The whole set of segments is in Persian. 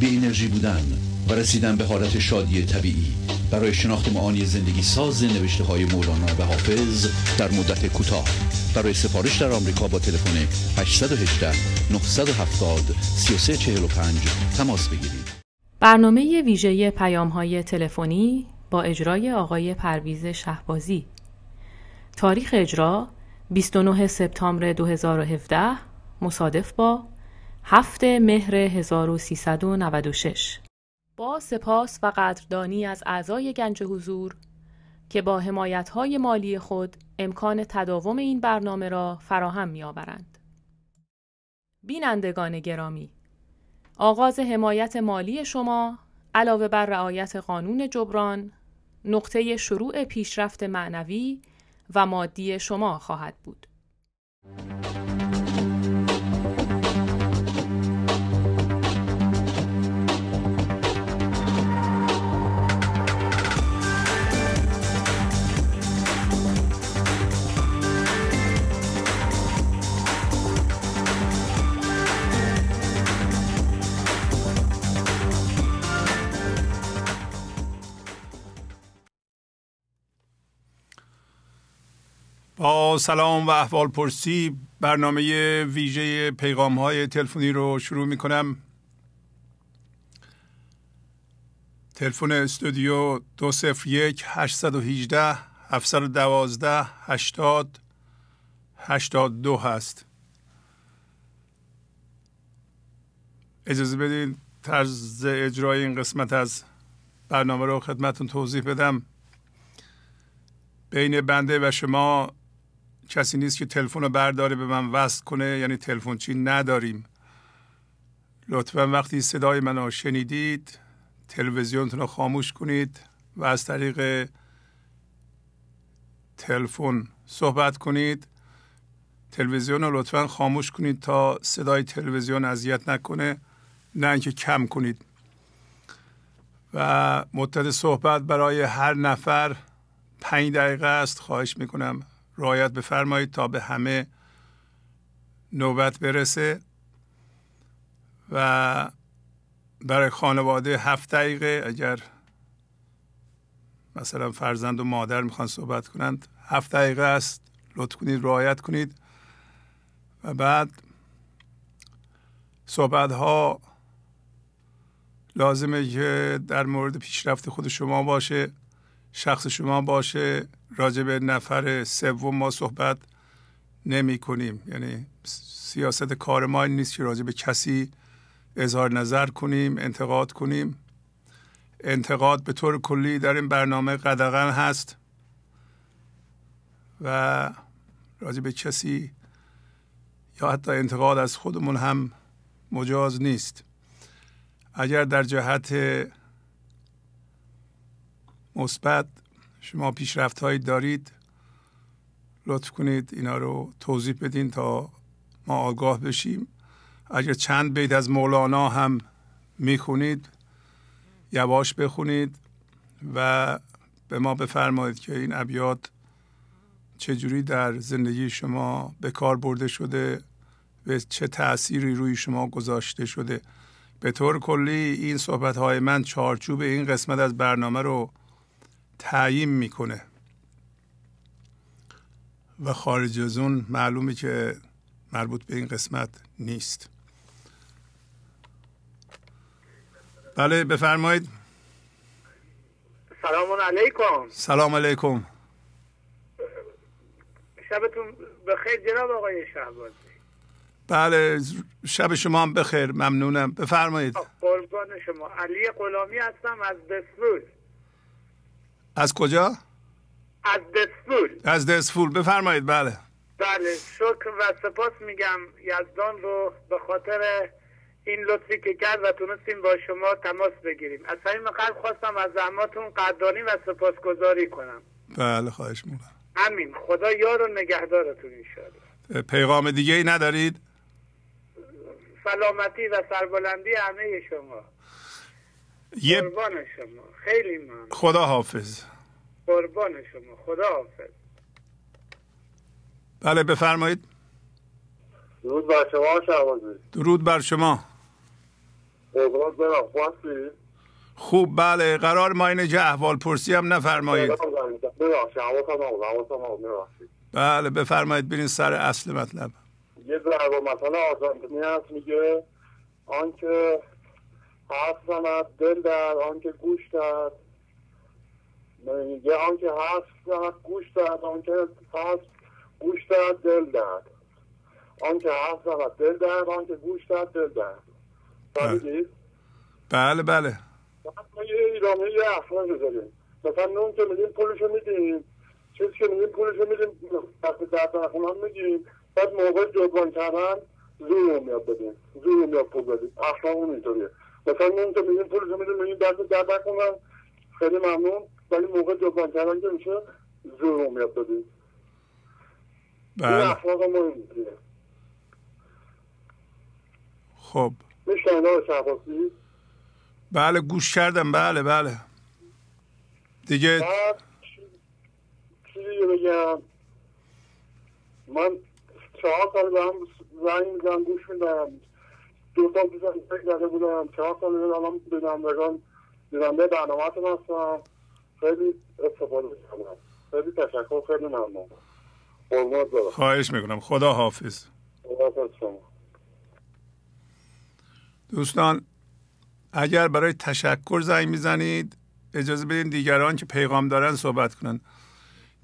بی انرژی بودن و رسیدن به حالت شادی طبیعی. برای شناخت معانی زندگی ساز نوشته های مولانا و حافظ در مدت کوتاه. برای سفارش در آمریکا با تلفن 818 970 3345 تماس بگیرید. برنامه ویژه پیام های تلفنی با اجرای آقای پرویز شهبازی. تاریخ اجرا 29 سپتامبر 2017 مصادف با 7 مهر 1396 با سپاس و قدردانی از اعضای گنج حضور که با حمایت‌های مالی خود امکان تداوم این برنامه را فراهم می‌آورند. بینندگان گرامی آغاز حمایت مالی شما علاوه بر رعایت قانون جبران نقطه شروع پیشرفت معنوی و مادی شما خواهد بود. با سلام و احوال پرسی برنامه ویژه پیغام های تلفنی رو شروع می کنم تلفن استودیو 201 818 712 80 82 هست. اجازه بدین طرز اجرای این قسمت از برنامه رو خدمتون توضیح بدم. بین بنده و شما کسی نیست که تلفن رو برداره به من وصل کنه یعنی تلفن چی نداریم. لطفا وقتی صدای منو شنیدید تلویزیونتون رو خاموش کنید و از طریق تلفن صحبت کنید. تلویزیون رو لطفا خاموش کنید تا صدای تلویزیون اذیت نکنه نه اینکه کم کنید. و مدت صحبت برای هر نفر پنج دقیقه است. خواهش می‌کنم. رعایت بفرمایید تا به همه نوبت برسه و برای خانواده هفت دقیقه اگر مثلا فرزند و مادر می‌خوان صحبت کنند هفت دقیقه است. لطف کنید رعایت کنید. و بعد صحبت ها لازمه که در مورد پیشرفت خود شما باشه شخص شما باشه. راجع به نفر سوم ما صحبت نمی کنیم. یعنی سیاست کار ما این نیست که راجع به کسی اظهار نظر کنیم انتقاد کنیم. انتقاد به طور کلی در این برنامه قدغن هست و راجع به کسی یا حتی انتقاد از خودمون هم مجاز نیست. اگر در جهت مثبت شما پیشرفت هایی دارید لطف کنید اینا رو توضیح بدین تا ما آگاه بشیم. اگر چند بیت از مولانا هم می‌خونید یواش بخونید و به ما بفرمایید که این ابیات چجوری در زندگی شما به کار برده شده و چه تأثیری روی شما گذاشته شده. به طور کلی این صحبت های من چارچوب این قسمت از برنامه رو تعیین می‌کنه. و خارج از اون معلومه که مربوط به این قسمت نیست. بله بفرمایید. سلام علیکم. سلام علیکم. شبتون بخیر جناب آقای شهبازی. بله شب شما هم بخیر ممنونم. بفرمایید. قربان شما. علی غلامی هستم از دسفول از کجا؟ از دسفول از دسفول بفرمایید بله. بله شکر و سپاس میگم یزدان رو به خاطر این لطفی که کرد و تونستیم با شما تماس بگیریم. از همین قلب خواستم از زحماتون قدردانی و سپاسگزاری کنم. بله خواهش می‌کنم. همین خدا یار و نگهدارتون انشاءالله. پیغام دیگه ای ندارید؟ سلامتی و سربلندی همه شما. یه قربان شما. خیلی ممنون. خدا حافظ قربان شما. خدا حافظ بله بفرمایید. درود بر شما شعبازی درود بر شما. قربانت برم. خواستی خوب بله. قرار ما اینجا احوال پرسی هم نفرمایید. بله بفرمایید. برین سر اصل مطلب. یه ضرب مثل آرژانتینی هست میگه آنکه حرف زند دل در آنکه گوش داد میگه آنکه حرف زند گوش داد آنکه حرف گوش داد دل داد آنکه حرف زند دل داد آنکه گوش داد دل داد فهمیدید؟ بله بله. ما یه ایرانی یه افراد بذاریم. مثلا نون که میدیم پولشو میدیم. چیزی که میدیم پولشو میدیم. وقتی در طرفون هم میگیم بعد موقع جبران کردن زور میاد بدیم. زور میاد پول بدیم. اخلاق اون مثلا نون که میدیم پولشو میدیم میگیم دست در نکنن خیلی ممنون. ولی موقع جبران کردن که میشه زور میاد این بله اخلاق ما اینطوریه خب. میشنن آقای بله گوش کردم. بله بله. دیگه بعد چی- چی دیگه بگم؟ من چهار سال به هم زنگ می‌زنم گوش میدم. دو پیش از فکر زده بودم چهار سال الان بینندگان بیننده برنامه هستم خیلی استفاده کردم خیلی تشکر. خیلی ممنون. قربونت برم. خواهش می‌کنم. خدا حافظ. خداحافظ شما. دوستان اگر برای تشکر زنگ می‌زنید اجازه بدین دیگران که پیغام دارن صحبت کنن.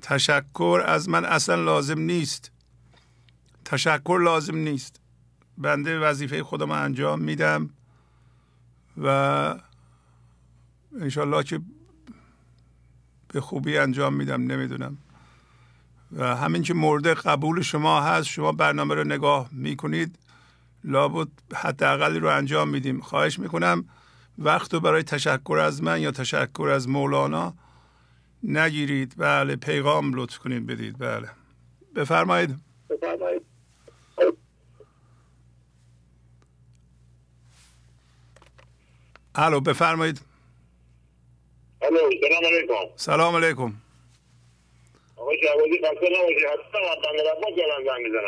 تشکر از من اصلا لازم نیست. تشکر لازم نیست. بنده وظیفه خودم انجام میدم و انشالله که به خوبی انجام میدم نمی‌دونم. و همین که مورد قبول شما هست شما برنامه رو نگاه می‌کنید لابد حداقلی رو انجام میدیم. خواهش می‌کنم وقت رو برای تشکر از من یا تشکر از مولانا نگیرید. بله پیغام لطف کنید بدید. بله. بفرمایید. بفرمایید. الو بفرمایید. الو سلام علیکم. سلام علیکم.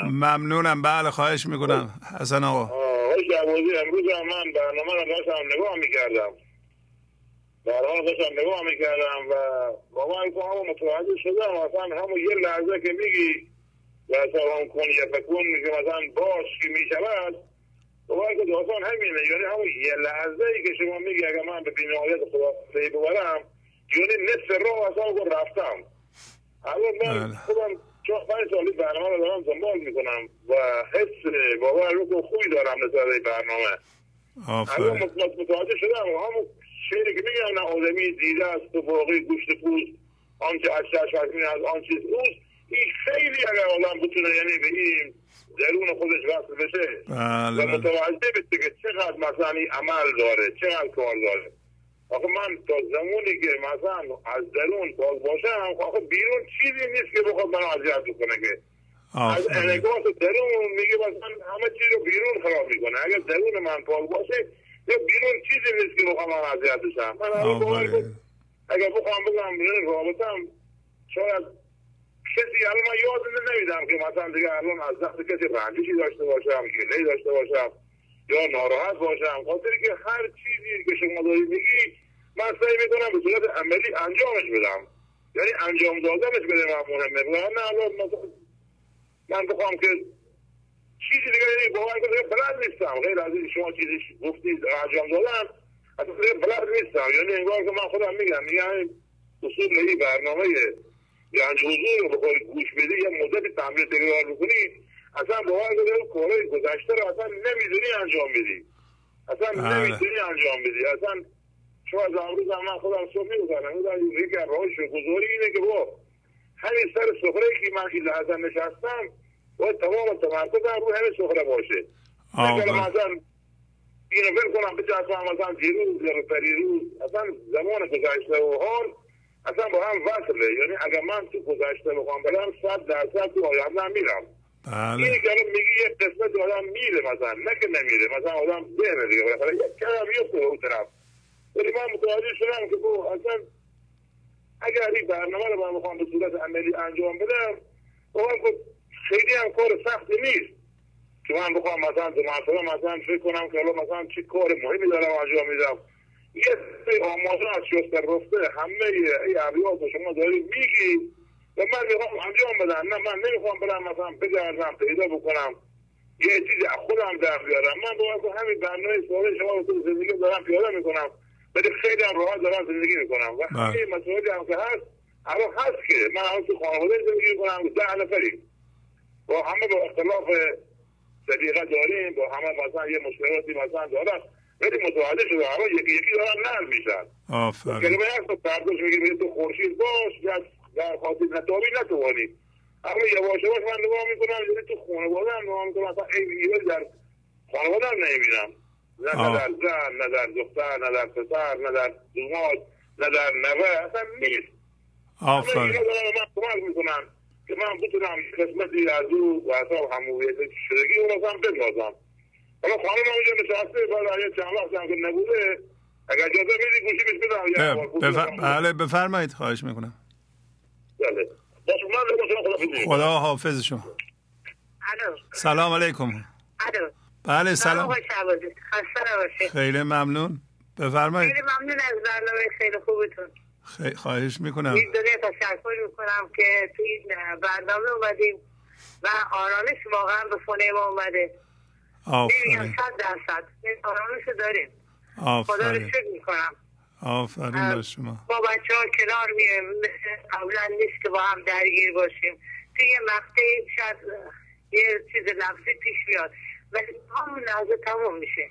ممنونم. بله خواهش می‌کنم. حسن آقا. آقای شعبازی امروز هم من برنامه رو داشتم نگاه می‌کردم. برنامه داشتم نگاه می‌کردم و واقعا این همون متوجه شدم. اصلا همون یه لحظه که میگی و سلام کن یا فکون میگه مثلا باش که می‌شود؟ واقعا که داستان همینه یعنی همون یه لحظه ای که شما میگی اگر من به بینهایت خدا پی ببرم یعنی نصف راه اصلا رو رفتم. الان من بله. خودم چون پنج سالی برنامه رو دارم دنبال می‌کنم و حس باور رو خوبی دارم نسبت این برنامه. الان متوجه شدم. همون شعری که میگم نه آدمی دیده است و باقی گوشت پوست. آنچه از چشم از آن چیز اوست این خیلی اگر آدم بتونه یعنی به این درون خودش وصل بشه. بله. و متوجه بشه که چقدر مثلا این عمل داره چقدر کار داره. آخه من تا زمانی که مثلا از درون پاک باشم آخه بیرون چیزی نیست که بخواد منو اذیت بکنه که. از انعکاس درون میگه مثلا همه چیز رو بیرون خراب می‌کنه. اگر درون من پاک باشه یا بیرون چیزی نیست که بخوام من اذیت بشم. من اگر بخوام بگم نه رابطم شاید کسی الان من یاد نمیدم که مثلا دیگه الان از دست کسی رنجشی داشته باشم گلهی داشته باشم یا ناراحت باشم. خاطر که هر چیزی که شما دارید میگی من سعی می‌کنم به صورت عملی انجامش بدم. یعنی انجام دادنش بده من مهمه. نه الان مثلا من بخوام که چیزی دیگه یعنی باور کنید بلد نیستم. غیر از شما چیزی گفتید انجام دادن اصلا بلد نیستم. یعنی انگار که من خودم میگم میگم اصول برنامه یعنی حضور رو بخوای گوش بدی یه مدت تمرین تکرار بکنی اصلا باور کنید اون کارهای گذشته رو اصلا نمی‌دونی انجام بدی. اصلا بله. نمی‌دونی انجام بدی. اصلا شما از امروز هم من خودم صبح می‌گذارم میگم یکی از راهش گذاری اینه که با همین سر سفره که من این لحظه نشستم باید تمام تمرکزم رو همین سفره باشه. آفرین مثلا اینو ول کنم به جاسم مثلا دیروز یا پریروز اصلا زمان گذشته و حال اصلا با هم وصله. یعنی اگر من تو گذشته بخوام برم صد درصد تو آینده میرم. بله. این که میگی یه قسمت آدم میره مثلا. نه که نمیره مثلا آدم بره دیگه بالاخره. یک کلم میفته اون طرف. ولی من متوجه شدم که تو اصلا اگر این برنامه رو من بخوام به صورت عملی انجام بدم اون خیلی هم کار سختی نیست. که من بخوام مثلا تو مثلا مثلا فکر کنم که حالا مثلا چه کار مهمی دارم انجام میدم. یه سری آماده از شستر رفته همه ای شما دارید میگی و من می‌خوام انجام بدم. نه من نمی‌خوام برم مثلا بگردم پیدا بکنم. یه چیزی از خودم در بیارم. من با همین برنامه سوال شما رو تو زندگی دارم پیاده می‌کنم. ولی خیلی هم راحت دارم زندگی می‌کنم. و بله. همه مسائلی هم که هست الان هست که من الان تو خانواده زندگی می‌کنم ده نفریم با همه با اختلاف سلیقه داریم با همه مثلا یه مشکلاتی مثلا دارم. ولی متوجه شده الان یکی یکی دارن نرم میشن. آفرین. کلمه هست برداشت میگه بری تو خورشید باش یا در خاطر نتابی نتوانی. اما یواش یواش من نگاه می‌کنم یعنی تو خانواده هم نگاه می‌کنم اصلا این ایراد در خانواده هم نمی‌بینم. نه. در زن نه در دختر نه در پسر نه در دوماد نه در نوه اصلا نیست. همه آفرین من کمک می‌کنن که من بتونم قسمتی از او و اصلا همویت شدگی اون اصلا بسازم حالا خانم هم اینجا نشسته بعد یه چند وقت هم نبوده. اگر اجازه بدید گوشی بهش بدم. بله بفرمایید خواهش می‌کنم. بله. خدا حافظ. شما. الو. سلام علیکم. الو. بله سلام خیلی ممنون. بفرمایید. خیلی ممنون از برنامه خیلی خوبتون. خی... خواهش می‌کنم. یک دنیا تشکر می‌کنم که تو این برنامه اومدیم و آرامش واقعا به خونه ما اومده. آفرین. صد درصد. داریم. خدا رو آفرین. شکر می‌کنم. آفرین بر شما. با بچه ها کنار میریم مثل قبلا نیست که با هم درگیر باشیم. توی یه مقطعی شاید یه چیز لفظی پیش میاد ولی همون لحظه تموم میشه.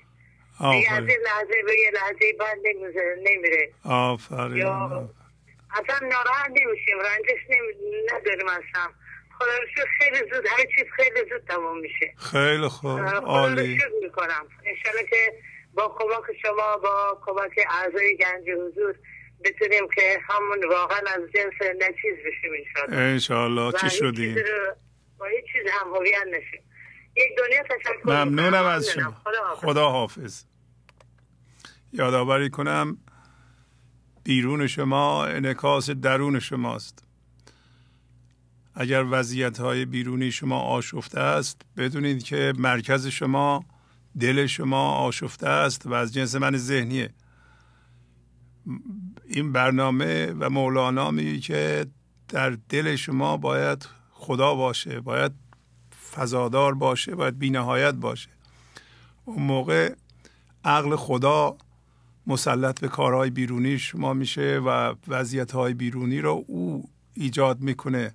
از آفرین. این لحظه به یه لحظه بعد نمیره. آفرین. یا اصلا ناراحت نمیشیم. رنجش نمی... نداریم اصلا. خدا خیلی زود همه چیز خیلی زود تموم میشه. خیلی خوب. عالی. شکر می‌کنم. انشالله که با کمک شما با کمک اعضای گنج حضور بتونیم که همون واقعا از جنس نچیز بشیم انشالله. انشالله. چی شدیم با هیچ چیز هم نشیم. یک دنیا تشکر ممنونم. از. شما. خدا حافظ. خدا حافظ. یادآوری کنم بیرون شما انعکاس درون شماست. اگر وضعیت های بیرونی شما آشفته است بدونید که مرکز شما دل شما آشفته است و از جنس من ذهنیه. این برنامه و مولانا میگه که در دل شما باید خدا باشه باید فضادار باشه باید بینهایت باشه. اون موقع عقل خدا مسلط به کارهای بیرونی شما میشه و وضعیت های بیرونی رو او ایجاد می‌کنه.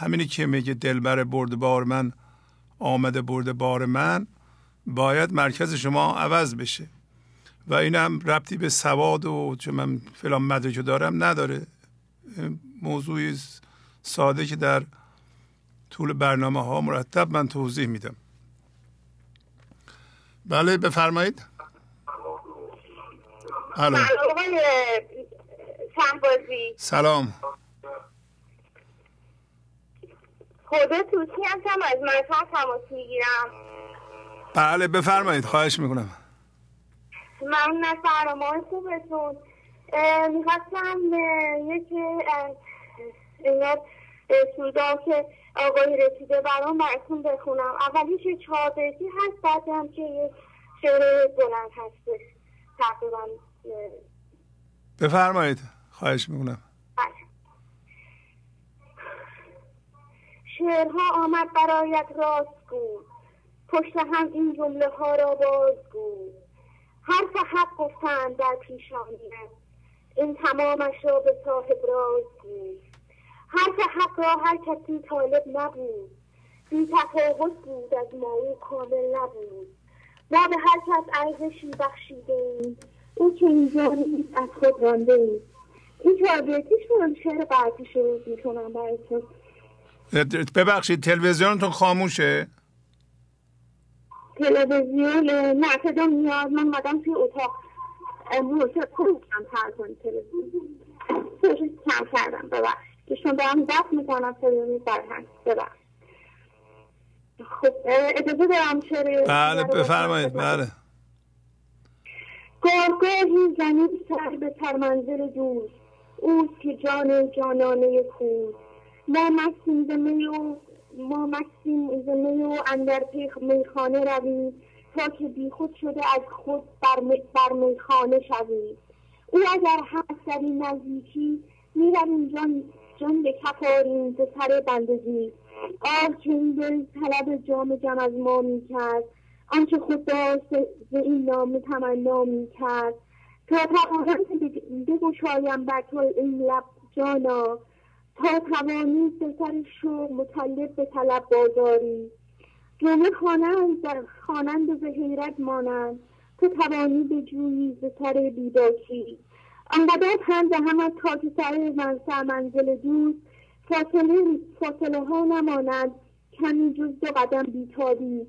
همینی که میگه دلبر برد بار من آمده برد بار من باید مرکز شما عوض بشه. و این هم ربطی به سواد و چون من فلان مدرک دارم نداره. موضوعی ساده که در طول برنامه ها مرتب من توضیح میدم. بله بفرمایید. الو. سلام. خدا توسی هستم از مشهد تماس می‌گیرم. بله بفرمایید. خواهش می‌کنم. من نه فرمان خوبتون می‌خواستم یکی از اینا سودا که آقای رسیده برام براتون بخونم. اولیش چهار بیتی هست بعدی هم که یه شعر بلند هستش تقریبا بفرمایید. خواهش می‌کنم بله. شعرها آمد برایت راستگو پشت هم این جمله ها را بازگو حرف حق گفتند در پیشانیت. این تمامش را به صاحب رازگو حرف حق را هر کسی طالب نبود. بی تفاوت بود از ما او کامل نبود. ما به هر کس ارزشی بخشیده ایم. او که اینجا نیست از خود رانده ایم. این چهار بیتیش شعر بعدیش رو می‌کنم براتون ببخشید تلویزیونتون خاموشه؟ تلویزیون نه صدا میاد. من مدام توی اتاق. موسیقی کم تر کن تلویزیون. کم کردم ببخش چون دارم دست می‌کنم تلویزیون برهن ببخش خب اجازه دارم چرا بله بفرمایید. بله. گاهگاهی زمین سر به ترمنزل دوست اوست که جان جانانه کود ما مستیم زمه و ما مستیم زمه و اندر میخانه رویم. تا که بیخود شده از خود بر, بر میخانه شویم. او اگر هست در این نزدیکی می‌رویم جان جان به کف ز سر بندگی. آه چون دل طلب جام جم از ما می‌کرد. آنچه خود داشت ز این نامه تمنا می‌کرد. تا توانم بگشایم بر تو این لب جانا تا توانی به سر شوق مطلب به طلب بازاری. جمعه خوانند در خوانند به حیرت مانند. تو توانی به جویی ز سر بیداکی. آنقدر پند همه تا که سر من منزل دوست. فاصله, فاصله ها نمانند کمی جز دو قدم بیتابی.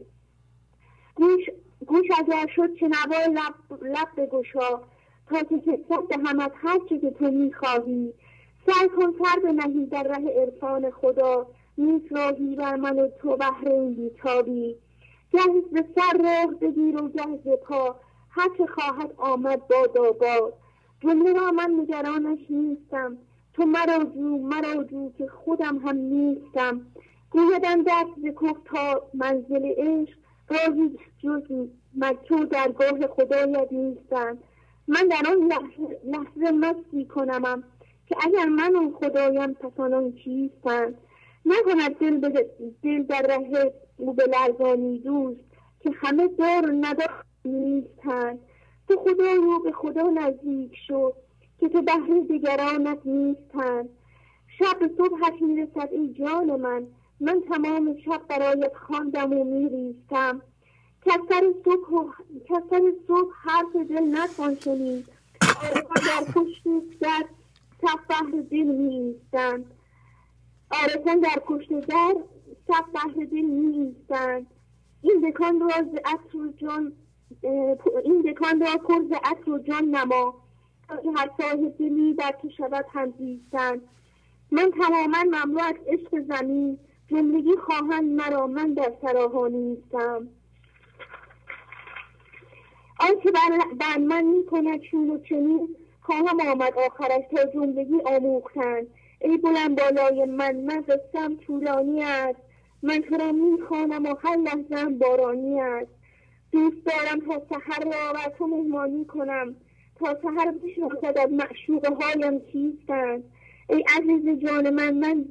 گوش, گوش اگر شد چه لب, لب بگشا. تا که به همت هر چه که تو می‌خواهی. سعی کن سر بنهی در ره عرفان خدا نیست راهی بر من و تو بهر این بیتابی گه به سر راه بگیر و گه به پا هر چه خواهد آمد باد آباد جمله را من نگرانش نیستم تو مرا جو مرا جو که خودم هم نیستم. گویدم دست ز تا منزل عشق راهی جز مکتو درگاه خدایت نیستم. من در آن لحظه مستی کنمم. که اگر من اون خدایم پس آنان چیستند نکند دل, دل در ره او به لرزانی دوست که همه دار ندار نیستند تو خدا رو به خدا نزدیک شد که تو بهر دیگرانت نیستند شب صبحش می‌رسد ای جان من من تمام شب برایت خواندم و میریستم کسر صبح صبح حرف دل نتوان شنید. در پشت در صف بهر دل میایستند آرزان در پشت در صف بهر دل این دکان را ز عطر جان این دکان را پر ز عطر و جان نما. که هر صاحب دلی در تو شود همزیستند من تماما مملو از عشق زمین زندگی خواهند مرا من در سراها نیستم. آنچه بر من می‌کند چون و چنین خواهم آمد آخرش تا زندگی آموختند ای بلند بالای من من قصم طولانی است. من تو را می‌خوانم و هر لحظه بارانی است. دوست دارم تا سحر را بر تو مهمانی کنم. تا سحر بشناسد از معشوقه هایم کیستند. ای عزیز جان من من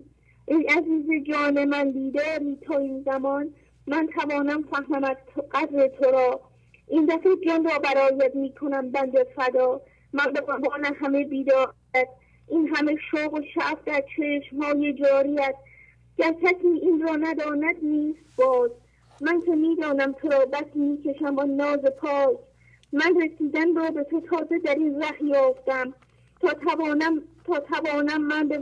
ای عزیز جان من دیداری تو این زمان. من توانم فهمم از قدر تو را. این دفعه جان را برایت می‌کنم بند فدا. من به قربان همه بیدارت این همه شوق و شعف در چشمهای جاریت گر کسی این را نداند نیست باز. من که می‌دانم تو را بس می‌کشم با ناز پاک. من رسیدن را به تو تازه در این ره یافتم. تا توانم تا توانم من به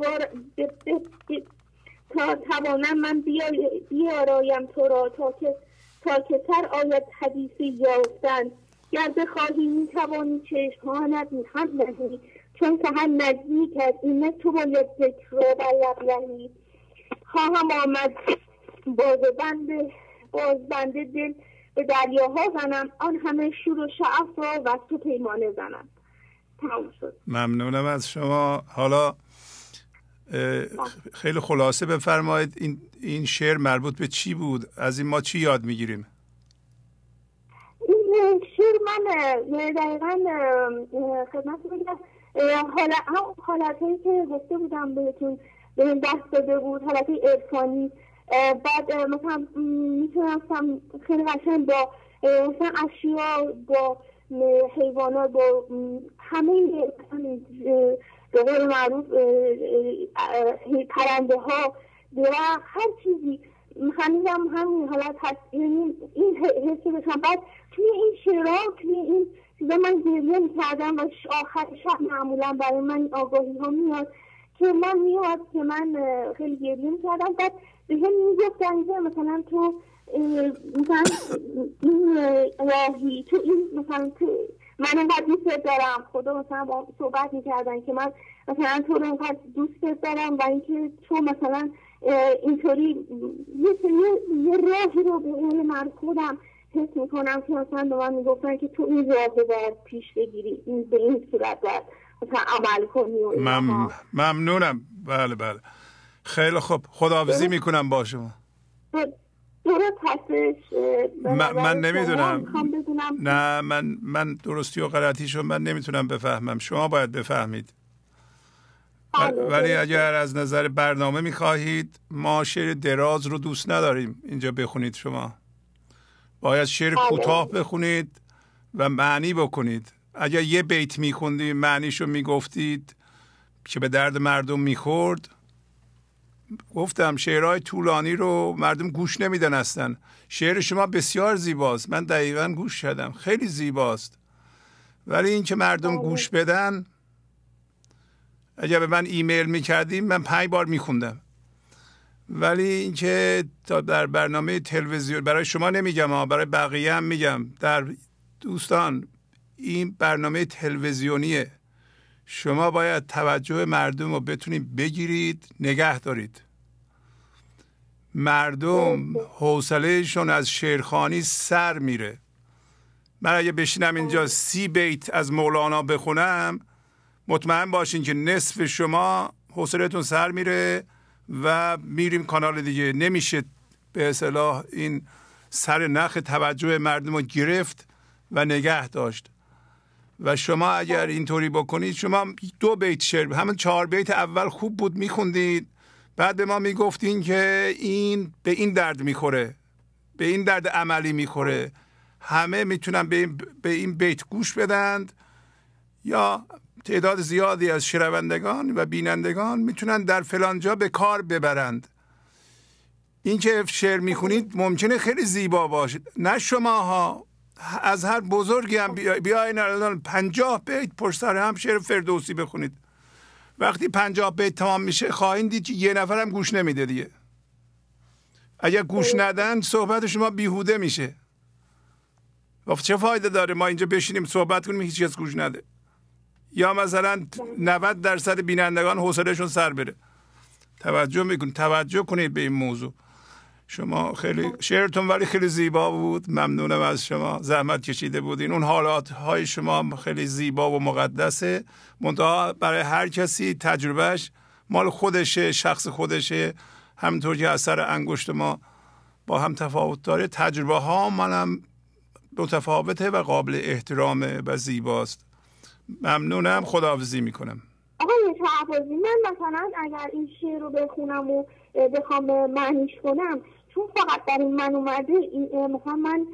تا توانم من بیارایم تو را تا که تا که سر آید حدیثی یافتن. گر بخواهی می‌توانی چشمانت هم نهی چون که هم نزدیک است این تو باید ذکر را بر لب خواهم آمد باز بند باز بنده دل به دریاها زنم آن همه شور و شعف را و تو پیمانه زنم. شد. ممنونم از شما. حالا خیلی خلاصه بفرمایید این این شعر مربوط به چی بود؟ از این ما چی یاد می‌گیریم؟ شعر من دقیقا خدمت بگم حالت هایی که گفته بودم بهتون به این دست داده بود حالت ارفانی بعد مثلا می‌تونستم خیلی قشنگ با مثلا اشیا با حیوانات با همه به قول معروف پرنده ها درخت هر چیزی هنوزم همین حالت هست. یعنی این حسی بشم بعد توی این شعرها توی این چیزا من گریه می‌کردم و آخر شب معمولا برای من آگاهی ها میاد که من میاد که من خیلی گریه می‌کردم. بعد به هم می‌گفتن که مثلا تو مثلا این راهی تو این مثلا تو من اینقدر دوست دارم. خدا مثلا با صحبت می‌کردن که من مثلا تو رو اینقدر دوست دارم و اینکه تو مثلا اینطوری یه یه راهی رو به اون من خودم حس می‌کنم که مثلا به من می‌گفتن که تو این راه رو باید پیش بگیری این به این صورت باید مثلا عمل کنی و مم... ممنونم. بله بله. خیلی خوب. خداحافظی می‌کنم با شما. من, من نمی‌دونم. نه من من درستی و غلطیشو من نمی‌تونم بفهمم. شما باید بفهمید. ولی اگر از نظر برنامه می‌خواهید ما شعر دراز رو دوست نداریم اینجا بخونید شما. باید شعر بله. کوتاه بخونید و معنی بکنید. اگر یه بیت میخوندید معنیشو می‌گفتید که به درد مردم می‌خورد. گفتم شعرهای طولانی رو مردم گوش نمیدن هستن شعر شما بسیار زیباست. من دقیقا گوش کردم. خیلی زیباست. ولی اینکه مردم بله. گوش بدن اگر به من ایمیل می‌کردیم من پنج بار میخوندم. ولی اینکه تا در برنامه تلویزیون برای شما نمیگم برای بقیه هم میگم. در دوستان این برنامه تلویزیونیه. شما باید توجه مردم رو بتونید بگیرید نگه دارید. مردم حوصلهشون از شیرخانی سر میره. من اگه بشینم اینجا سی بیت از مولانا بخونم مطمئن باشین که نصف شما حوصلتون سر میره و میریم کانال دیگه. نمیشه به اصطلاح این سر نخ توجه مردم رو گرفت و نگه داشت. و شما اگر اینطوری بکنید شما دو بیت شعر همون چهار بیت اول خوب بود میخوندید. بعد به ما می‌گفتین که این به این درد می‌خوره به این درد عملی می‌خوره. همه می‌تونن به این, به این بیت گوش بدند یا تعداد زیادی از شنوندگان و بینندگان می‌تونن در فلانجا به کار ببرند. این که شعر می‌خونید ممکنه خیلی زیبا باشه. نه شما ها از هر بزرگی هم بیاین الان پنجاه بیت پشت سر هم شعر فردوسی بخونید. وقتی پنجاه بیت تمام میشه خواهید دید که یه نفر هم گوش نمیده دیگه. اگر گوش ندن صحبت شما بیهوده میشه. و چه فایده داره؟ ما اینجا بشینیم صحبت کنیم هیچ کس گوش نده. یا مثلا 90 درصد بینندگان حوصلهشون سر بره. توجه می‌کنید توجه کنید به این موضوع. شما خیلی شعرتون ولی خیلی زیبا بود. ممنونم از شما. زحمت کشیده بودین. اون حالات های شما خیلی زیبا و مقدسه. منتها برای هر کسی تجربهش مال خودشه شخص خودشه. همینطور که اثر انگشت ما با هم تفاوت داره. تجربه ها منم متفاوته و قابل احترامه و زیباست. ممنونم خداحافظی می‌کنم. آقای شعبازی من مثلا اگر این شعر رو بخونم و بخوام معنیش کنم چون فقط در این من اومده مثلا من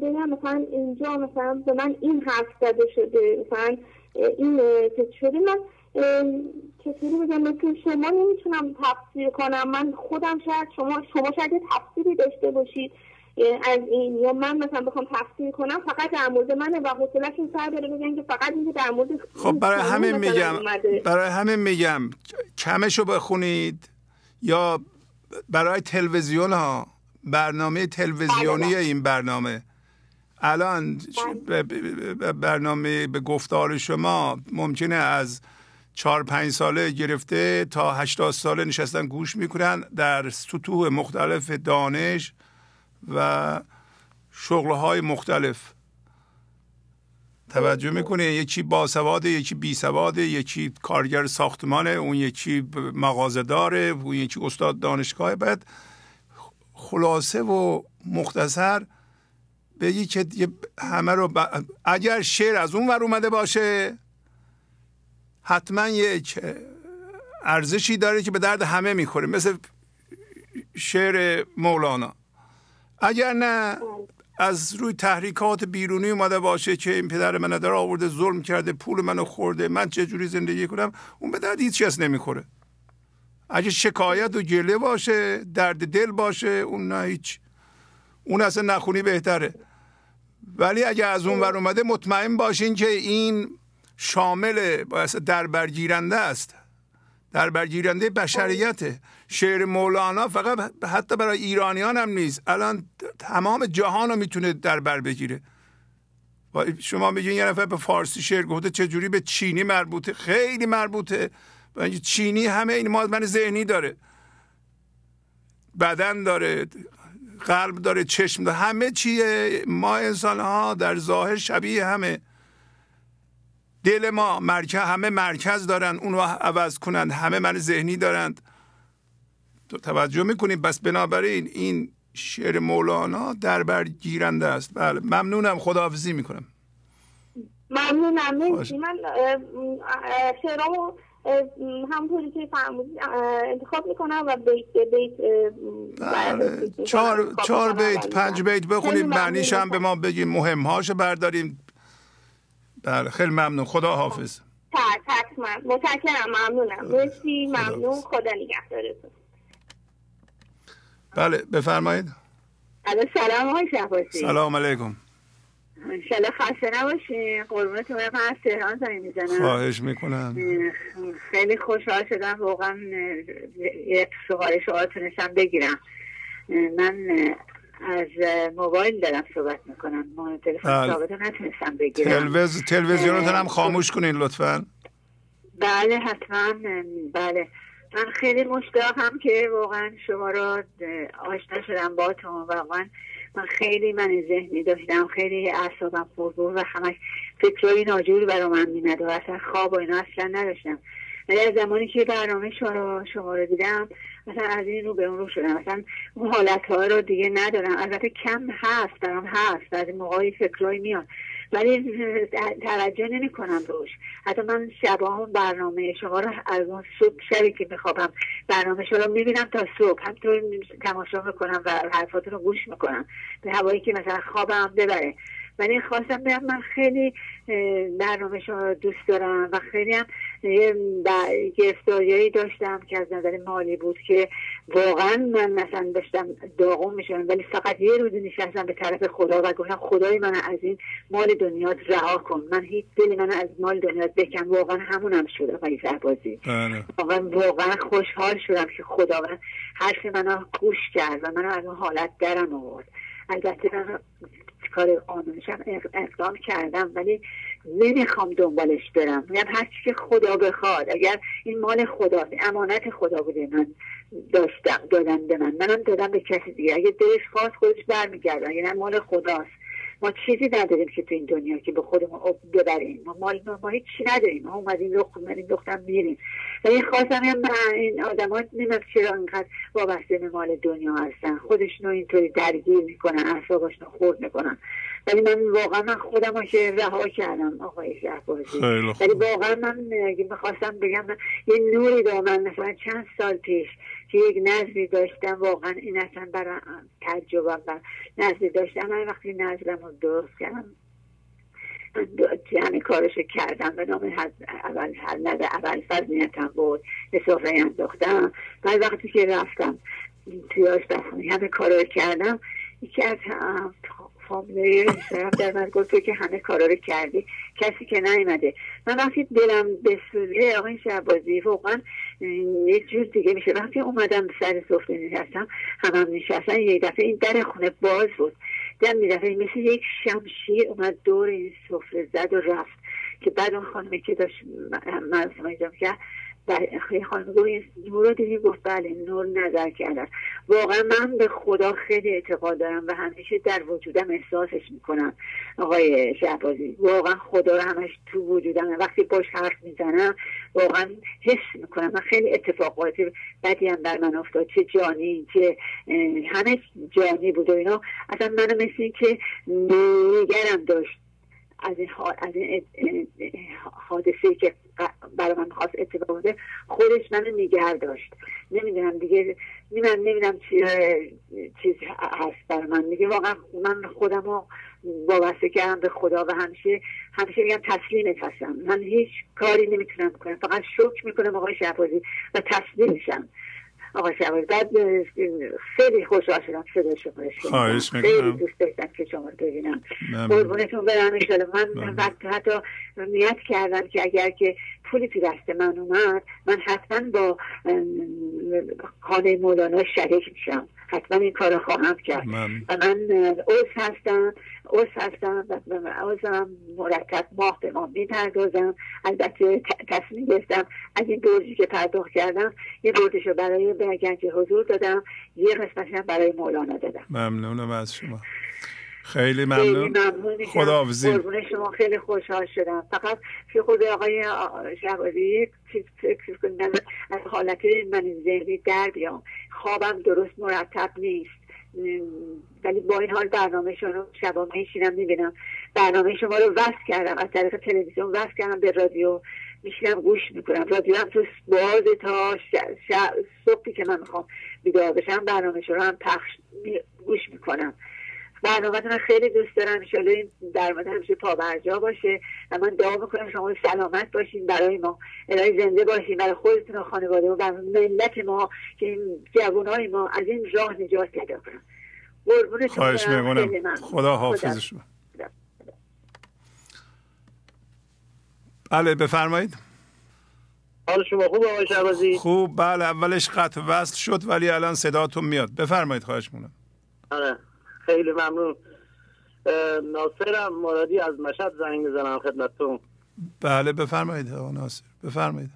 بگم مثلا اینجا مثلا به من این حرف زده شده مثلا این شده من چطوری بگم مثل شما نمی‌تونم تفسیر کنم. من خودم شاید شما شما شاید تفسیری داشته باشید از این یا من مثلا بخوام تفسیر کنم فقط در مورد منه و حوصله‌شون سر بره بگن که فقط اینکه در مورد خب برای همه میگم برای همه میگم کمشو بخونید یا برای تلویزیون ها برنامه تلویزیونی بله. این برنامه الان بله. برنامه به گفتار شما ممکنه از چهار پنج ساله گرفته تا هشتاد ساله نشستن گوش می‌کنن در سطوح مختلف دانش و شغلهای مختلف. توجه می‌کنه یکی باسواده یکی بی سواده یکی کارگر ساختمانه اون یکی مغازه داره اون یکی استاد دانشگاه. بعد خلاصه و مختصر بگی که همه رو اگر شعر از اون ور اومده باشه حتما یک ارزشی داره که به درد همه می‌خوره مثل شعر مولانا. اگر نه از روی تحریکات بیرونی اومده باشه که این پدر من در آورده ظلم کرده پول منو خورده من چه جوری زندگی کنم اون به درد هیچ کس نمی‌خوره. اگه شکایت و گله باشه درد دل باشه اون نه هیچ. اون اصلا نخونی بهتره. ولی اگه از اون ور اومده مطمئن باشین که این شامل در برگیرنده است. در برگیرنده بشریته شعر مولانا فقط حتی برای ایرانیان هم نیست. الان تمام جهان رو می‌تونه در بر بگیره. شما میگین یه نفر به فارسی شعر گفته چجوری به چینی مربوطه؟ خیلی مربوطه. چینی همه این من ذهنی داره. بدن داره قلب داره چشم داره. همه چیه. ما انسان ها در ظاهر شبیه همه. دل ما مرکز همه مرکز دارن اونو عوض کنند همه من ذهنی دارند. توجه می‌کنیم بس بنابراین این شعر مولانا در بر گیرنده است. بله ممنونم خداحافظی می‌کنم. ممنونم من شعرامو همونطوری که فرمودید انتخاب می‌کنم و بیت بیت بله. چهار, چهار بیت پنج بیت بخونید. معنیش هم به ما بگیم مهم هاشو برداریم. بله خیلی ممنون. خدا حافظ. حتما متشکرم ممنونم. مرسی ممنون. خدا نگهدارتون. بله بفرمایید. سلام آقای سلام علیکم. انشالله خسته نباشین قربونتون برم. از تهران زنگ می‌زنم. خواهش می‌کنم. خیلی خوشحال شدم. واقعا یک سوال شما تونستم بگیرم. من از موبایل دارم صحبت می‌کنم. ما تلفن بله. ثابت نتونستم بگیرم. تلویز تلویزیونتون هم خاموش کنین لطفا. بله حتما. بله. من خیلی مشتاقم که واقعا شما رو آشنا شدم با تو واقعا من خیلی من ذهنی داشتم خیلی اعصابم پربور و همش فکرهای ناجوری برا من میمد و اصلا خواب و اینا اصلا نداشتم. ولی زمانی که برنامه شما شما رو دیدم مثلا از این رو به اون رو شدم. مثلا اون حالت ها رو دیگه ندارم. البته کم هست برام هست. از این موقعی میاد. ولی توجه نمی کنم روش حتی من شبا برنامه شما رو از اون صبح شبی که میخوابم برنامه شما رو می‌بینم تا صبح. همطور تماشا می‌کنم و حرفاتون رو گوش می‌کنم. به هوایی که مثلا خوابم ببره. ولی خواستم بگم من خیلی برنامه شما رو دوست دارم و خیلی هم گرفتاریایی داشتم که از نظر مالی بود که واقعا من مثلا داشتم داغون میشم ولی فقط یه روزی نشستم به طرف خدا و گفتم خدای من از این مال دنیا رها کن. من هیچ دلی من از مال دنیا بکن واقعا همونم شد آقای سربازی. بله. واقعا واقعا خوشحال شدم که خداوند حرف منو گوش کرد و منو از اون حالت درم آورد البته من کار قانونیشم اقدام کردم ولی نمی‌خوام دنبالش برم. میگم هرچی که خدا بخواد. اگر این مال خدا امانت خدا بوده من داشتم دادم به من. منم دادم به کسی دیگه. اگه دلش خواست خودش برمیگردن. یعنی مال خداست. ما چیزی نداریم که تو این دنیا که به خودمون ببریم. ما مال ما هیچ نداریم. ما اومدیم رو اومدیم دختم میریم. ولی خواستم من این آدم ها نمیم چرا اینقدر وابسته به مال دنیا هستن. خودشون اینطوری درگیر می‌کنن اصابشون خورد می‌کنن. ولی من واقعا من خودم رو که رها کردم آقای شهبازی. ولی واقعا من می‌خواستم بگم یه نوری دارم مثلا چند سال پیش که یک نظری داشتم واقعا این اصلا برای تجربه و نظری داشتم. من وقتی نظرم رو درست کردم همه کارش کردم. به نام اول نظر اول فضنیتم بود به صفحه انداختم. بعد وقتی که رفتم توی آشپزخونه همه کارا کردم یکی از طرف در من گفت که همه کارا رو کردی. کسی که نیومده. من وقتی دلم بسوزه آقای شعبازی واقعا یه جور دیگه میشه. وقتی اومدم سر سفره نشستم هم هم نشستن یه دفعه این در خونه باز بود. در میدفعه مثل یک شمشیر اومد دور این سفره زد و رفت. که بعد اون خانمه که داشت ایجام کرد خانم گفت نور رو دیدی گفت بله نور نظر کردن. واقعا من به خدا خیلی اعتقاد دارم و همیشه در وجودم احساسش می‌کنم آقای شهبازی. واقعا خدا رو همش تو وجودم وقتی باش حرف می‌زنم واقعا حس می‌کنم. من خیلی اتفاقات بدی هم بر من افتاد. چه جانی چه همه جانی بود و اینا. اصلا منو مثل که نگرم داشت. از این, از این حادثه که برای من خواست اتفاق بوده خودش منو نگه داشت. نمی‌دونم دیگه من نمی‌دونم چیز هست برای من. دیگه واقعا من خودم رو وابسته کردم به خدا و همیشه همیشه میگم تسلیمت هستم. من هیچ کاری نمی‌تونم کنم فقط شکر می‌کنم آقای شهبازی و تسلیم میشم. آقا شباز بعد خیلی خوشحال شدم صدا شما خواهش خیلی دوست داشتم که شما رو ببینم. قربونتون برم من من وقت حتی نیت کردم که اگر که پولی تو دست من اومد من حتما با خانه مولانا شریک میشم. حتما این کار خواهم کرد. و من اوز هستم اوز هستم و اوزم مرتب ماه به ماه می‌پردازم. البته تصمیم گرفتم از این برجی که پرداخت کردم یه برجش رو برای برگنج حضور دادم یه قسمتش برای مولانا دادم. ممنونم از شما. خیلی ممنون. خدا قربون شما. خیلی خوشحال شدم. فقط که خود آقای شهبازی فکر کنم از حالت من ذهنی در بیام. خوابم درست مرتب نیست. ولی با این حال برنامه شما رو شبا میشینم می‌بینم. برنامه شما رو وصل کردم. از طریق تلویزیون وصل کردم به رادیو. میشینم گوش می‌کنم. رادیو هم تو باز تا صبحی که من می‌خوام بیدار بشم برنامه شما رو هم پخش گوش می‌کنم. برنامه من خیلی دوست دارم. انشالله این در مورد همیشه پابرجا باشه. و من دعا می‌کنم شما سلامت باشین برای ما. الهی زنده باشین برای خودتون و خانواده و برای ملت ما که این جوانای ما از این راه نجات پیدا کنن. خواهش می‌کنم. خدا حافظ شما. بله بفرمایید. حال شما خوب آقای شعبازی خوب بله اولش قطع وصل شد ولی الان صداتون میاد. بفرمایید خواهش می‌کنم. آره. خیلی ممنون. ناصرم مرادی از مشهد زنگ می‌زنم خدمتتون. بله بفرمایید آقا ناصر. بفرمایید.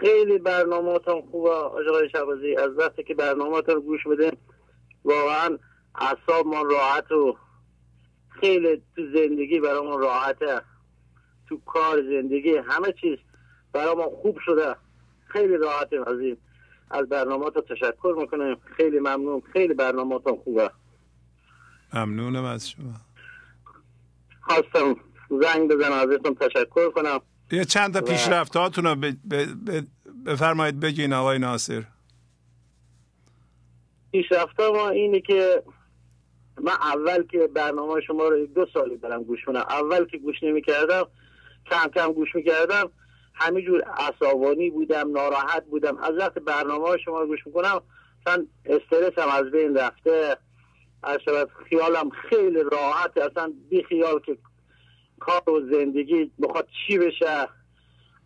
خیلی برنامهاتون خوبه آقای شبازی از وقتی که برنامهاتون گوش بده واقعا اعصاب ما راحت و خیلی تو زندگی برامون راحته. تو کار زندگی همه چیز برامون خوب شده. خیلی راحتیم این از برنامه تشکر می‌کنم. خیلی ممنون. خیلی برنامه خوبه. ممنونم از شما. خواستم زنگ بزنم ازتون تشکر کنم. یه چند تا پیشرفت هاتون رو بفرمایید بگین آقای ناصر. پیشرفت ما اینه که من اول که برنامه شما رو دو سالی برم گوش کنم اول که گوش نمی کردم کم کم گوش می کردم همینجور عصبانی بودم ناراحت بودم. از وقت برنامه شما رو گوش می‌کنم اصلا استرس هم از بین رفته. از خیالم خیلی راحت اصلا بی خیال که کار و زندگی بخواد چی بشه.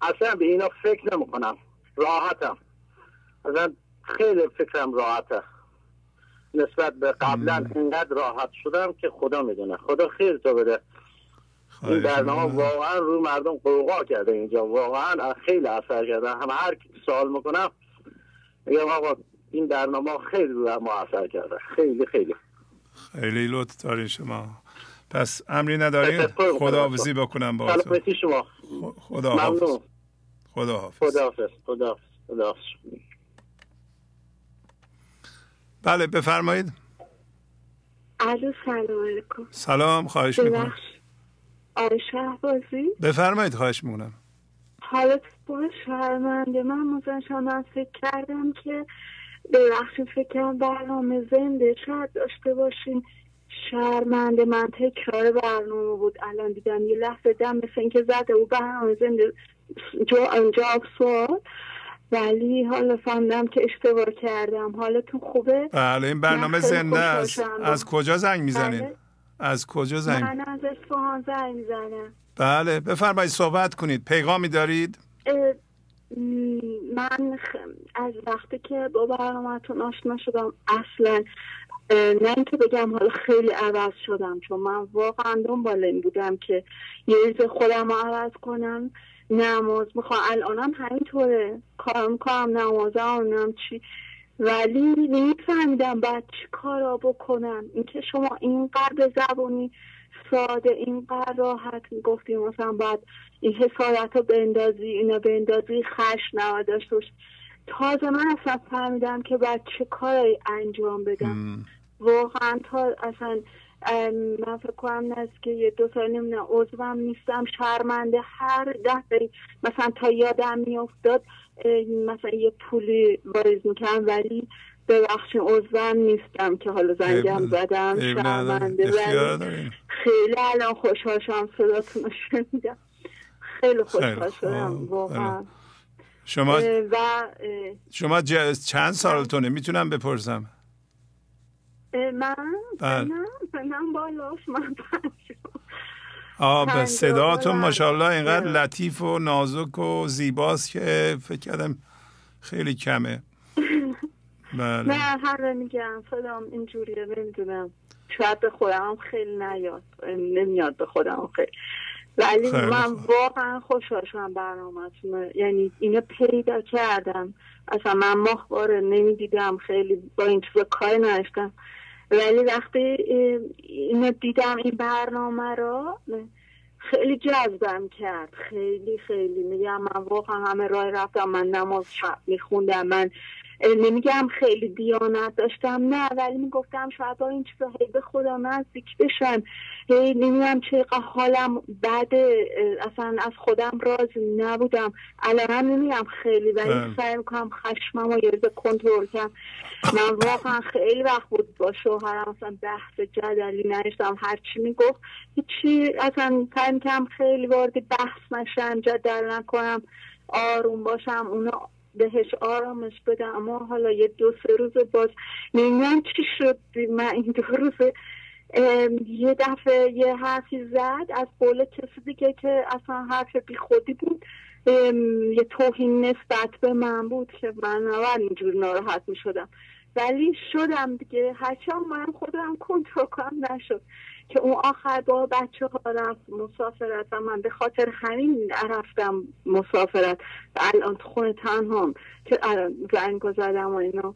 اصلا به اینا فکر نمی‌کنم. راحتم. اصلا خیلی فکرم راحته. نسبت به قبلا اینقدر راحت شدم که خدا می‌دونه. خدا خیر تو بده این برنامه واقعا روی مردم قوقا کرده اینجا. واقعا خیلی اثر کرده. هم هر کی سوال می‌کنم میگم آقا این برنامه خیلی روی ما اثر کرده. خیلی خیلی. خیلی لطف دارین شما. پس امری ندارین؟ خدا حافظی بکنم با شما. خدا حافظ خدا حافظ خدا بله بفرمایید. الو سلام علیکم. سلام خواهش می‌کنم. آره بازی بفرمایید خواهش می‌کنم حالت خوب شرمنده من مثلا من فکر کردم که ببخشید فکر کردم برنامه زنده. شاید داشته باشین. شرمنده من تکرار برنامه بود. الان دیدم یه لحظه دم مثل اینکه زده و برنامه زنده جواب سوال. ولی حالا فهمیدم که اشتباه کردم. حالتون خوبه؟ بله این برنامه زنده است. از کجا زنگ می‌زنید بله. از کجا زنگ من از اصفهان زنگ می‌زنم. بله بفرمایید صحبت کنید. پیغامی دارید؟ من از وقتی که با برنامهتون آشنا شدم اصلا نه اینکه بگم حالا خیلی عوض شدم چون من واقعا دنبال این بودم که یه ریز خودم رو عوض کنم. نماز می‌خوام. الانم همینطوره. کار می‌کنم نمازم چی. ولی نمیفهمیدم بعد چی کارا بکنم. اینکه شما اینقدر زبونی ساده اینقدر راحت می‌گفتی مثلا باید این حسایت رو بندازی اینو بندازی خش نما داشته تازه من اصلا فهمیدم که بعد چه کارایی انجام بدم. واقعا تا اصلا من فکر کنم که یه دو سال نمی‌دونم عضوم نیستم شرمنده هر ده مثلا تا یادم میافتاد مثلا یه پولی واریز می‌کنم ولی ببخش عضوم نیستم که حالا زنگم زدم شرمنده. خیلی الان خوشحال شدم صداتون رو شنیدم. خیلی خوشحال شدم واقعا. شما و شما چند سالتونه؟ می‌تونم بپرسم. من؟ بله. من؟ بالاش من آه صداتون ماشاءالله اینقدر لطیف و نازک و زیباست که فکر کردم خیلی کمه. بله. نه هر میگم صدام اینجوریه نمی‌دونم. شاید به خودم خیلی نیاد. نمیاد به خودم خیلی. ولی من واقعا خوشحال شدم برنامه یعنی اینو پیدا کردم. اصلا من مخباره نمی‌دیدم. خیلی با این چیزا کار نشتم ولی وقتی اینو دیدم این برنامه رو خیلی جذبم کرد. خیلی خیلی. میگم من واقعا همه راه رفتم من نماز شب میخوندم من نمیگم خیلی دیانت داشتم نه ولی می‌گفتم شاید با این چیزا هی به خدا نزدیک بشن. هی نمی‌دونم چقدر حالم بعد اصلا از خودم راضی نبودم. الان هم نمیگم خیلی ولی بله. سعی می‌کنم خشمم و یه کنترل کنم. من واقعا خیلی وقت بود با شوهرم اصلا بحث جدلی نشتم هرچی می‌گفت هیچی اصلا سعی کم خیلی وارد بحث نشم جدل نکنم آروم باشم. اونو بهش آرامش بدم. اما حالا یه دو سه روز باز نمی‌دونم چی شد. من این دو روز یه دفعه یه حرفی زد. از قول کسی دیگه که اصلا حرف بی خودی بود. یه توهین نسبت به من بود که من نوان اینجور ناراحت می شدم ولی شدم دیگه. هرچه من خودم کنترل کنم نشد. که اون آخر با بچه ها رفت مسافرت و من به خاطر همین رفتم مسافرت. و الان تو خونه تنهام که زنگ زدم و اینا.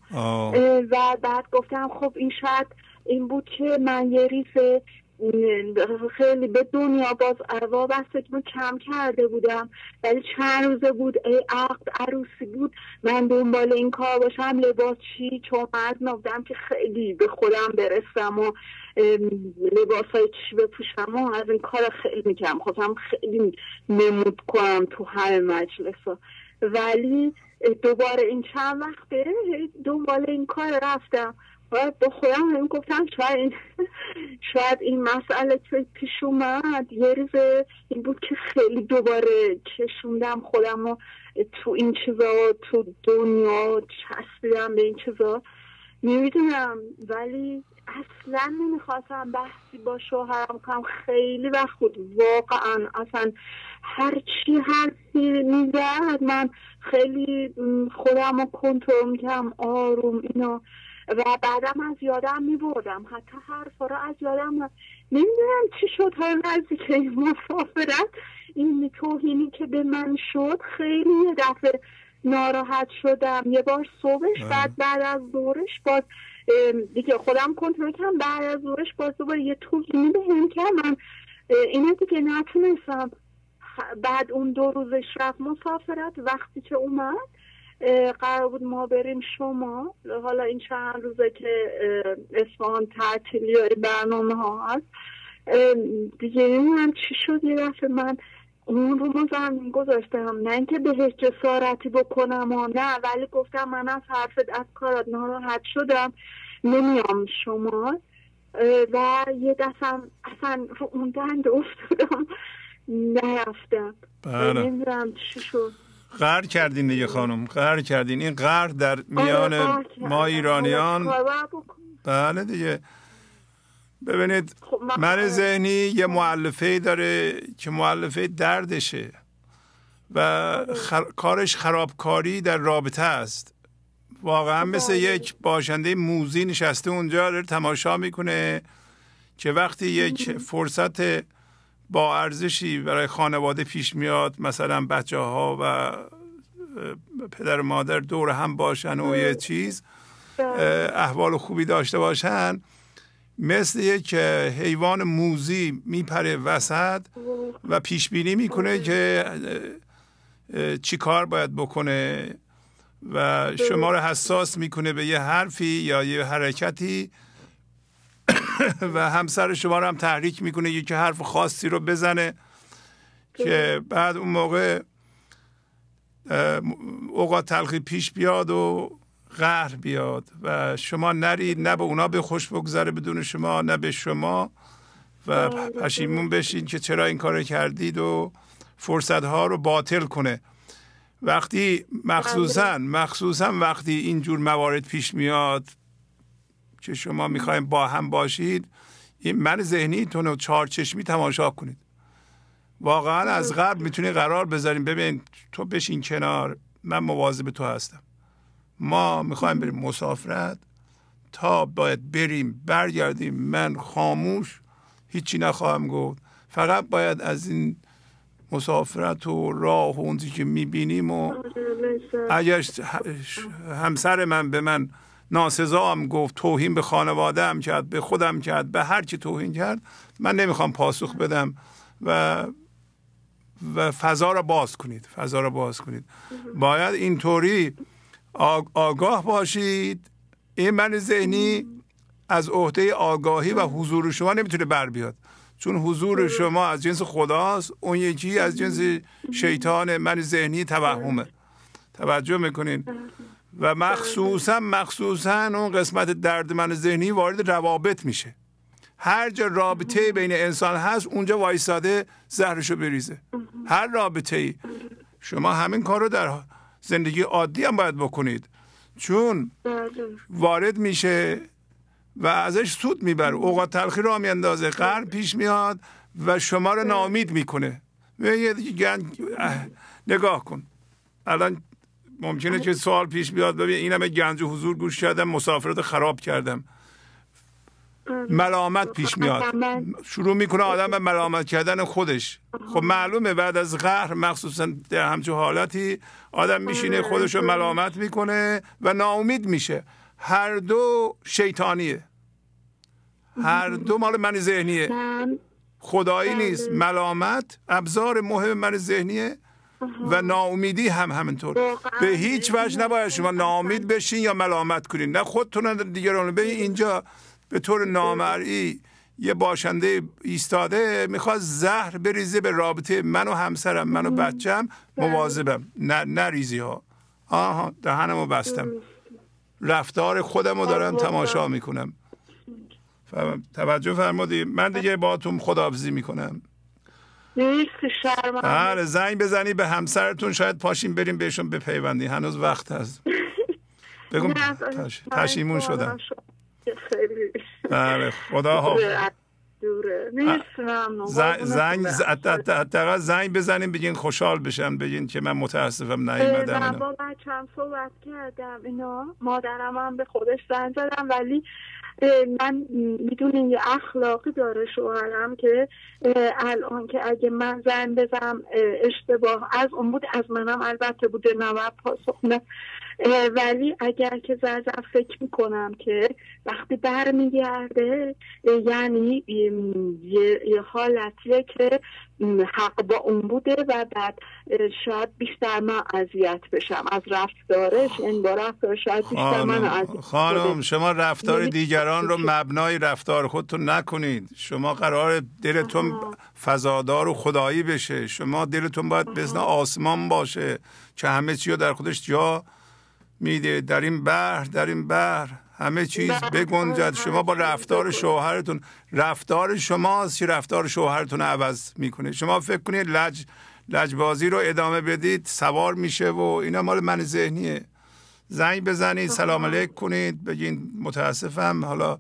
و بعد گفتم خب این شاید این بود که من یه ریز خیلی به دنیا باز وابستگیمو کم کرده بودم. ولی چند روزه بود ای عقد عروسی بود. من دنبال این کار باشم لباس چی؟ چون نبودم که خیلی به خودم برسم و لباس های چی بپوشم و از این کار خیلی می‌کنم خواستم خیلی نمود کنم تو همه مجلس ها ولی دوباره این چند وقته دنبال این کار رفتم. باید با خودم گفتم شاید شاید این مسئله که پیش اومد یه روز این بود که خیلی دوباره کشوندم خودم و تو این چیزا تو دنیا چسبیدم به این چیزا. نمی‌دونم ولی اصلا نمی‌خواستم بحثی با شوهرم کنم. خیلی وقت بود. واقعا اصلا هرچی حرفی می‌زد من خیلی خودم رو کنترل می‌کردم آروم اینا. و بعدم از یادم میبردم. حتی حرفا رو از یادم نمی‌دونم چی شد. ها نزدیک این مسافرت این توهینی که به من شد خیلی یه دفعه ناراحت شدم. یه بار صبحش بعد بعد از ظهرش باز دیگه خودم کنترل کردم. بعد از ظهرش باز دوباره یه توهینی به هم من اینه دیگه نتونستم. بعد اون دو روزش رفت مسافرت وقتی که اومد قرار بود ما بریم شما. حالا این چند روزه که اصفهان تعطیلی برنامه ها هست. دیگه نمی‌دونم چی شد. یه دفعه من اون رو ما زمین گذاشتم. نه اینکه بهش جسارتی بکنم و نه ولی گفتم من از حرفت از کارات ناراحت شدم. نمیام شما. و یه دستم اصلا رو اون دند افتادم. نرفتم. بله. نمی‌دونم چی شد. قهر کردین دیگه خانم قهر کردین. این قهر در آره، میان ما ایرانیان. بله دیگه. ببینید خب، من ذهنی یه معلفه داره که معلفه دردشه و کارش خرابکاری در رابطه است. واقعا خب، مثل یک باشنده موزی نشسته اونجا داره تماشا می‌کنه. که وقتی یک فرصت با ارزشی برای خانواده پیش میاد. مثلا بچه ها و پدر و مادر دور هم باشن و یه چیز بله. احوال خوبی داشته باشن. مثل یک حیوان موزی میپره وسط و پیش بینی می‌کنه که چی کار باید بکنه و شما رو حساس می‌کنه به یه حرفی یا یه حرکتی و همسر شما رو هم تحریک می‌کنه یکی حرف خاصی رو بزنه که بعد اون موقع اوقات تلخی پیش بیاد و قهر بیاد و شما نرید نه به اونا به خوش بگذره بدون شما نه به شما و پشیمون بشین که چرا این کار کردید و فرصت ها رو باطل کنه. وقتی مخصوصا مخصوصا وقتی اینجور موارد پیش میاد که شما می‌خوایم با هم باشید این من ذهنیتون رو چهار چشمی تماشا کنید. واقعا از قبل می‌تونی قرار بذاریم. ببین تو بشین کنار من مواظب تو هستم. ما می‌خوایم بریم مسافرت تا باید بریم برگردیم. من خاموش هیچی نخواهم گفت. فقط باید از این مسافرت و راه و اونچه که می‌بینیم و اگر همسر من به من ناسزا هم گفت توهین به خانواده هم کرد به خودم کرد به هر کی توهین کرد من نمی‌خوام پاسخ بدم و و فضا را باز کنید فضا را باز کنید. باید اینطوری آگاه باشید. این من ذهنی از عهده آگاهی و حضور شما نمی‌تونه بر بیاد. چون حضور شما از جنس خداست اون یکی از جنس شیطان من ذهنی توهمه. توجه می‌کنین؟ و مخصوصا مخصوصا اون قسمت درد من ذهنی وارد روابط میشه. هر جا رابطه بین انسان هست اونجا وایساده زهرشو بریزه. هر رابطه ای شما همین کار رو در زندگی عادی هم باید بکنید. چون وارد میشه و ازش سود می‌بره. اوقات تلخی را میاندازه. قرن پیش میاد و شما رو نامید می‌کنه. نگاه کن. الان ممکنه که سوال پیش بیاد. ببین این همه گنج و حضور گوش کردم مسافرت خراب کردم. ملامت پیش میاد. شروع می‌کنه آدم به ملامت کردن خودش. خب معلومه بعد از قهر مخصوصا در همچون حالتی آدم میشینه خودش رو ملامت می‌کنه و ناامید میشه. هر دو شیطانیه. هر دو مال من ذهنیه. خدایی نیست. ملامت ابزار مهم من ذهنیه. و ناامیدی هم همینطور. به هیچ وجه نباید شما ناامید بشین یا ملامت کنین. نه خودتون دیگران به اینجا به طور نامرئی یه باشنده ایستاده می‌خواد زهر بریزه به رابطه من و همسرم من و بچم. مواظبم. نه نریزی ها آها دهنمو بستم. رفتار خودم رو دارم تماشا می‌کنم. توجه فرمودی. من دیگه با تو خداحافظی می‌کنم. بله زنگ بزنی به همسرتون شاید پاشیم بریم بهشون بپیوندی. هنوز وقت هست. بگم پشیمون شدم. بله خدا ها زنگ حداقل زنگ بزنیم بگین خوشحال بشن بگین که من متاسفم نیومدم من با بچم صحبت کردم. اینا مادرم هم به خودش زنگ زدم ولی من می‌دونین یه اخلاقی داره شوهرم که الان که اگه من زن بزنم اشتباه از اون بود از منم البته بوده نواب پاسخ ولی اگر که زرزر فکر می‌کنم که وقتی برمیگرده یعنی یه, یه حالتیه که حق با اون بوده و بعد شاید بیشتر من اذیت بشم از رفتارش این با رفتار شاید بیشتر من اذیت خانم شما رفتار یعنی دیگران رو مبنای رفتار خودتون نکنید. شما قرار دلتون فضادار و خدایی بشه. شما دلتون باید بزن آسمان باشه که همه چی رو در خودش جا میده. در این بحر در این بحر. همه چیز بگنجد. شما با رفتار شوهرتون. رفتار شماست که رفتار شوهرتون عوض می‌کنه. شما فکر کنید لج لجبازی رو ادامه بدید سوار میشه و اینا مال من ذهنیه. زنگ بزنید سلام علیک کنید بگین متاسفم. حالا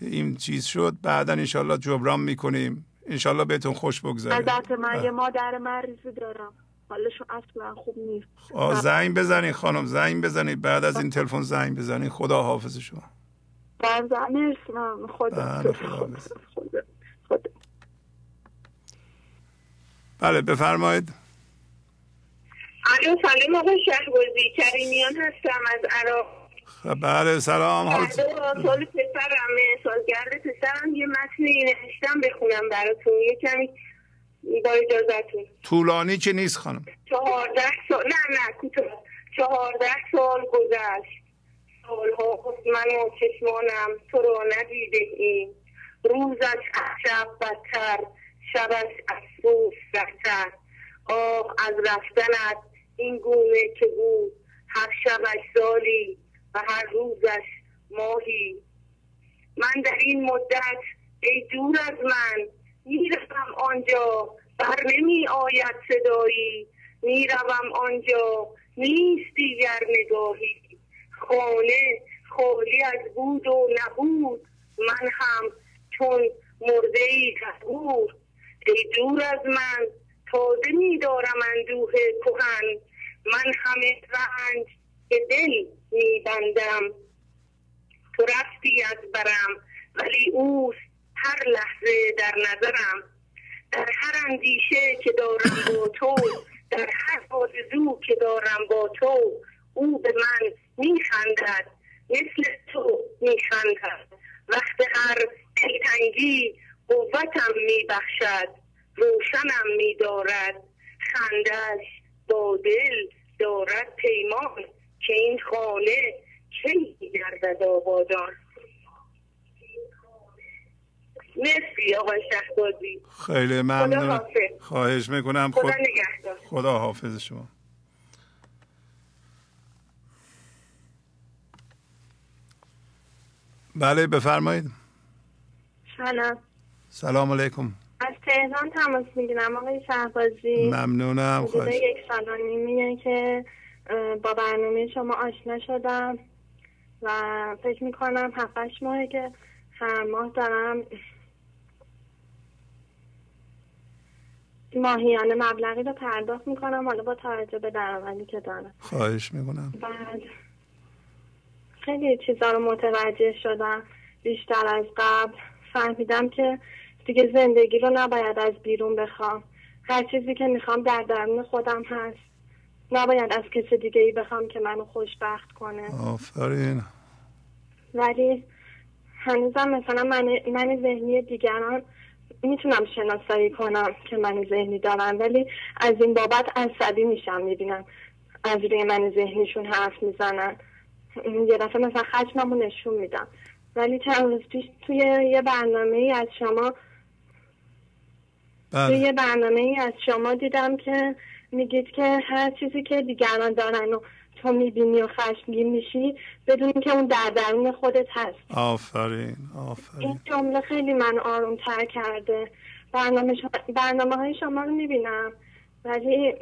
این چیز شد. بعدا انشالله جبران می‌کنیم. انشالله بهتون خوش بگذاره البته من یه مادر مریضی دارم. حالشون اصلا خوب نیست. زنگ بزنید خانم زنگ بزنید. بعد از این تلفن زنگ بزنید. خدا حافظ شما. خدا بله، خدا بله بفرمایید. الو سلام آقای شهبازی. کریمیان هستم از عراق. خب، بله سلام. حال سال پسرم. سالگرد پسرم. یه متنی نوشتم بخونم براتون. یه کمی با اجازتون طولانی که نیست خانم. چهارده سال نه نه کوتاه. چهارده سال گذشت. سالها من و چشمانم تو رو ندیده ایم روزش شب بدتر. شبش افسوس بهتر آه از رفتنت این گونه که بود. هر شبش سالی و هر روزش ماهی. من در این مدت ای دور از من. می‌روم آنجا بر نمی آید صدایی. می‌روم آنجا نیست دیگر نگاهی. خانه خالی از بود و نبود. من هم چون مرده ای تصور ای دور از من تازه میدارم اندوه کهن. من همه رنج به دل میبندم. تو رفتی از برم ولی اوست هر لحظه در نظرم در هر اندیشه که دارم با تو در هر آرزو که دارم با تو او به من میخندد مثل تو میخندد. وقت هر دلتنگی قوتم میبخشد روشنم میدارد. خندش با دل دارد پیمان که این خانه کی گردد آبادان. مرسی آقای شهبازی. خیلی ممنون. خواهش می‌کنم. خدا, خدا حافظ شما. بله بفرمایید. سلام. سلام علیکم. از تهران تماس می‌گیرم آقای شهبازی. ممنونم. خواهش یک سال نیمیه که با برنامه شما آشنا شدم و فکر می‌کنم هفتش ماهه که هر ماه دارم ماهیانه مبلغی رو پرداخت می‌کنم حالا با توجه به درآمدی که دارم. خواهش می‌کنم. بعد خیلی چیزا رو متوجه شدم. بیشتر از قبل فهمیدم که دیگه زندگی رو نباید از بیرون بخوام. هر چیزی که می‌خوام در درون خودم هست. نباید از کسی دیگه ای بخوام که منو خوشبخت کنه. آفرین. ولی هنوزم مثلا من, من ذهنی دیگران می‌تونم شناسایی کنم که من ذهنی دارم ولی از این بابت عصبی میشم می‌بینم از روی من ذهنیشون حرف می‌زنن یه دفعه مثلا خشممو نشون میدم ولی چند روز پیش توی یه برنامه ای از شما بله. توی یه برنامه ای از شما دیدم که میگید که هر چیزی که دیگران دارن و تو می‌بینی و خشمگین میشی بدونی که اون در درون خودت هست آفرین آفرین. این جمله خیلی من آروم تر کرده. برنامه, برنامه های شما رو می‌بینم ولی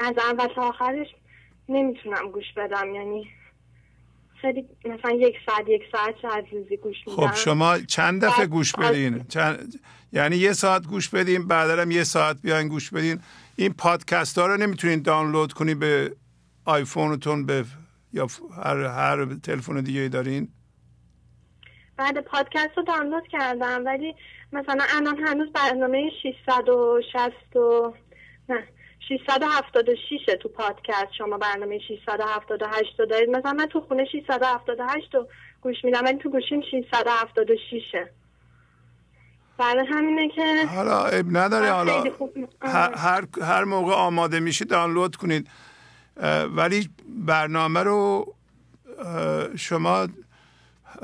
از اول تا آخرش نمی‌تونم گوش بدم. یعنی خیلی مثلا یک ساعت یک ساعت از روزی گوش میدم. خب شما چند دفعه گوش بدین؟ چند... یعنی یه ساعت گوش بدین بعد یه ساعت بیاین گوش بدین. این پادکست ها رو نمی‌تونین دانلود کنی به آیفونتون به یا هر هر تلفن دیگه دارین؟ بعد پادکست رو دانلود کردم ولی مثلا الان هنوز برنامه 660 و نه 676 تو پادکست. شما برنامه 678 رو دارید. مثلا من تو خونه 678 رو گوش میدم ولی تو گوشیم 676 برای همینه که حالا اب نداره حالا هر, هر موقع آماده میشه دانلود کنید. ولی برنامه رو شما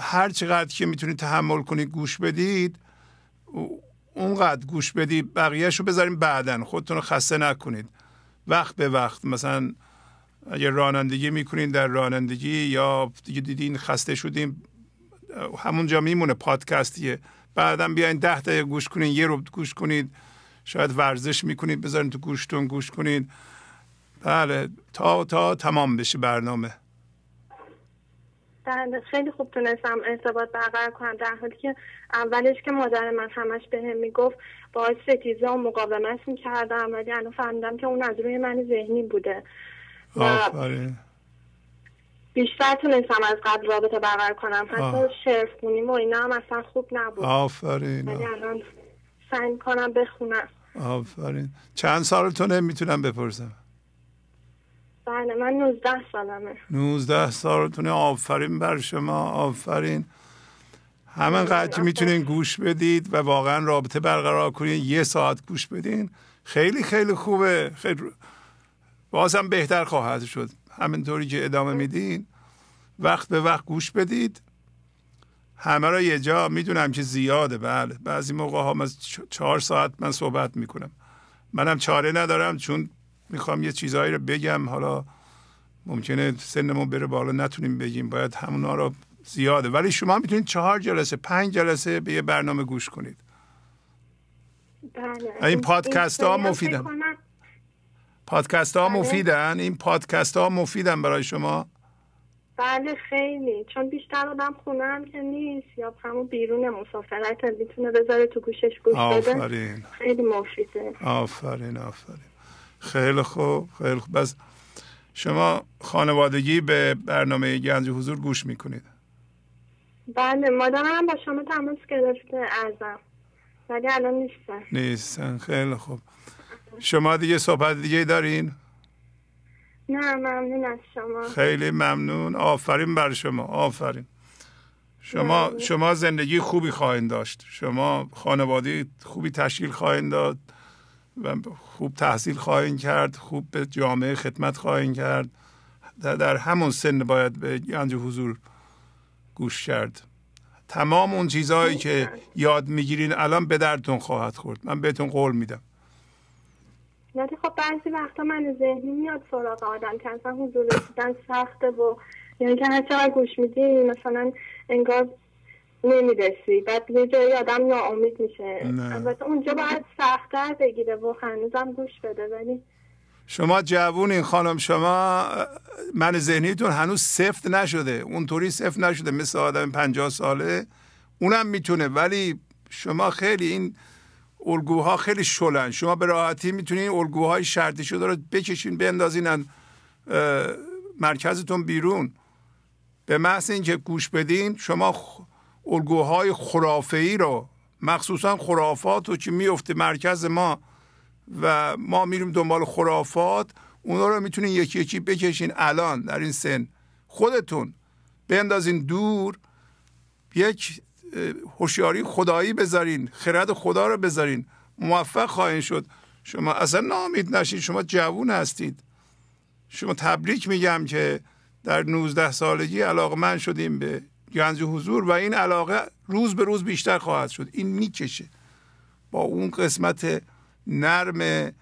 هر چقدر که می‌تونید تحمل کنید گوش بدید اونقدر گوش بدید بقیهش رو بذاریم بعدا. خودتون رو خسته نکنید. وقت به وقت. مثلا اگر رانندگی می‌کنین در رانندگی یا دیگه دیدین خسته شدیم همونجا میمونه پادکستیه بعدا بیاین ده دقیقه گوش کنین یه رو گوش کنید. شاید ورزش می‌کنید بذارین تو گوشتون گوش کنید. بله تا تا تمام بشه برنامه. بله خیلی خوب تونستم ارتباط برقرار کنم در حالی که اولش که مادر من همش به هم می‌گفت باید ستیزه و مقاومت می‌کردم ولی الان فهمیدم که اون از روی من ذهنی بوده. آفرین. بیشتر تونستم از قبل رابطه برقرار کنم. حتی شرف خونیم و اینا هم اصلا خوب نبود. آفرین. ولی الان سعی کنم بخونم. آفرین. چند سالتونه می‌تونم بپرسم؟ بله من 19 سالمه. 19 سالتونه آفرین بر شما آفرین. همین قدر می‌تونین گوش بدید و واقعا رابطه برقرار کنید یه ساعت گوش بدین. خیلی خیلی خوبه. خیلی بازم بهتر خواهد شد. همینطوری که ادامه میدین. وقت به وقت گوش بدید. همه را یه جا می‌دونم که زیاده بله. بعضی موقع ها از چهار ساعت من صحبت می‌کنم. منم چاره ندارم چون می‌خوام یه چیزهایی رو بگم. حالا ممکنه سنمون بره بالا نتونیم بگیم. باید همونا رو زیاده. ولی شما می‌تونید چهار جلسه پنج جلسه به یه برنامه گوش کنید. بله. این پادکست ها مفیدن. پادکست ها بله. مفیدن. این پادکست ها مفیدن برای شما. بله خیلی. چون بیشتر آدم خونه هم که نیست یا همون بیرون مسافرت می‌تونه بذاره تو گوشش گوش بده. آفرین. خیلی مفیده. آفرین آفرین. خیلی خوب خیلی خوب. بس شما خانوادگی به برنامه گنج حضور گوش می‌کنید. بله مادرم با شما تماس گرفته ازم. ولی الان نیستن. نیستن. خیلی خوب. شما دیگه صحبت دیگه دارین؟ نه ممنون از شما. خیلی ممنون. آفرین بر شما. آفرین. شما شما زندگی خوبی خواهید داشت. شما خانواده خوبی تشکیل خواهید داد. و خوب تحصیل خواهید کرد خوب به جامعه خدمت خواهید کرد. در, در همون سن باید به گنج حضور گوش کرد. تمام اون چیزهایی که یاد می‌گیرین الان به درتون خواهد خورد. من بهتون قول میدم. ولی خب بعضی وقتا من ذهنی میاد سراغ آدم که اصلا حضور رسیدن سخته و یعنی که هر چقدر گوش میدی مثلا انگار نمی‌رسی. بعد یه جایی آدم ناامید میشه. البته اونجا باید سختتر بگیره و هنوزم گوش بده ولی شما جوونین خانم شما من ذهنیتون هنوز سفت نشده. اونطوری سفت نشده مثل آدم پنجاه ساله. اونم می‌تونه ولی شما خیلی این الگوها خیلی شلن. شما به راحتی می‌تونین الگوهای شرطی شده رو بکشین بندازین مرکزتون بیرون. به محض اینکه گوش بدین شما الگوهای خرافه رو مخصوصا خرافات رو که میفته مرکز ما و ما میریم دنبال خرافات اونا رو می‌تونین یکی یکی بکشین الان در این سن. خودتون بندازین دور یک هوشیاری خدایی بذارین خرد خدا رو بذارین. موفق خواهید شد. شما اصلا نامید نشید شما جوون هستید. شما تبریک میگم که در 19 سالگی علاقه من شدیم به گنج حضور و این علاقه روز به روز بیشتر خواهد شد. این می‌کشه. با اون قسمت نرم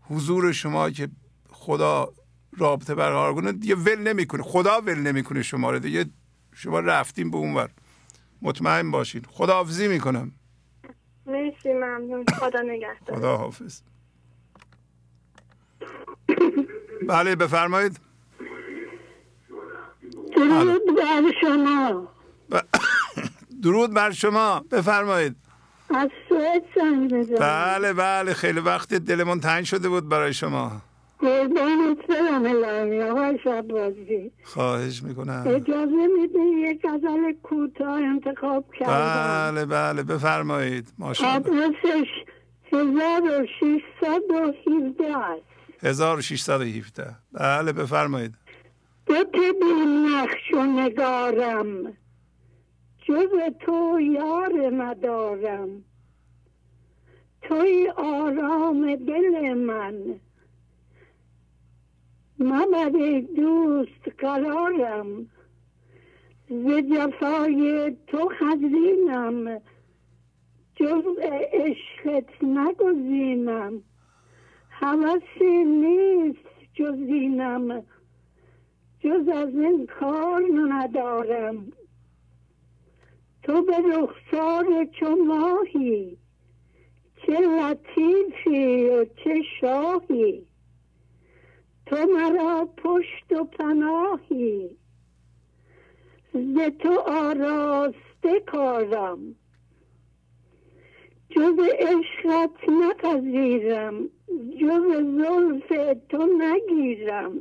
حضور شما که خدا رابطه برقرار کنه دیگه ول نمی‌کنه. خدا ول نمی‌کنه شما رو دیگه. شما رفتیم به اونور. مطمئن باشین. خدا حافظی می‌کنم. مرسی ممنون. خدا نگهدار. خدا حافظ بله بفرمایید. درود بر شما. درود بر شما. بفرمایید. از سوئد زنگ بله بله. خیلی وقت دلمون تنگ شده بود برای شما. قربانت برم الهی. آقای شبازی خواهش می‌کنم. اجازه میده یک غزل کوتاه انتخاب کردم؟ بله بله. بفرمایید. ماشاءالله. آدرسش 1617 است. 1617 بله بفرمایید. ببین نقش و نگارم. جز تو یار ندارم. توی آرام دل من. مبر دوست قرارم. ز جفای تو خزینم. جز عشقت نگزینم. حوثی نیست جز اینم. جز از این کار ندارم. تو به رخسار چو ماهی؟ چه لطیفی و چه شاهی؟ تو مرا پشت و پناهی. ز تو آراسته کارم. جز عشقت نپذیرم. جز زلف تو نگیرم.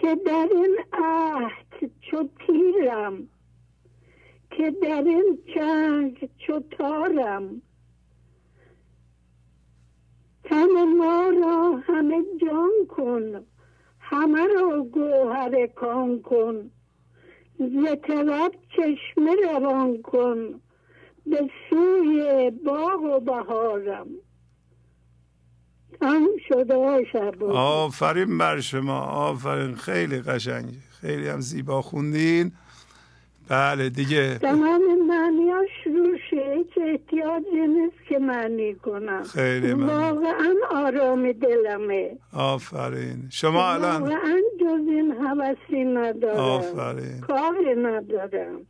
که در این عهد چو تیرم که در این چنگ چو تارم. تن ما را همه جان کن همه را گوهر کان کن. ز طرف چشمه روان کن به سوی باغ و بهارم. هم شده شب آفرین بر شما. آفرین. خیلی قشنگ. خیلی هم زیبا خوندین. بله دیگه. تمام معنیاش روشه. که احتیاجی نیست که معنی کنم. خیلی من. واقعا آرام دلمه. آفرین. شما الان؟ واقعا جز این حوثی ندارم. آفرین. کاری ندارم.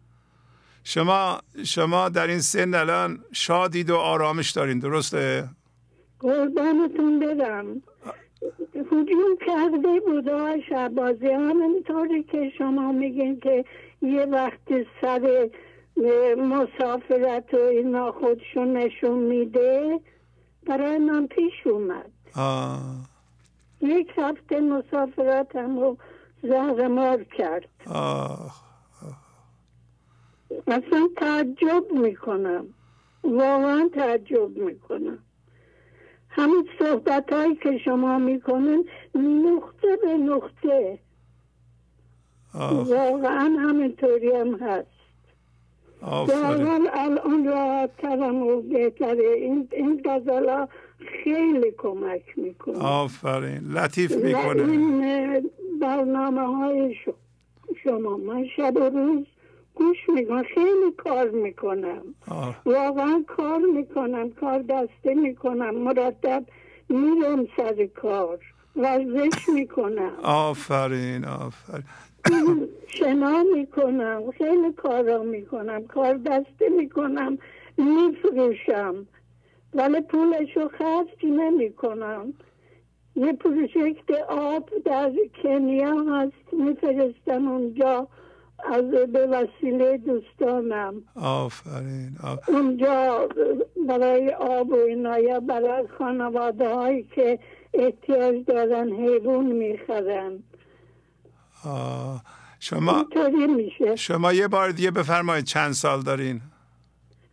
شما شما در این سن الان شادید و آرامش دارین. درسته؟ قربانتون برم هجوم کرده بود آقای شعبازی همینطوری که شما میگین که یه وقت سر مسافرت و اینا خودشون نشون میده برای من پیش اومد. یک هفته مسافرتم رو زهر کرد. آه. اصلا تعجب می‌کنم. واقعا تعجب می‌کنم. همین صحبت هایی که شما می‌کنن نقطه به نقطه. واقعا همینطوری هم هست. واقعا الان راحت ترم و بهتره. این, این غزل خیلی کمک می‌کنه. آفرین. لطیف می‌کنه. این برنامه های شما. من شب و روز گوش می‌کنم خیلی کار می‌کنم. واقعا کار می‌کنم کار دسته می‌کنم مرتب میرم سر کار ورزش می‌کنم. آفرین آفرین. شنا می‌کنم خیلی کارا می‌کنم کار دسته می‌کنم میفروشم. ولی پولشو خرج نمی‌کنم. یه پروژکت آب در کنیا هست میفرستم اونجا. از به وسیله دوستانم. آفرین, اونجا برای آب و اینا یا برای خانواده هایی که احتیاج دارن حیوان می‌خرن. شما میشه. شما یه بار دیگه بفرمایید چند سال دارین؟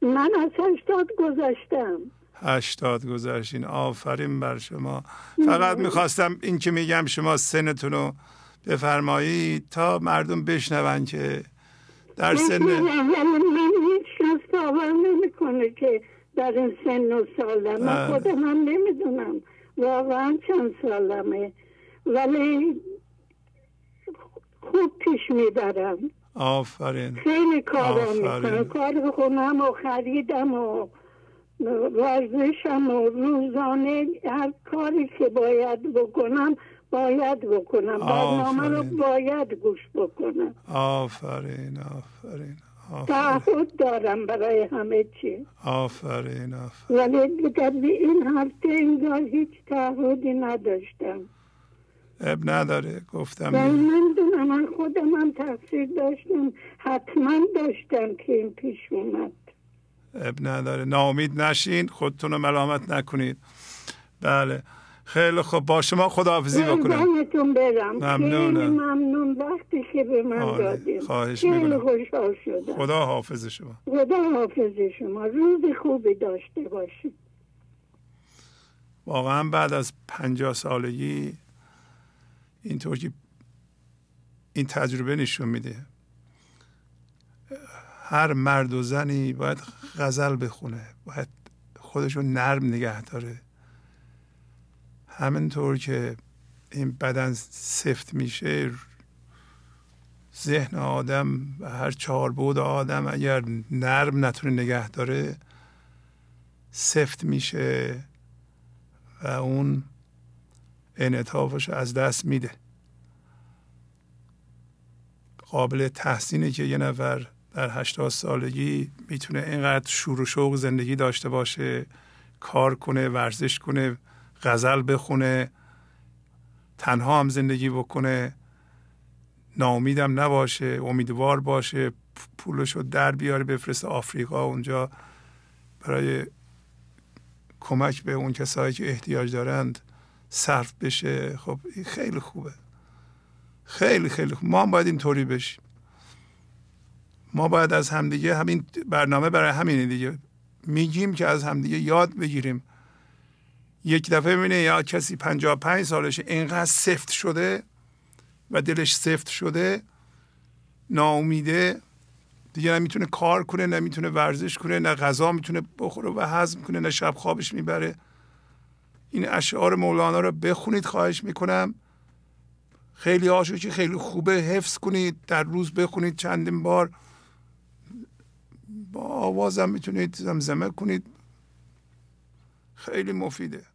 من از هشتاد گذاشتم هشتاد گذاشتین آفرین بر شما. فقط می‌خواستم این که میگم شما سنتون رو بفرمایید تا مردم بشنون که در سن من هیچ کس باور نمی‌کنه که در این سن و سالم من بله. خودم هم نمی‌دونم. واقعا چند سالمه. ولی خوب پیش می‌برم. آفرین. خیلی کارا می‌کنم. کار خونم و خریدم و ورزشم و روزانه هر کاری که باید بکنم باید بکنم. برنامه رو باید گوش بکنم. آفرین آفرین تعهد دارم برای همه چی. آفرین آفرین. ولی در این هفته اینگاه هیچ تعهدی نداشتم. اب نداره گفتم من دونم من خودم هم تقصیر داشتم. حتما داشتم که این پیش اومد. اب نداره. ناامید نشین خودتون رو ملامت نکنید. بله. خیلی خوب. با شما خداحافظی بکنم. برم ممنونم. خیلی ممنون. وقتی که به من آره. دادیم خواهش خیلی خوشحال شدم. خدا حافظ شما. خدا حافظ شما. روز خوبی داشته باشید. واقعا بعد از پنجاه سالگی اینطور که این تجربه نشون میده هر مرد و زنی باید غزل بخونه. باید خودشو نرم نگه داره. همینطور که این بدن سفت میشه ذهن آدم و هر چهار بود آدم اگر نرم نتونه نگه داره سفت میشه و اون انعطافش از دست میده. قابل تحسینه که یه نفر در هشتاد سالگی می‌تونه اینقدر شور و شوق زندگی داشته باشه کار کنه ورزش کنه. غزل بخونه تنها هم زندگی بکنه. ناامیدم نباشه امیدوار باشه پولش رو در بیاره بفرست آفریقا اونجا. برای کمک به اون کسایی که احتیاج دارند صرف بشه. خب خیلی خوبه. خیلی خیلی خوب. ما هم باید اینطوری بشیم. ما باید از همدیگه همین برنامه برای همینه دیگه. میگیم که از همدیگه یاد بگیریم. یک دفعه می‌بینه یا کسی پنجاه پنج سالشه اینقدر سفت شده و دلش سفت شده ناامیده دیگه نمی‌تونه کار کنه نمی‌تونه ورزش کنه نه غذا می‌تونه بخوره و هضم کنه نه شب خوابش می‌بره. این اشعار مولانا رو بخونید خواهش می‌کنم. خیلی هاشو که خیلی خوبه حفظ کنید در روز بخونید چندین بار. با آوازم می‌تونید زمزمه کنید. خیلی مفیده.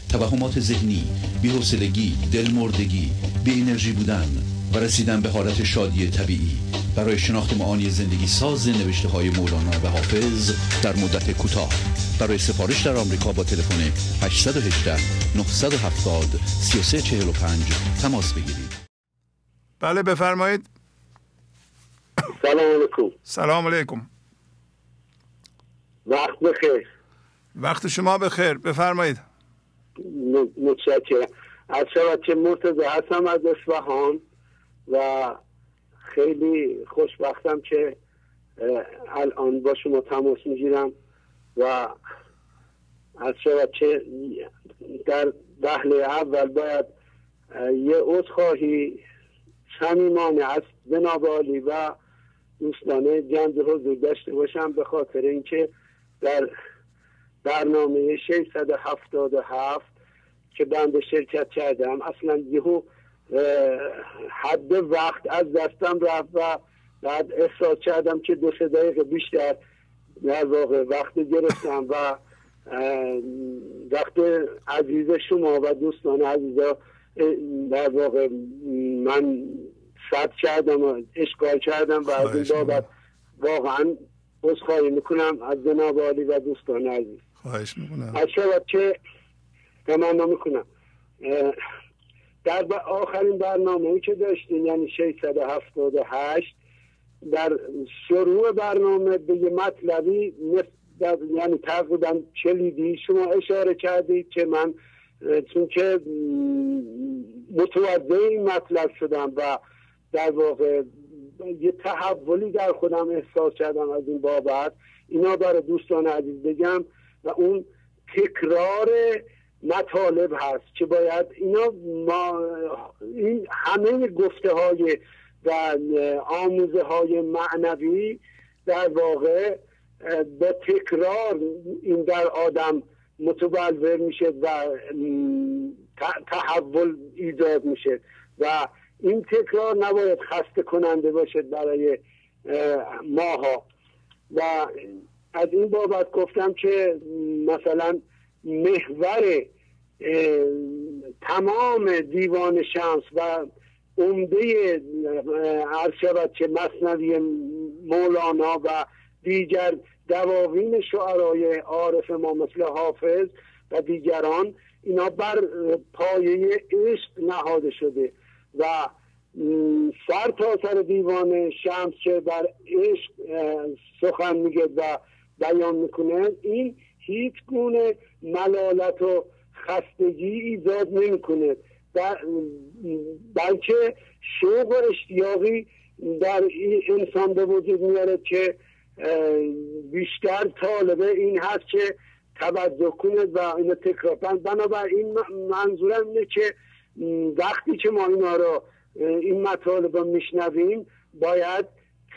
توهمات ذهنی بی‌حوصلگی دلمردگی بی انرژی بودن و رسیدن به حالت شادی طبیعی. برای شناخت معانی زندگی ساز نوشته های مولانا و حافظ در مدت کوتاه. برای سفارش در آمریکا با تلفن 818 970 3345 تماس بگیرید. بله بفرمایید. سلام علیکم. سلام علیکم. وقت بخیر. وقت شما بخیر. بفرمایید. متشکرم. از شود که مرتضی هستم از اصفهان و خیلی خوشبختم که الان با شما تماس می‌گیرم و از شود که در دهله اول باید یه عذرخواهی صمیمانه از جناب عالی و دوستانه جنج حضور داشته باشم به خاطر اینکه در برنامه 677 که بنده شرکت کردم. اصلا یهو حد وقت از دستم رفت و بعد احساس کردم که دو سه دقیقه بیشتر در واقع وقت گرفتم و وقت عزیز شما و دوستان عزیزا در واقع من ثبت کردم و اشکال کردم و از این بابت واقعا عذرخواهی می‌کنم از جناب عالی و دوستان عزیز. خواهش می‌کنم. که تمنا می‌کنم در آخرین برنامه که داشتیم یعنی 678 در شروع برنامه به یه مطلبی یعنی تقریبا چلیدی شما اشاره کردید که من چون که متوجه مطلب شدم و در واقع یه تحولی در خودم احساس کردم از این بابت. اینا برای دوستان عزیز بگم و اون تکرار مطالب هست که باید اینا ما این همه گفته های و آموزه های معنوی در واقع با تکرار این در آدم متبلور میشه و تحول ایجاد میشه و این تکرار نباید خسته کننده باشد برای ماها. و از این بابت گفتم که مثلا محور تمام دیوان شمس و عمده عرض شود که مصنوی مولانا و دیگر دواوین شعرهای عارف ما مثل حافظ و دیگران اینا بر پایه عشق نهاده شده و سر تا سر دیوان شمس که بر عشق سخن میگه و بیان می‌کنه این هیچ گونه ملالت و خستگی ایجاد نمی‌کنه. بلکه شوق و اشتیاقی در انسان به وجود میاره که بیشتر طالبه این هست که توجه کنه و اینو تکرار بنابراین منظورم اینه که وقتی که ما اینا رو این مطالب رو میشنویم باید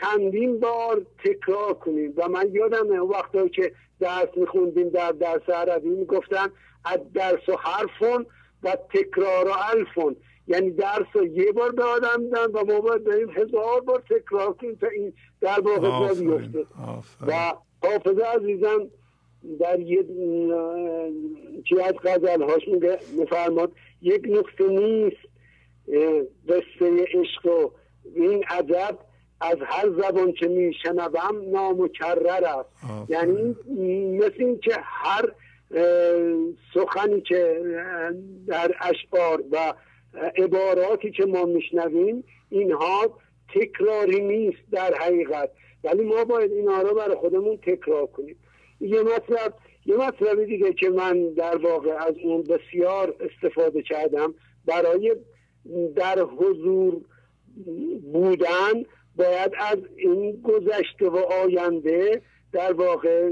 چندین بار تکرار کنیم. و من یادم وقتی که درس میخوندیم در درس عربی می‌گفتن از درس و حرفون و تکرار و الفون یعنی درس رو یه بار به آدم میدن و ما باید بریم هزار بار تکرار کنیم تا این در واقع بیفته. و حافظ عزیزم در یه چی از غزل هاش میگه مفرماد یک نقطه نیست قصه عشق و این عجب از هر زبان که میشنوم نامکرر است. یعنی مثل این که هر سخنی که در اشعار و عباراتی که ما میشنویم اینها تکراری نیست در حقیقت. ولی ما باید اینها رو برای خودمون تکرار کنیم. یه مطلب یه مطلب دیگه که من در واقع از اون بسیار استفاده کردم برای در حضور بودن باید از این گذشته و آینده در واقع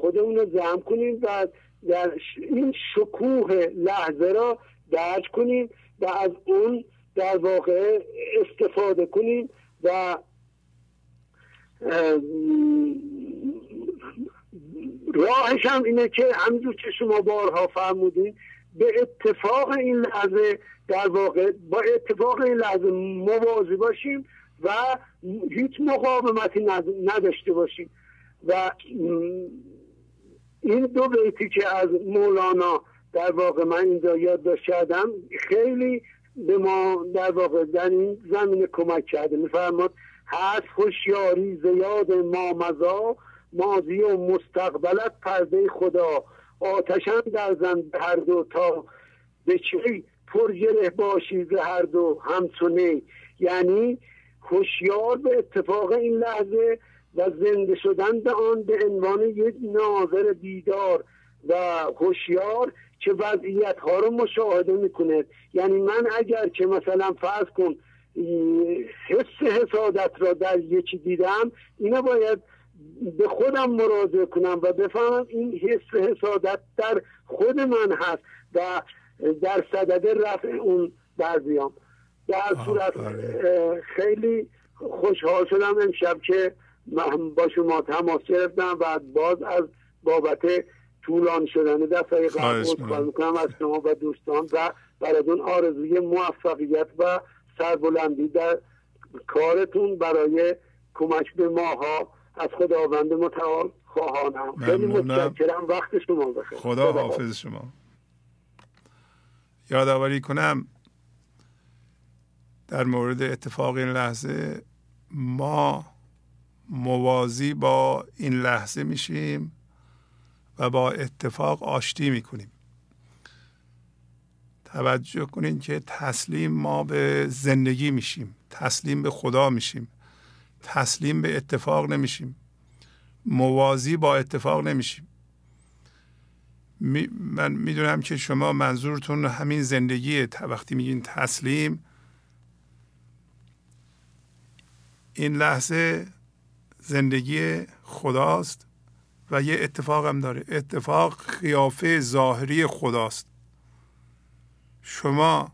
خودمون رو جمع کنیم و در این شکوه لحظه را درک کنیم و از اون در واقع استفاده کنیم و راهش هم اینه که همینجور که شما بارها فرمودین به اتفاق این لحظه در واقع با اتفاق این لحظه موازی باشیم و هیچ مقاومتی نداشته باشیم. و این دو بیتی که از مولانا در واقع من اینجا یادداشت کردم خیلی به ما در واقع در این زمینه کمک کرده. میفرماد هست خوشیاری زیاد ما مزا ماضی و مستقبلت پرده خدا. آتشن در زن هر دو تا. به چی پر گره باشی هر دو؟ همسونه یعنی هوشیار به اتفاق این لحظه و زنده شدن به آن به عنوان یک ناظر بیدار و هوشیار که وضعیت ها رو مشاهده می‌کنه. یعنی من اگر که مثلا فرض کن حس حسادت را در یکی دیدم اینو باید به خودم مراجعه کنم و بفهمم این حس حسادت در خود من هست و در صدد رفع اون در در صورت خیلی خوشحال شدم امشب که من با شما تماس گرفتم و باز از بابت طولان شدن دفعه قبل می‌کنم. از شما و دوستان و براتون آرزوی موفقیت و سربلندی در کارتون برای کمک به ماها از خداوند متعال خواهانم. خیلی متشکرم. وقت شما بخیر. خدا حافظ شما. یادآوری کنم در مورد اتفاق این لحظه ما موازی با این لحظه میشیم و با اتفاق آشتی می‌کنیم. توجه کنین که تسلیم ما به زندگی میشیم تسلیم به خدا میشیم تسلیم به اتفاق نمیشیم موازی با اتفاق نمیشیم. من می‌دونم که شما منظورتون همین زندگیه وقتی میگین تسلیم این لحظه زندگی خداست و یه اتفاق هم داره. اتفاق خیافه ظاهری خداست. شما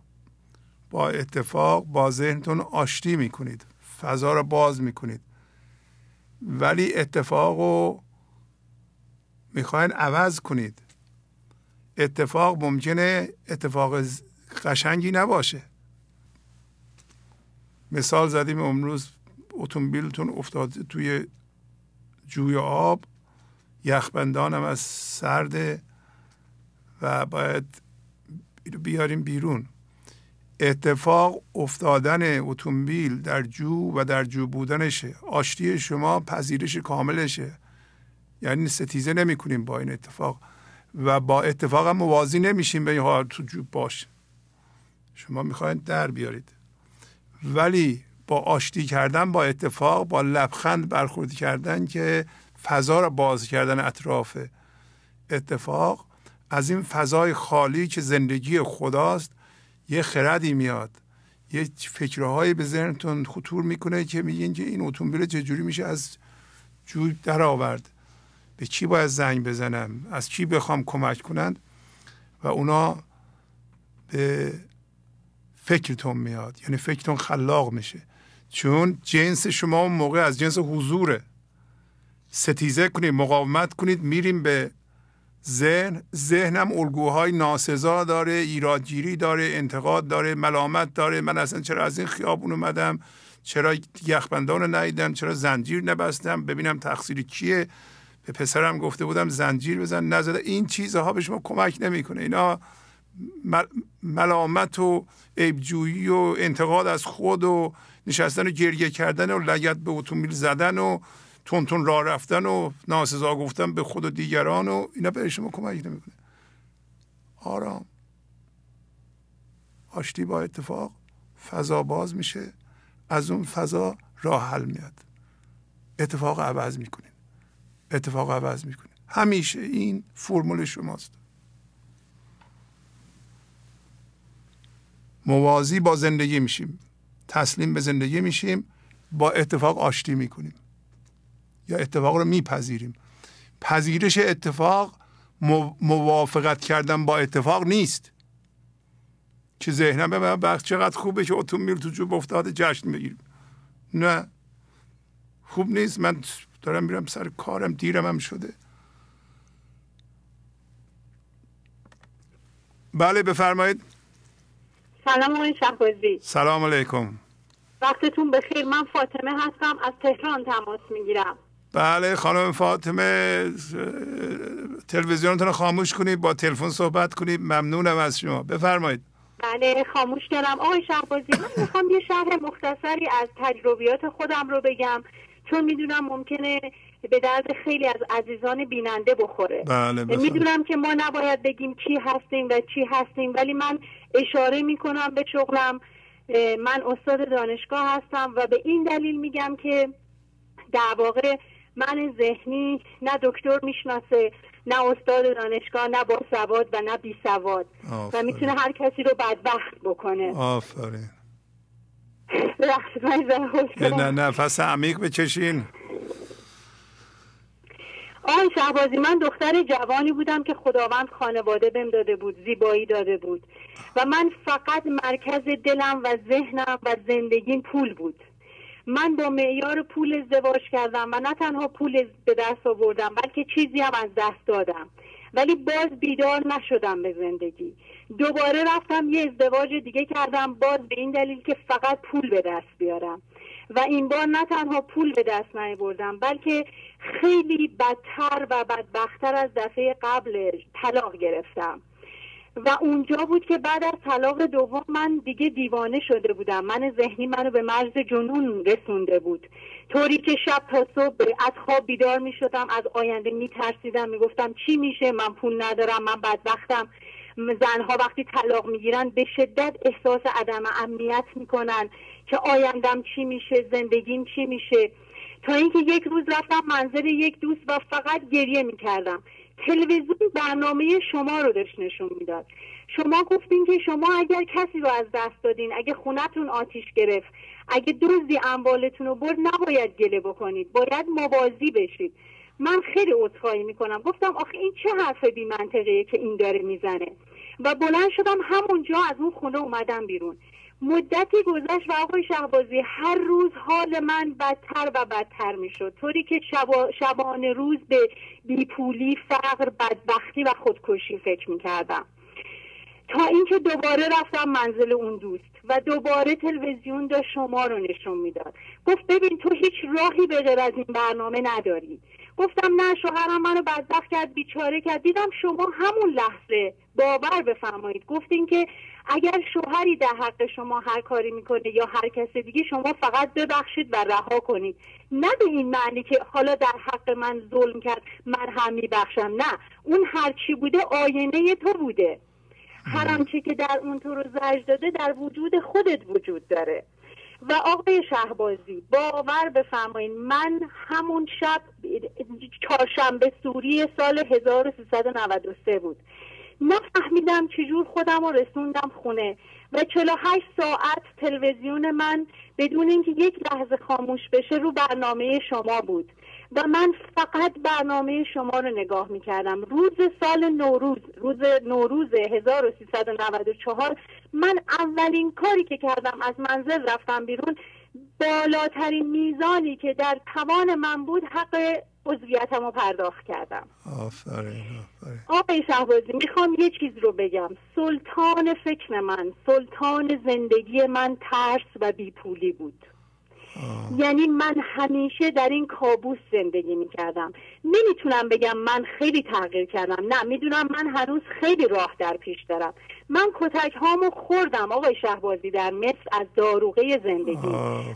با اتفاق با ذهنتون آشتی می‌کنید فضا رو باز می‌کنید. ولی اتفاق رو می‌خواین عوض کنید. اتفاق ممکنه اتفاق قشنگی نباشه. مثال زدیم امروز اتومبیلتون افتاده توی جوی آب. یخبندان هم از سرده و باید بیاریم بیرون. اتفاق افتادن اتومبیل در جو و در جو بودنشه. آشتی شما پذیرش کاملشه. یعنی ستیزه نمی کنیم با این اتفاق. و با اتفاق هم موازی نمیشیم به این تو جو باش. شما می‌خواید در بیارید. ولی با آشتی کردن با اتفاق با لبخند برخورد کردن که فضا را باز کردن اطراف اتفاق. از این فضای خالی که زندگی خداست یه خردی میاد. یه فکرهایی به ذهنتون خطور می‌کنه که میگین که این اتومبیل چجوری میشه از جوی در آورد به کی باید زنگ بزنم؟ از کی بخوام کمک کنند و اونا به فکرتون میاد. یعنی فکرتون خلاق میشه. چون جنس شما اون موقع از جنس حضوره. ستیزه کنید مقاومت کنید میریم به ذهن. ذهنم الگوهای ناسزا داره ایرادگیری داره انتقاد داره ملامت داره. من اصلا چرا از این خیابون اومدم؟ چرا یخبندان رو ندیدم؟ چرا زنجیر نبستم؟ ببینم تقصیر کیه؟ به پسرم گفته بودم زنجیر بزن نزده. این چیزها به شما کمک نمی‌کنه. اینا ملامت و عیبجویی و انتقاد از خود و نشستن و گریه کردن و لگت به اتومبیل زدن و تون تون راه رفتن و ناسزا گفتن به خود و دیگران و اینا به شما کمک نمی‌کنه. آرام. آشتی با اتفاق. فضا باز میشه. از اون فضا راه حل میاد. اتفاق عوض می‌کنین. اتفاق عوض می‌کنین. همیشه این فرمول شماست. موازی با زندگی میشیم. تسلیم به زندگی میشیم با اتفاق آشتی می‌کنیم. یا اتفاق رو میپذیریم. پذیرش اتفاق موافقت کردن با اتفاق نیست. که ذهنم به من چقدر خوبه که اتومبیل تو جوب افتاده جشن بگیریم نه. خوب نیست. من دارم میرم سر کارم دیرم هم شده. بله بفرمایید. سلام آقای شهبازی. سلام علیکم. وقتتون بخیر. من فاطمه هستم. از تهران تماس می‌گیرم. بله خانم فاطمه تلویزیونتون رو خاموش کنید با تلفن صحبت کنید. ممنونم از شما. بفرمایید. بله خاموش کردم آقای شهبازی من می‌خوام یه شرح مختصری از تجربیات خودم رو بگم چون می‌دونم ممکنه به درد خیلی از عزیزان بیننده بخوره. بله می‌دونم که ما نباید بگیم کی هستیم و چی هستیم ولی من اشاره می‌کنم به شغلم من استاد دانشگاه هستم و به این دلیل میگم که در واقع من ذهنی نه دکتر می‌شناسه نه استاد دانشگاه نه با سواد و نه بی سواد. و می‌تونه هر کسی رو بدبخت بکنه. آفرین. نه نفس عمیق بچشین. آن شهبازی من دختر جوانی بودم که خداوند خانواده بهم داده بود زیبایی داده بود. و من فقط مرکز دلم و ذهنم و زندگیم پول بود. من با معیار پول ازدواج کردم و نه تنها پول به دست آوردم بلکه چیزی هم از دست دادم. ولی باز بیدار نشدم به زندگی. دوباره رفتم یه ازدواج دیگه کردم باز به این دلیل که فقط پول به دست بیارم. و این بار نه تنها پول به دست بردم بلکه خیلی بدتر و بدبختتر از دفعه قبل طلاق گرفتم. و اونجا بود که بعد از طلاق دوم من دیگه دیوانه شده بودم. من ذهنی منو به مرز جنون رسونده بود. طوری که شب تا صبح از خواب بیدار می شدم از آینده می ترسیدم می گفتم چی میشه؟ من پول ندارم من بدبختم. زنها وقتی طلاق می‌گیرن به شدت احساس عدم امنیت می‌کنن. که آیندم چی میشه زندگیم چی میشه. تا اینکه یک روز رفتم منزل یک دوست و فقط گریه می‌کردم. تلویزیون برنامه شما رو داشت نشون می‌داد. شما گفتین که شما اگر کسی رو از دست دادین اگه خونتون آتیش گرفت اگه دزدی اموالتون رو برد نباید گله بکنید. باید موازی بشید. من خیلی عذرخواهی می‌کنم. گفتم آخه این چه حرف بی منطقیه که این داره می‌زنه؟ و بلند شدم همونجا از اون خونه اومدم بیرون. مدتی گذشت و آقای شهبازی هر روز حال من بدتر و بدتر می‌شد. طوری که شبا شبانه روز به بیپولی فقر بدبختی و خودکشی فکر می‌کردم. تا اینکه دوباره رفتم منزل اون دوست و دوباره تلویزیون داشت شما رو نشون می‌داد. گفت ببین تو هیچ راهی به غیر از این برنامه نداری. گفتم نه شوهرم منو بدبخت کرد بیچاره کرد. دیدم شما همون لحظه باور بفرمایید. گفتین که اگر شوهری در حق شما هر کاری می‌کنه یا هر کس دیگه شما فقط ببخشید و رها کنید. نه به این معنی که حالا در حق من ظلم کرد من هم میبخشم. نه اون هرچی بوده آینه تو بوده. هر آنچه که در اون تو رو زج داده در وجود خودت وجود داره. و آقای شهبازی باور بفرمایید من همون شب چهارشنبه سوری سال 1393 بود. نفهمیدم چجور خودم رو رسوندم خونه و 48 ساعت تلویزیون من بدون اینکه یک لحظه خاموش بشه رو برنامه شما بود و من فقط برنامه شما رو نگاه می‌کردم. روز سال نوروز روز نوروز 1394 من اولین کاری که کردم از منزل رفتم بیرون بالاترین میزانی که در توان من بود حق عضویتم رو پرداخت کردم. آفرین آفرین. آقای شهبازی می‌خوام یه چیز رو بگم. سلطان فکر من سلطان زندگی من ترس و بیپولی بود. یعنی من همیشه در این کابوس زندگی می‌کردم. نمی‌تونم بگم من خیلی تغییر کردم. نه می‌دونم من هنوز خیلی راه در پیش دارم. من کتک هامو خوردم آقای شهبازی در مصر از داروغه زندگی.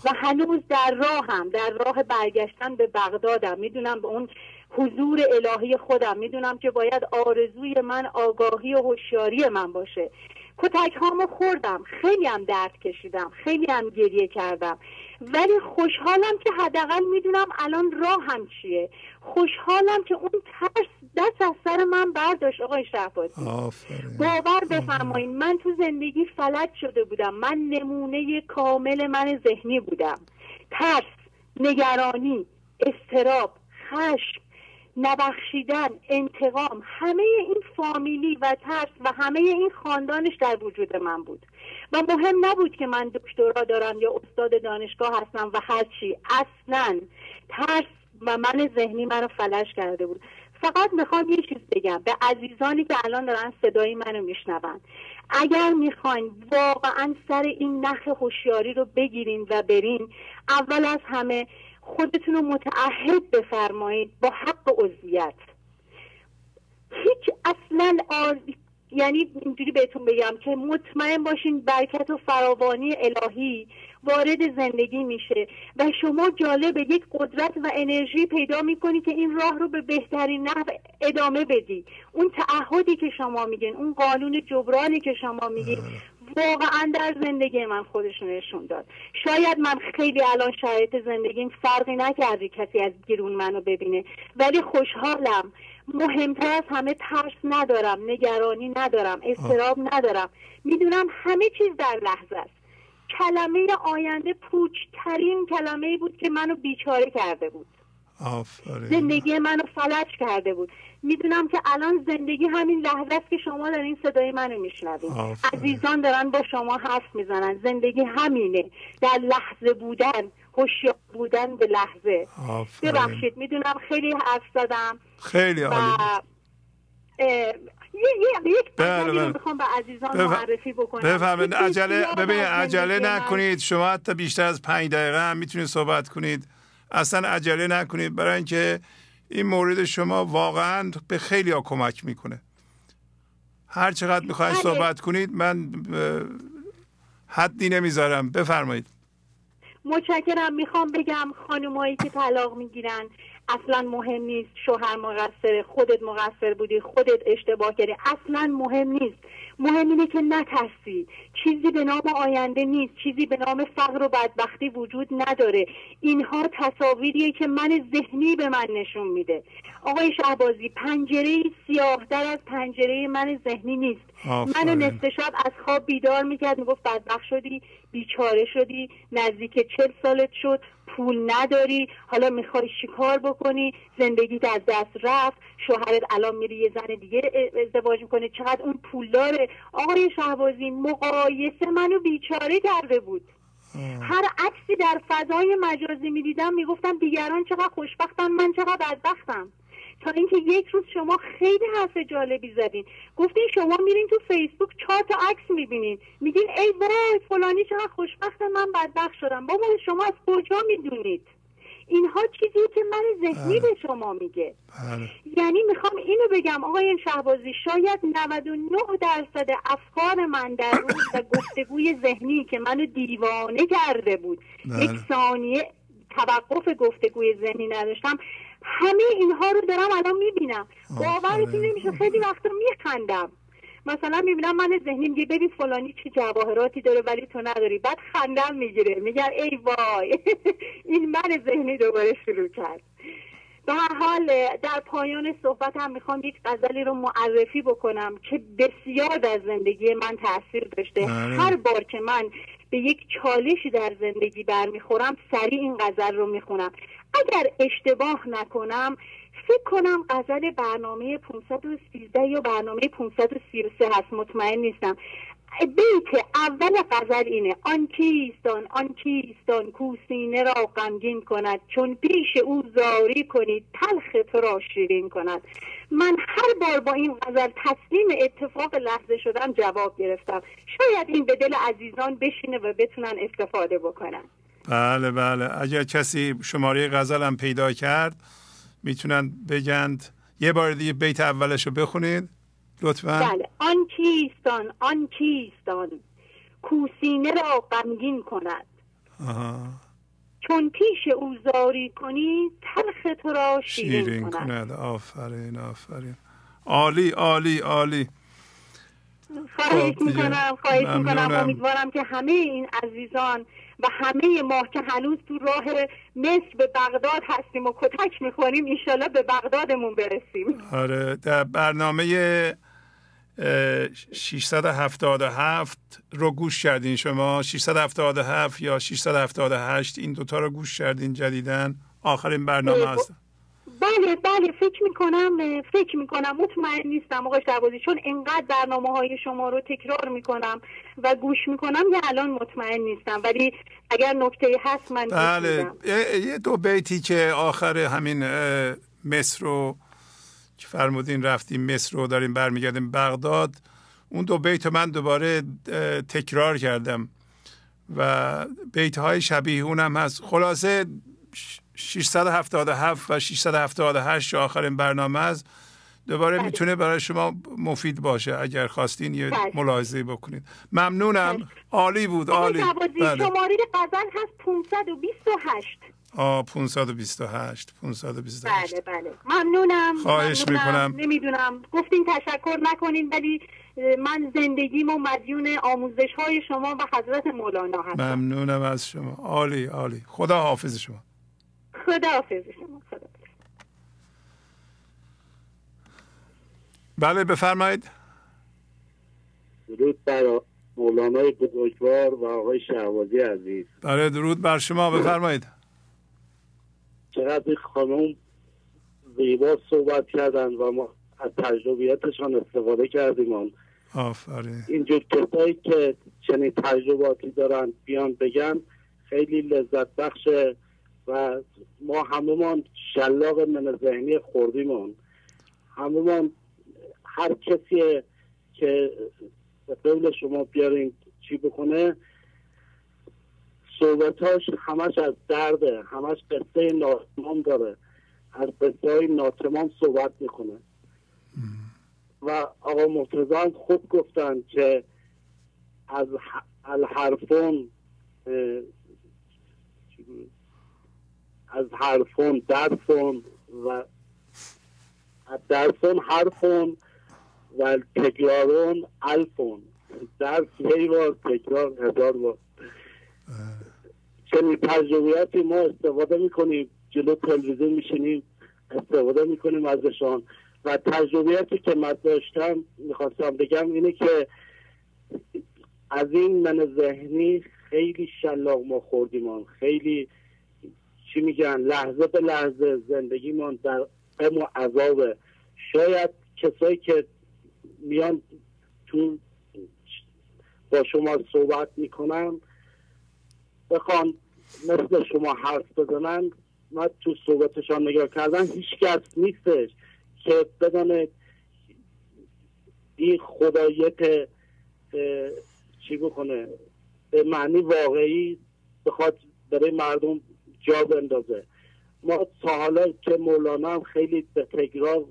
و هنوز در راهم در راه برگشتن به بغدادم. می‌دونم به اون حضور الهی خودم. می‌دونم که باید آرزوی من آگاهی و هوشیاری من باشه. کتک هامو خوردم. خیلی هم درد کشیدم. خیلی هم گریه کردم. ولی خوشحالم که حداقل می‌دونم الان راه هم چیه. خوشحالم که اون ترس دست از سر من برداشت آقای شهبازی باور بفرمایید من تو زندگی فلج شده بودم. من نمونه کامل من ذهنی بودم. ترس نگرانی استراب خشم نبخشیدن انتقام همه این فامیلی و ترس و همه این خاندانش در وجود من بود. و مهم نبود که من دکترا دارم یا استاد دانشگاه هستم و هرچی اصلا ترس و من ذهنی منو فلش کرده بود. فقط می‌خوام یه چیز بگم. به عزیزانی که الان دارن صدای منو میشنون. اگر می‌خواین واقعا سر این نخ هوشیاری رو بگیرین و برین اول از همه خودتون رو متعهد بفرمایید با حق عضویت هیچ اصلا آز... یعنی اینجوری بهتون بگم که مطمئن باشین برکت و فراوانی الهی وارد زندگی میشه و شما جالب یک قدرت و انرژی پیدا می‌کنی که این راه رو به بهترین نحو ادامه بدی. اون تعهدی که شما میگین اون قانون جبرانی که شما میگین واقعا در زندگی من خودش نشون داد. شاید من خیلی الان شرایط زندگیم فرقی نکردی کسی از گیرون منو ببینه. ولی خوشحالم. مهمتر از همه ترس ندارم نگرانی ندارم استراب ندارم. می‌دونم همه چیز در لحظه است. کلمه آینده پوچترین کلمه بود که منو بیچاره کرده بود. آفرین. زندگی منو فلج کرده بود. می‌دونم که الان زندگی همین لحظه است که شما در این صدای منو میشنوید عزیزان دارن با شما حرف می‌زنن. زندگی همینه. در لحظه بودن هوشیار بودن به لحظه. ببخشید می‌دونم خیلی حرف زدم. خیلی عالی یک بله بله. می‌خوام به عزیزان بف... معرفی بکنم. بفرمایید عجله ببین عجله نکنید. شما حتی بیشتر از پنج دقیقه هم می‌تونید صحبت کنید. اصلا عجله نکنید. برای اینکه این مورد شما واقعا به خیلی ها کمک می‌کنه. هر چقدر می‌خواید بله. صحبت کنید من حدی نمی‌ذارم. بفرمایید. متشکرم. می‌خوام بگم خانمایی که طلاق می‌گیرن اصلا مهم نیست شوهر مقصر خودت مقصر بودی خودت اشتباه کردی. اصلا مهم نیست. مهم اینه که نترسی چیزی به نام آینده نیست. چیزی به نام فقر و بدبختی وجود نداره. اینها تصاویریه که من ذهنی به من نشون میده. آقای شهبازی پنجره سیاه در از پنجره من ذهنی نیست. منو نصف شب از خواب بیدار می‌کرد. می‌گفت بدبخت شدی بیچاره شدی نزدیک چل سالت شد. پول نداری حالا می‌خوای شکار بکنی؟ زندگی از دست رفت شوهرت الان میری یه زن دیگه ازدواج می‌کنه. چقدر اون پول داره؟ آقای شهبازی مقایسه منو بیچاره کرده بود. هر عکسی در فضای مجازی می‌دیدم می‌گفتم دیگران چقدر خوشبختن من چقدر بدبختم. تا اینکه یک روز شما خیلی حرف جالبی زدین. گفتین شما میرین تو فیسبوک چهار تا عکس می‌بینین. میگین ای وای فلانی چقدر خوشبخت من بدبخت شدم. بابا شما از کجا می‌دونید؟ اینها چیزی که من ذهنی بله. به شما میگه. بله. یعنی می‌خوام اینو بگم آقای شهبازی شاید 99 درصد افکار من در روز و گفتگوی ذهنی که منو دیوانه کرده بود. بله. یک ثانیه توقف گفتگوی ذهنی نداشتم. همه اینها رو دارم الان می‌بینم. باورتون نمیشه خیلی وقتا میخندم. مثلا می‌بینم من ذهنی میگه ببین فلانی چه جواهراتی داره ولی تو نداری. بعد خندم می‌گیره. میگن ای وای. این من ذهنی دوباره شروع کرد. به هر حال در پایان صحبت هم می‌خوام یک غزلی رو معرفی بکنم که بسیار در زندگی من تاثیر داشته. بله. هر بار که من به یک چالشی در زندگی برمیخورم سریع این غزل رو می‌خونم. اگر اشتباه نکنم فکر کنم غزل برنامه 513 یا برنامه 533 هست. مطمئن نیستم. بیت اول غزل اینه. آن کیستان آن؟ کیستان کوسینه را غمگین کند. چون پیش او زاری کنید تلخ تو را شیرین کند. من هر بار با این غزل تسلیم اتفاق لحظه شدم جواب گرفتم. شاید این به دل عزیزان بشینه و بتونن استفاده بکنن. بله بله. اگر کسی شماره غزل هم پیدا کرد می‌تونن بگند. یه بار دیگه بیت اولش رو بخونید. لطفا. بله. آن کیستان آن کیستان. کوسینه را غمگین کند. آها. چون پیش او زاری کنی تلخ تو را شیرین, شیرین کند. کند. آفرین آفرین. عالی عالی عالی. خواهش خب می‌کنم خواهش می‌کنم. امیدوارم که همه این عزیزان و همه ما که هنوز تو راه مصر به بغداد هستیم و کتک می‌خوریم ایشالا به بغدادمون برسیم. آره در برنامه 677 رو گوش کردین شما. 677 یا 678 این دوتا رو گوش کردین جدیدن آخرین برنامه هست بله بله فکر می‌کنم فکر می‌کنم. مطمئن نیستم آقای شعبازی چون انقدر برنامه های شما رو تکرار می‌کنم و گوش می‌کنم یه الان مطمئن نیستم. ولی اگر نکته هست من بله. یه دو بیتی که آخر همین مصر رو که فرمودین؟ رفتیم مصر رو داریم برمیگردیم بغداد. اون دو بیت من دوباره تکرار کردم. و بیت های شبیه اونم هست. خلاصه 677 و 678 آخرین برنامه است. دوباره بله. می‌تونه برای شما مفید باشه اگر خواستین یه بله. ملاحظه بکنید. ممنونم. بله. عالی بود عالی. بله. شماره غزل هست 528 آ 528 528 بله بله. ممنونم خواهش می‌کنم. نمی‌دونم. گفتین تشکر نکنین ولی من زندگیم و مدیون آموزش های شما و حضرت مولانا هستم. ممنونم از شما. عالی عالی. خدا حافظ شما. خدا حافظ شما. خدا بله بفرمایید. درود بر مولانای بزرگوار و آقای شهوازی عزیز. بله درود بر شما. بفرمایید. چقدر خانم زیبا صحبت کردن و ما از تجربیاتشان استفاده کردیم. آفرین. اینجور کسایی که چنین تجرباتی دارن بیان بگن خیلی لذت بخشه و ما همه شلاق من ذهنی خوردیمون. همه هر کسی که به قول شما بیارین چی بکنه صحبتاش همش از درده همش قصه ناتمام داره. از قصه های ناتمام صحبت می‌کنه. و آقا مرتضا خوب گفتن که از الحرفون از حرفون درفون و از درفون حرفون و تکرارون الفون. درس یه بار تکرار هزار بار. چنین تجربیاتی ما استفاده می‌کنیم جلو تلویزیون میشینیم استفاده می‌کنیم ازشان. و تجربیاتی که من داشتم می‌خواستم بگم اینه که از این من ذهنی خیلی شلاق ما خوردیم خیلی چی میگن لحظه به لحظه زندگیمان در غم و عذابه. شاید کسایی که میان تو با شما صحبت می‌کنن بخوان مثل شما حرف بزنن من تو صحبتشان نگاه کردن هیچ کس نیستش که بدانه این خدایت چی بکنه به معنی واقعی بخواد برای مردم جا بندازه. ما تا حالا که مولانا هم خیلی به تکرار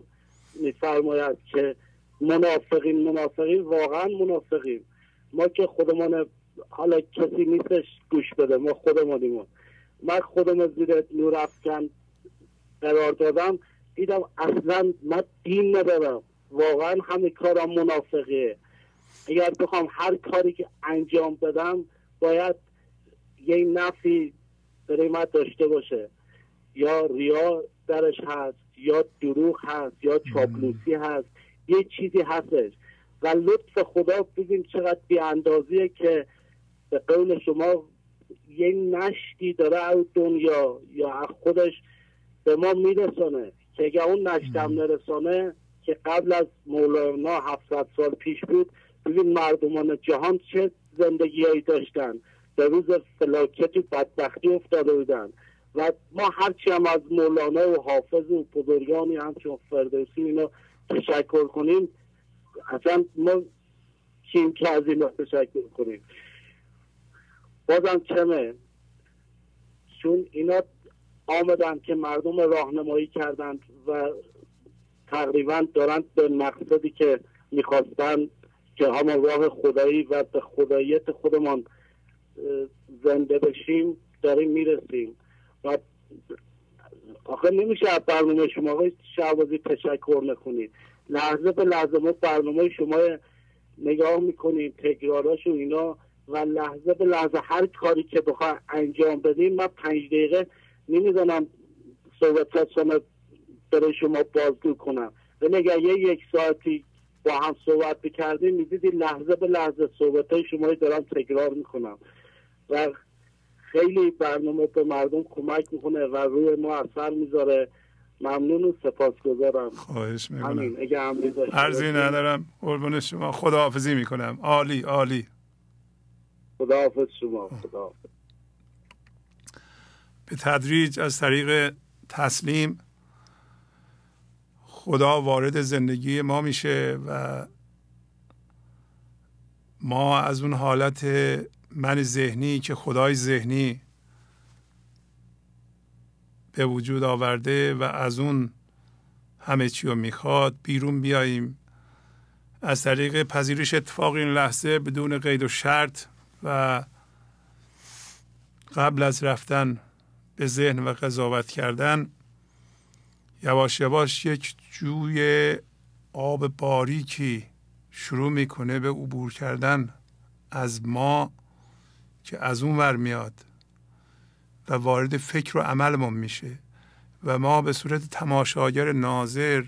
میفرماید که منافقین منافقین واقعا منافقین ما که خودمان حالا کسی نیستش گوش بده. ما خودمانیم من خودم زیر نور افکن قرار دادم. دیدم اصلا من دین ندارم. واقعا همه کارم منافقه اگر بخوام هر کاری که انجام بدم باید یه نفی برای من داشته باشه. یا ریا درش هست یا دروغ هست یا چاپلوسی هست. یه چیزی هستش. و لطف خدا ببین چقدر بی اندازیه که به قول شما یه نشتی داره از دنیا یا از خودش به ما میرسانه که اگر اون نشتم نرسانه که قبل از مولانا 700 سال پیش بود ببین مردمان جهان چه زندگیهایی داشتن. به روز فلاکت و بدبختی افتاده بودن. و ما هرچی هم از مولانا و حافظ و بزرگانی همچون فردوسی اینا تشکر کنیم. اصلا ما کیم که از اینا تشکر کنیم. بازم کمه. چون اینا آمدن که مردم راهنمایی کردند و تقریبا دارند به مقصدی که می‌خواستن که همون راه خدایی و به خداییت خودمان زنده بشیم داریم می‌رسیم. و آخه نمیشه از برنامه شما آقای شعبازی تشکر نکنید. لحظه به لحظه ما برنامه شما نگاه می‌کنیم تکراراش و اینا و لحظه به لحظه هر کاری که بخواه انجام بدیم من پنج دقیقه نمی‌زنم صحبت شما برای شما بازگو کنم. ولی اگر یه یک ساعتی با هم صحبت بکردیم می‌دیدی لحظه به لحظه صحبت های شما دارم تکرار می‌کنم. و خیلی برنامه به مردم کمک می‌کنه و روی ما اثر می‌ذاره. ممنون و سپاسگزارم. خواهش می‌کنم. همین اگه عرضی ندارم. قربون شما. خداحافظی می‌کنم. عالی عالی. خداحافظ شما خداحافظ. به تدریج از طریق تسلیم خدا وارد زندگی ما میشه و ما از اون حالت من ذهنی که خدای ذهنی به وجود آورده و از اون همه چی رو می‌خواد بیرون بیاییم. از طریق پذیرش اتفاق این لحظه بدون قید و شرط و قبل از رفتن به ذهن و قضاوت کردن یواش یواش یک جوی آب باریکی شروع می‌کنه به عبور کردن از ما که از اون ور میاد و وارد فکر و عملمون میشه و ما به صورت تماشاگر ناظر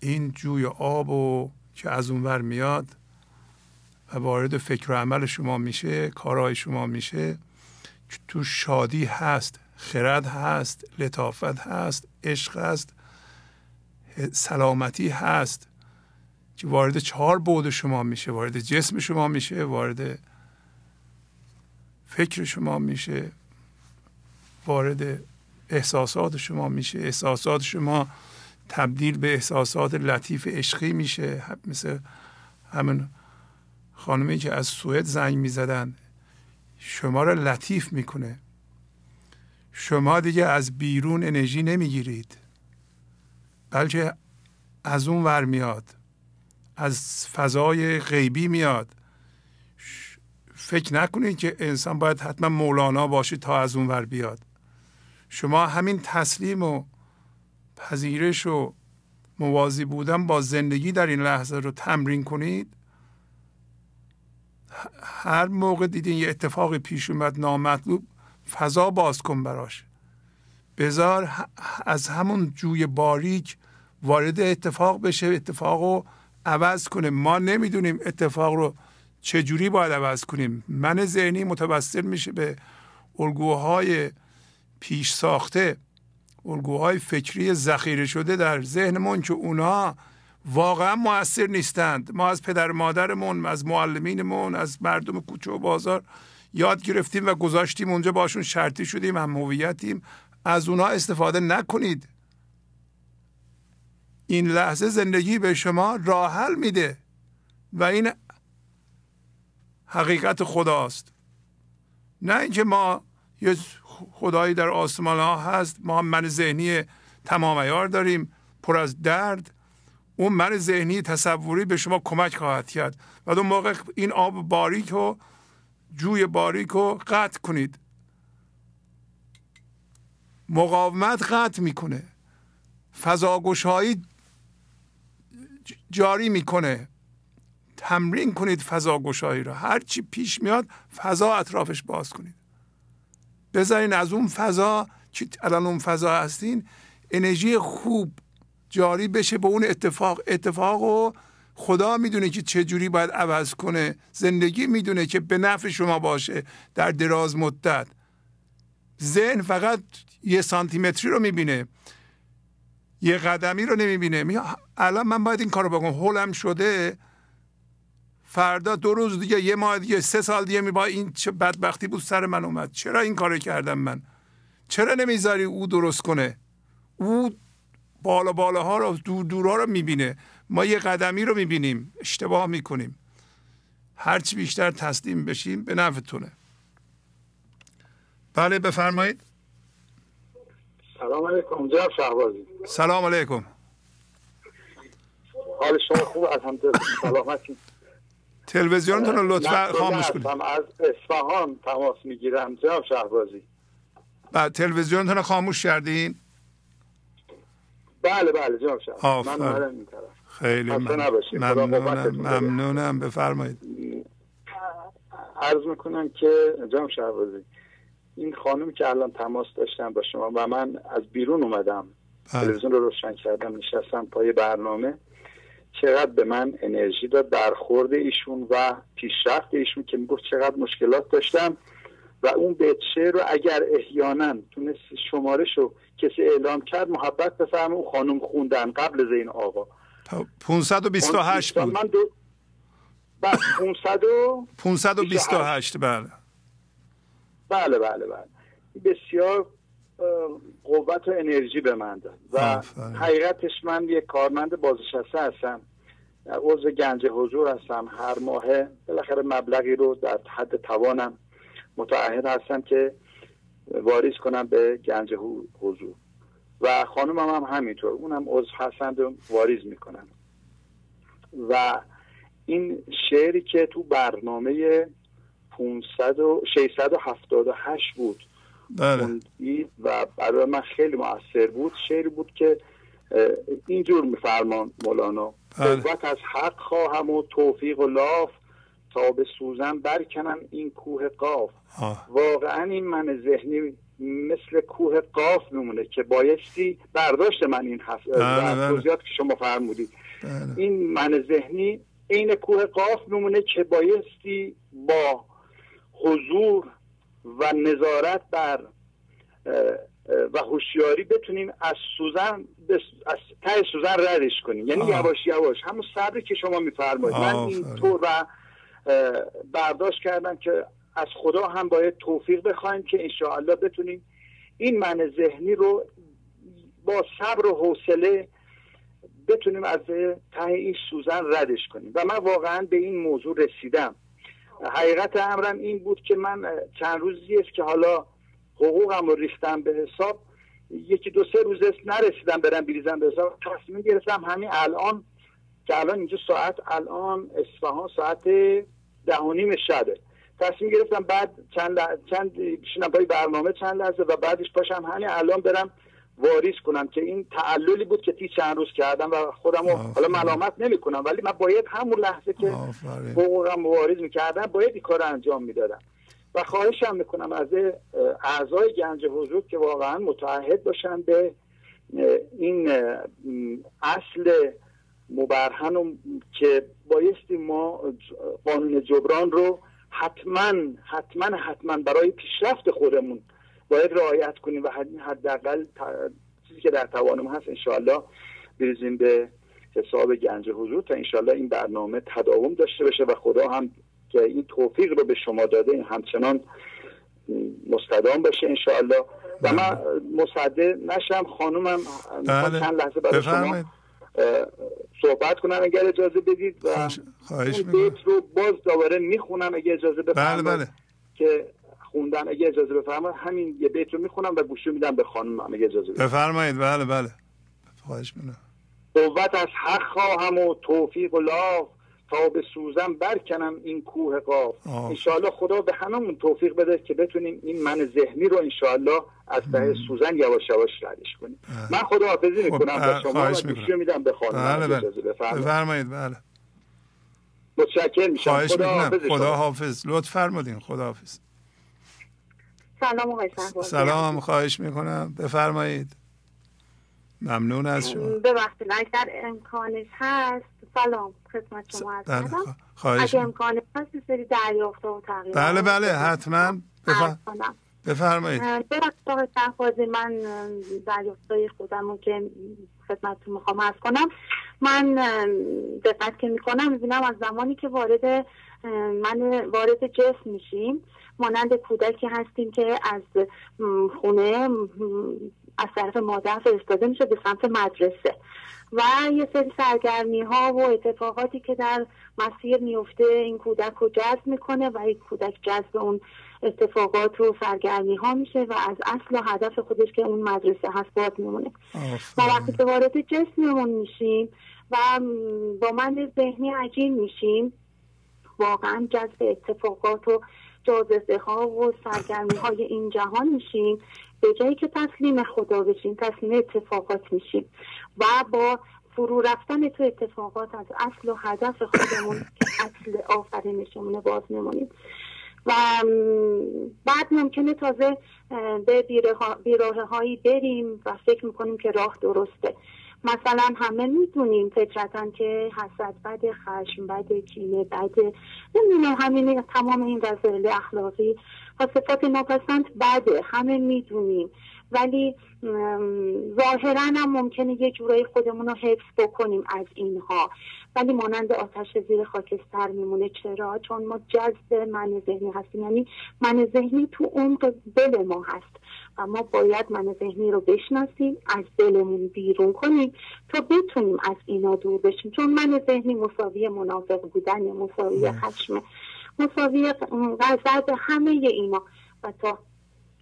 این جوی آب و که از اون ور میاد و وارد فکر و عمل شما میشه کارهای شما میشه. تو شادی هست خرد هست لطافت هست عشق هست سلامتی هست. که وارد چهار بود شما میشه وارد جسم شما میشه وارد فکر شما میشه وارد احساسات شما میشه. احساسات شما تبدیل به احساسات لطیف عشقی میشه. مثل همون خانمی که از سوئد زنگ می‌زدن شما را لطیف می‌کنه. شما دیگه از بیرون انرژی نمی‌گیرید. بلکه از اون ور میاد. از فضای غیبی میاد. فکر نکنید که انسان باید حتما مولانا باشه تا از اون ور بیاد. شما همین تسلیم و پذیرش و موازی بودن با زندگی در این لحظه رو تمرین کنید. هر موقع دیدین یه اتفاقی پیش اومد نامطلوب فضا باز کن براش. بذار از همون جوی باریک وارد اتفاق بشه اتفاق رو عوض کنه. ما نمی‌دونیم اتفاق رو چجوری باید عوض کنیم. من ذهنی متوسل میشه به الگوهای پیش ساخته الگوهای فکری ذخیره شده در ذهنمون که اونها واقعا موثر نیستند. ما از پدر مادرمون از معلمینمون از مردم کوچه و بازار یاد گرفتیم و گذاشتیم اونجا. باشون شرطی شدیم هم هویتیم. از اونها استفاده نکنید. این لحظه زندگی به شما راحل میده و این حقیقت خداست. نه اینکه ما یه خدایی در آسمان ها هست. ما من ذهنی تمام داریم. پر از درد اون من ذهنی تصوری به شما کمک خواهد کرد. و اون موقع این آب باریک و جوی باریک رو قطع کنید. مقاومت قطع می‌کنه. فضاگشایی جاری می‌کنه. تمرین کنید فضاگشایی رو. هر چی پیش میاد فضا اطرافش باز کنید. بذارین از اون فضا که الان اون فضا هستین انرژی خوب جاری بشه به اون اتفاق. اتفاق و خدا می‌دونه که چه جوری باید عوض کنه. زندگی می‌دونه که به نفع شما باشه در دراز مدت. ذهن فقط یه سانتیمتری رو می‌بینه. یه قدمی رو نمی‌بینه. الان من باید این کارو بکنم. هولم شده. فردا دو روز دیگه یه ماه دیگه سه سال دیگه می با این چه بدبختی بود سر من اومد. چرا این کارو کردم من؟ چرا نمی‌ذاری او درست کنه؟ او بالا بالا ها رو دور دورها رو می‌بینه. ما یه قدمی رو می‌بینیم. اشتباه می‌کنیم. هرچی بیشتر تسلیم بشیم به نفعتونه. بله بفرمایید. سلام علیکم جناب شهبازی. سلام علیکم. حال شما خوب الحمدلله. سلامتی. تلویزیونتون رو لطفا خاموش کنید. از اصفهان تماس می‌گیرم جناب شهبازی. بعد تلویزیونتون رو خاموش کردین. بله بله جناب شهبازی من این خیلی ممنونم ممنونم. بفرمایید. عرض می‌کنم که جناب شهبازی این خانم که الان تماس داشتم با شما و من از بیرون اومدم بله. تلویزیون رو روشن کردم نشستم پای برنامه چقدر به من انرژی داد برخورد ایشون و پیشرفت ایشون که می‌گفت چقدر مشکلات داشتم و اون بیت شعر رو اگر احیانا تونست شمارش رو کسی اعلام کرد محبت بفرمه اون خانم خوندن قبل زین آقا. 528 بود. من دو... بله 528 بله. بله بله بله. بسیار قوت و انرژی به من داد. و حقیقتش من یک کارمند بازنشسته هستم. عضو گنج حضور هستم. هر ماه بالاخره مبلغی رو در حد توانم متعهد هستم که واریز کنم به گنج حضور. و خانم هم, هم همینطور. اونم عضو هستند و واریز می‌کنن. و این شعری که تو برنامه 500 و 678 بود بله. و برای من خیلی موثر بود. شعری بود که اینجور میفرمان مولانا. بله. از حق خواهم و توفیق و لاف تا به سوزن برکنم این کوه قاف. واقعا این من ذهنی مثل کوه قاف میمونه که بایستی برداشت من این هفت بله، بله. که شما فرمودید. این من ذهنی عین کوه قاف میمونه که بایستی با حضور و نظارت بر و هوشیاری بتونیم از سوزن از ته سوزن ردش کنیم. یعنی یواش یواش. همون صبری که شما میفرمایید. من اینطور و برداشت کردم که از خدا هم باید توفیق بخوایم که انشاءالله بتونیم این من ذهنی رو با صبر و حوصله بتونیم از ته این سوزن ردش کنیم. و من واقعا به این موضوع رسیدم. حقیقت امرم این بود که من چند روزی است که حالا حقوقم رو ریختم به حساب. یکی دو سه روز نرسیدم برم بریزم به حساب. تصمیم گرفتم همین الان که الان اینجا ساعت الان اصفهان ساعت ده و نیم شبه. تصمیم گرفتم بعد چند چند پای برنامه چند لحظه و بعدش پاشم همین الان برم واریز کنم که این تعللی بود که تی چند روز کردم و خودم حالا ملامت نمی کنم ولی من باید همون لحظه که حقوقم واریز می‌کردم باید این کار انجام می‌دادم. و خواهشم می‌کنم از اعضای گنج حضور که واقعا متعهد باشن به این اصل مبرهن که بایستی ما قانون جبران رو حتما حتما حتما برای پیشرفت خودمون باید رعایت کنیم و حداقل چیزی که در توانم هست انشاءالله بریزیم به حساب گنج حضور تا انشاءالله این برنامه تداوم داشته باشه و خدا هم که این توفیق رو به شما داده این همچنان مستدام باشه انشاءالله و من مصده نشم خانومم بله. چند لحظه برای شما صحبت کنم اگر اجازه بدید و خواهش بیت رو باز دوباره می‌خونم اگه اجازه بفرمایید. بله. بله. که خوندن اگه اجازه بفرمایید همین یه بیت رو می‌خونم و گوشی میدم به خانم اگه اجازه بدید. بفرمایید. بله بله. خواهش می‌کنم. قوت از حق خواهم و توفیق و لاف. تا به سوزن برکنم این کوه قاف. انشاءالله خدا به هممون توفیق بده که بتونیم این من ذهنی رو انشاءالله از ته سوزن یواش یواش ردش کنیم. من خدا حافظی خب، می‌کنم به شما و گوشی میدم به خانم. بله بله. بفرمایید. بله. متشکر میشم. خواهش خدا حافظ خدا حافظ لطف فرمودین. خدا حافظ سلام آقای سلام. خواهش می‌کنم. بفرمایید. ممنون از شما. ببخشید اگر امکانش هست سلام خدمت شما هست بله خواهش اگر امکانش هست سری دریافت و تغییر بله بله حتما. بفرمایید. ببخشید آقای من دریافتای خودم رو که خدمتتون می‌خوام از کنم. من دقت که می‌کنم می‌بینم از زمانی که وارد من وارد جسم میشیم مانند کودکی هستیم که از خونه از طرف مادر فرستاده میشه به سمت مدرسه. و یه سری سرگرمی ها و اتفاقاتی که در مسیر میفته این کودک رو جذب می‌کنه و این کودک جذب اون اتفاقات و سرگرمی ها میشه و از اصل و هدف خودش که اون مدرسه هست باز میمونه. و وقتی که وارد جسممون میشیم و با من ذهنی عجین میشیم واقعا جذب اتفاقات و جازده ها و سرگرمی های این جهان میشیم به جایی که تسلیم خدا بشیم تسلیم اتفاقات میشیم و با فرو رفتن تو اتفاقات از اصل و هدف خودمون که اصل آفرینشمونه باز میمونیم و بعد ممکنه تازه به بیراه هایی بریم و فکر می‌کنیم که راه درسته. مثلا همه می‌دونیم فطرتا که حسد بده خشم بده کینه بده نمی‌دونم همین تمام این وسایل اخلاقی و صفات ناپسند بده همه می‌دونیم. ولی ظاهرا هم ممکنه یه جورایی خودمون رو حفظ بکنیم از اینها. ولی مانند آتش زیر خاکستر میمونه. چرا؟ چون ما جذب من ذهنی هستیم. یعنی من ذهنی تو عمق دل ما هست. و ما باید من ذهنی رو بشناسیم از دلمون بیرون کنیم تا بتونیم از اینا دور بشیم. چون من ذهنی مساوی منافق بودن مساوی خشم مساوی غضب همه اینا. و تا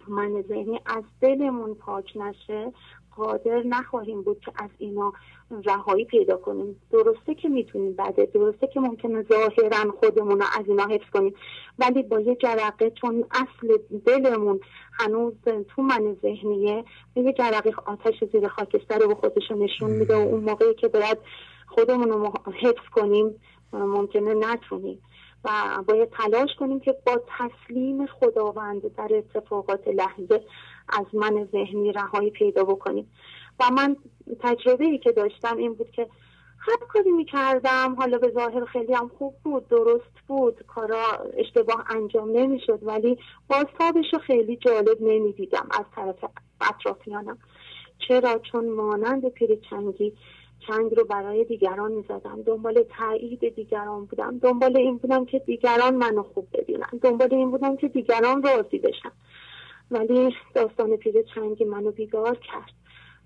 بهمن ذهنی از دلمون پاک نشه قادر نخواهیم بود که از اینا رهایی پیدا کنیم. درسته که می‌تونیم بده درسته که ممکنه ظاهرا خودمون رو از اینا حفظ کنیم. ولی با یه جرقه چون اصل دلمون هنوز تو من ذهنیه یه جرقه آتش زیر خاکستر رو به خودش نشون میده و اون موقعی که باید خودمون رو حفظ کنیم ممکنه نتونیم. و باید تلاش کنیم که با تسلیم خداوند در اتفاقات لحظه از من ذهنی رهایی پیدا بکنیم. و من تجربه ای که داشتم این بود که هر کاری می‌کردم حالا به ظاهر خیلی هم خوب بود درست بود کارا اشتباه انجام نمی‌شد ولی بازتابش رو خیلی جالب نمی‌دیدم از طرف اطرافیانم. چرا؟ چون مانند پیر چنگ رو برای دیگران می‌زدم. دنبال تایید دیگران بودم. دنبال این بودم که دیگران منو خوب ببینن. دنبال این بودم که دیگران راضی بشن. ولی داستان پیر چنگی منو بیدار کرد.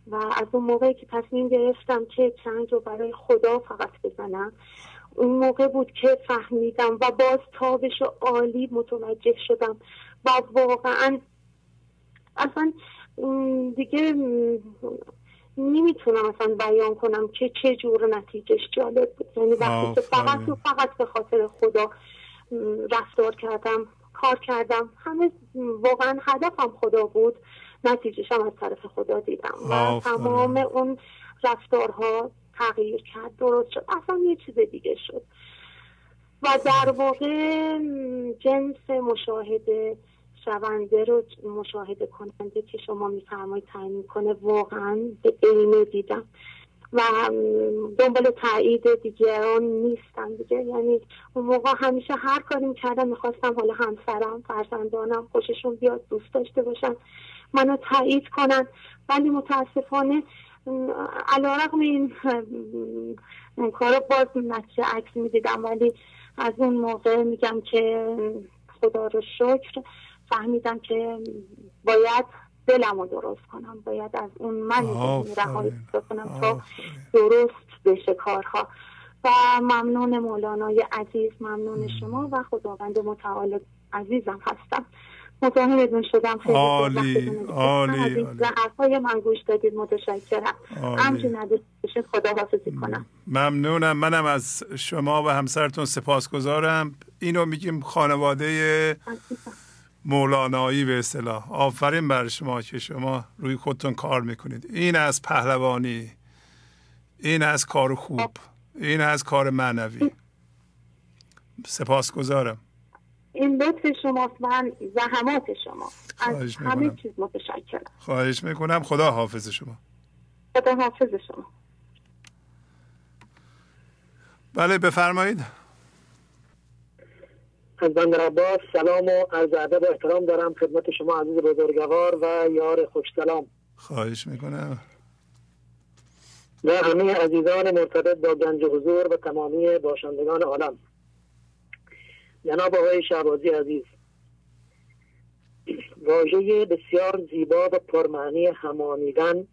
و از اون موقعی که تصمیم گرفتم که چنگ رو برای خدا فقط بزنم اون موقع بود که فهمیدم و باز تابش و عالی متوجه شدم. و واقعا اصلا دیگه نمی‌تونم اصلا بیان کنم که چه جور نتیجهش جالب بود. یعنی وقتی که فقط و فقط به خاطر خدا رفتار کردم کار کردم همه واقعا هدفم خدا بود نتیجهش هم از طرف خدا دیدم و تمام اون رفتارها تغییر کرد درست شد. اصلا یه چیز دیگه شد. و در واقع جنس مشاهده شونده رو مشاهده کننده که شما میفرمایید تعیین کنه واقعا به عینه دیدم. و دنبال تایید دیگران نیستم دیگه. یعنی اون موقع همیشه هر کاری می‌کردم می‌خواستم حالا همسرم فرزندانم خوششون بیاد دوست داشته باشن منو تایید کنن. ولی متاسفانه علا رقم این کارو باز نتیجه عکس می‌دیدم. ولی از اون موقع میگم که خدا رو شکر فهمیدم که باید دلم رو درست کنم. باید از اون من رهایی کنم تا درست بشه کارها. و ممنون مولانای عزیز ممنون شما و خداوند متعال عزیزم هستم. مزاحمتون شدم خیلی عالی عالی حرفای من گوش دادید متشکرم. همچنین خدا حافظی کنم. ممنونم. منم از شما و همسرتون سپاسگزارم. اینو میگیم خانواده مولانایی به اصطلاح. آفرین بر شما که شما روی خودتون کار می‌کنید. این از پهلوانی. این از کار خوب. این از کار معنوی. سپاسگزارم. این لطف شماست من زحمات شما. از همه چیز متشکرم. خواهش می‌کنم. خدا حافظ شما. خدا حافظ شما. بله بفرمایید. از بندر عباس سلام و عرض ادب و احترام دارم خدمت شما عزیز بزرگوار و یار خوش سلام. خواهش می‌کنم. و همه عزیزان مرتبط با گنج حضور و تمامی باشندگان عالم. جناب آقای شعبازی عزیز واژه بسیار زیبا و پرمعنی همانیدن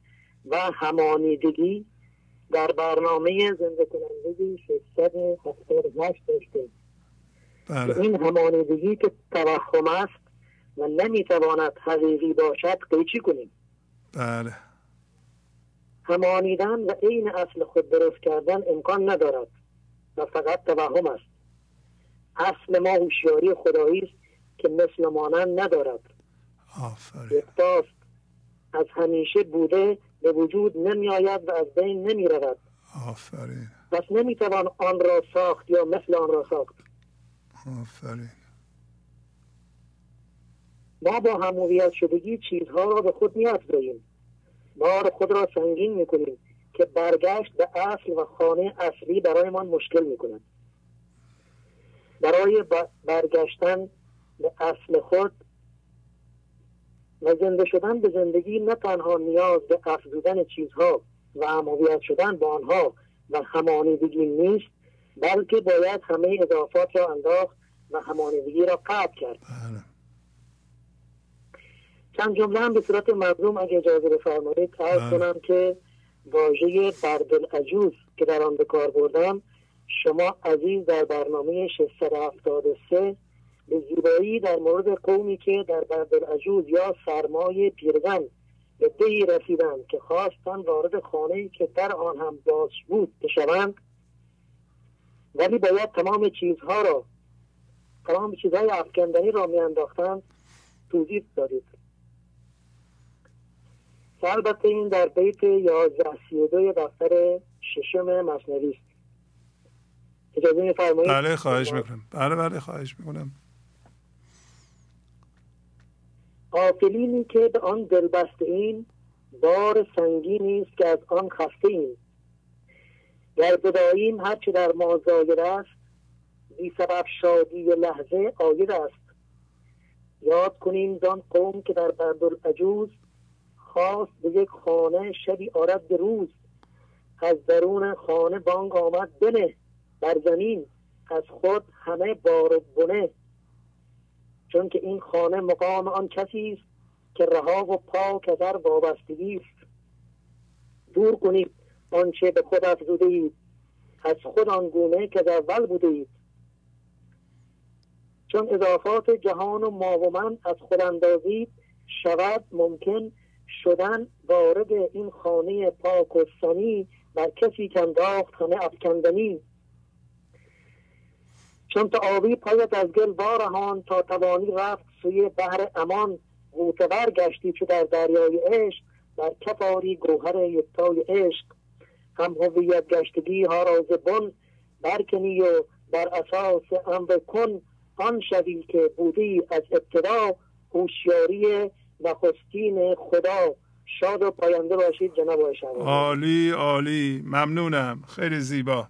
و همانیدگی در برنامه زنده کنندگی 678 داشته بله. این همانیدگی که توهم است و نمی‌تواند حقیقی باشد قیچی کنیم. بله. همانیدن و عین اصل خود درست کردن امکان ندارد و فقط توهم است. اصل ما هوشیاری خدایی است که مثل مانند ندارد. آفرین. از همیشه بوده به وجود نمی آید و از بین نمی رود آفرین. پس نمی توان آن را ساخت یا مثل آن را ساخت. آفرین. ما با همویت شدگی چیزها را به خود می افزاییم بار خود را سنگین می کنیم که برگشت به اصل و خانه اصلی برایمان مشکل می کند برای برگشتن به اصل خود و زنده شدن به زندگی نه تنها نیاز به افزودن چیزها و همویت شدن با آنها و همانیدگی نیست بلکه باید همه اضافات را انداخت و همانیدگی را قطع کرد بله. چند جمله هم به صورت مظلوم اگه اجازه بفرمایید عرض بله. کنم که واژه بردل عجوز که در آن به کار بردم شما عزیز در برنامه 673 به زیبایی در مورد قومی که در عجوز یا سرمای پیرزن به دهی رسیدند که خواستن وارد خانه که در آن هم باز بود بشوند ولی باید تمام چیزها را تمام چیزهای افکندنی را میانداختند توضیح دارید البته این در بیت یازده سی و دوی دفتر ششم مصنوی است. اجازه میفرمایید؟ بله خواهش می‌کنم. بله بله خواهش می‌کنم. آفلینی که به آن دلبسته این بار سنگینی است که از آن خسته ایم. گر بداییم هرچه در ما زایر است بی سبب شادی لحظه آید است. یاد کنیم دان قوم که در عجوز خواست به یک خانه شبی آرد به روز. از درون خانه بانگ آمد بنه بر زمین از خود همه بار و بنه. چون که این خانه مقام آن کسی است که رها و پاک از هر وابستگی است. دور کنید آنچه به خود افزوده اید از خود آن گونه که در اول بوده اید چون اضافات جهان و ما و من از خود اندازید شود ممکن شدن وارد این خانه پاک و بر کسی که انداخت همه افکندنی. چون آبی پایت از گل وارهان تا توانی رفت سوی بحر امان غوتور گشتی چو در دریای عشق در کفاری گوهر یکتای عشق. هم هویت گشتگی ها را بن برکنی و بر اساس امر کن آن شوی که بودی از ابتدا هوشیاری نخستین خدا. شاد و پاینده باشید جناب عالی عالی. ممنونم. خیلی زیبا.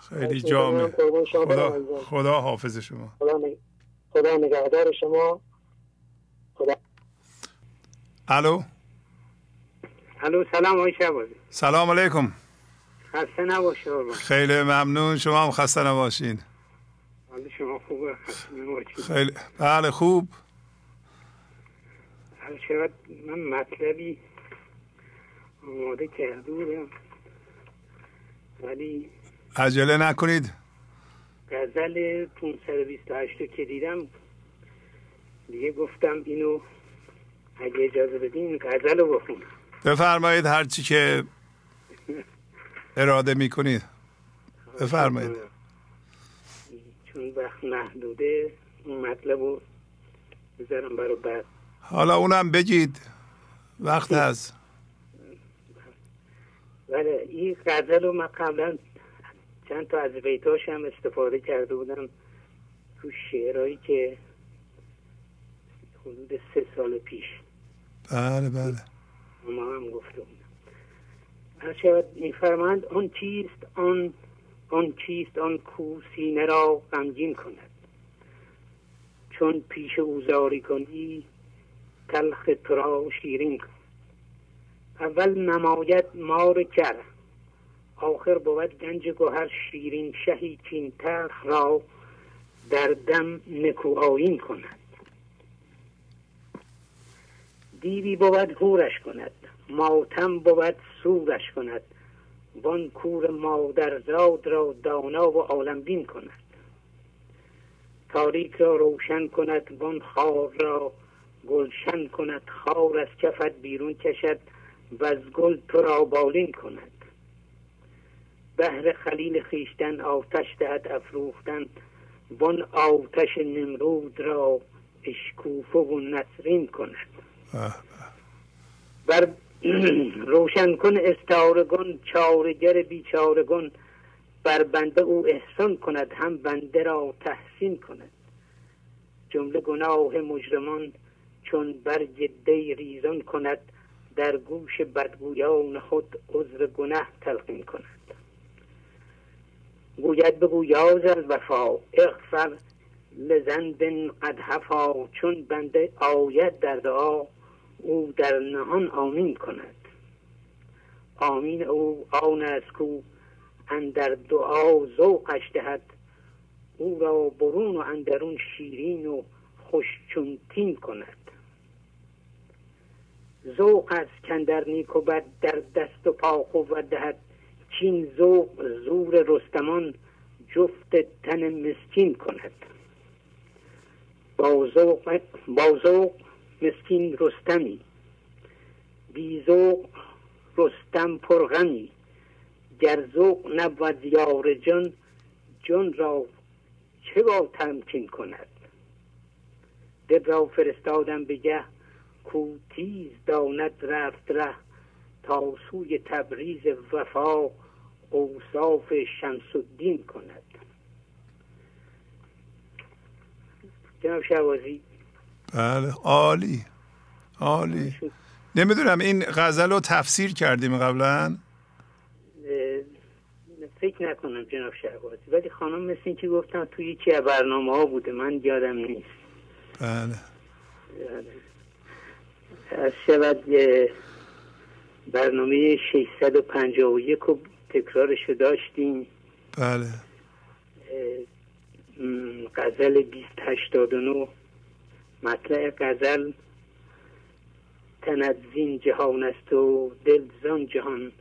خیلی جامع. خدا, خدا حافظ شما. خدا نگهدار شما. خدا الو؟ الو سلام آقای شبازی سلام علیکم. خسته نباشه خیلی ممنون. شما هم خسته نباشین. شما خوبه خیلی. بله خوب. هر شود من مطلبی آماده کرده بودم ولی عجله نکنید. غزل 528 که دیدم دیگه گفتم اینو اگه اجازه بدین غزل رو بخونم. بفرمایید هرچی که اراده می‌کنید بفرمایید. چون وقت محدوده اون مطلب رو بذارم برای بعد. حالا اونم بگید. وقت هست. بله این غزل رو من قبلا چند تا از بیتاش هم استفاده کرده بودم. تو شعرهایی که حدود سه سال پیش. بله بله. ما هم گفته بودم هر شود میفرمند آن چیست؟ آن آن چیست؟ آن کو سینه را غمگین کند. چون پیش اوزاری کنی تلخ تو شیرین کن. اول نماید مار کر آخر بود گنج گوهر شیرین. شهی چین تلخ را در دم نکو آین کند. دیوی بود هورش کند. ماتم بود سورش کند. وان کور مادرزاد را دانا و عالم بین کند. تاریک را روشن کند وان خار را گلشن کند. خار از کفت بیرون کشد و از گل تو را بالین کند. بهر خلیل خیشتن آتش دهد افروختن. وان آتش نمرود را اشکوفه و نسرین کند. بر روشن کن استارگون چارگر بیچارگون بر بنده او احسان کند هم بنده را تحسین کند. جمله گناه مجرمان چون برگ دی ریزان کند در گوش بدگویان خود عذر گناه تلقین کند. گوید بگو یاز از وفا اغفر لزند قد هفا چون بنده آید در دعا. او در نهان آمین کند. آمین او آن از کو اندر دعا ذوقش دهد. او را برون و اندرون شیرین و خوش کند. ذوق از کندر نیک و بد در دست و پا و دهد. چین ذوق زور رستمان جفت تن مسکین کند. بازوق مسکین رستمی. بیزوق رستم پرغنی گر ذوق نبود یار جان جان را چه با تمکین کند؟ دل را فرستادم بگه کو تیز داند رفت ره. تا سوی تبریز وفا اوصاف شمس الدین کند. جناب شوازی بله. عالی. عالی. نمی‌دونم این غزل رو تفسیر کردیم قبلا؟ فکر نکنم جناب شهبازی. ولی خانم مثل این که گفتم توی یکی از برنامه ها بوده من یادم نیست. بله. از شود برنامه 651 رو تکرارش داشتیم. بله. غزل 2089 مطلع غزل تند زین جهان است و دل زان جهان.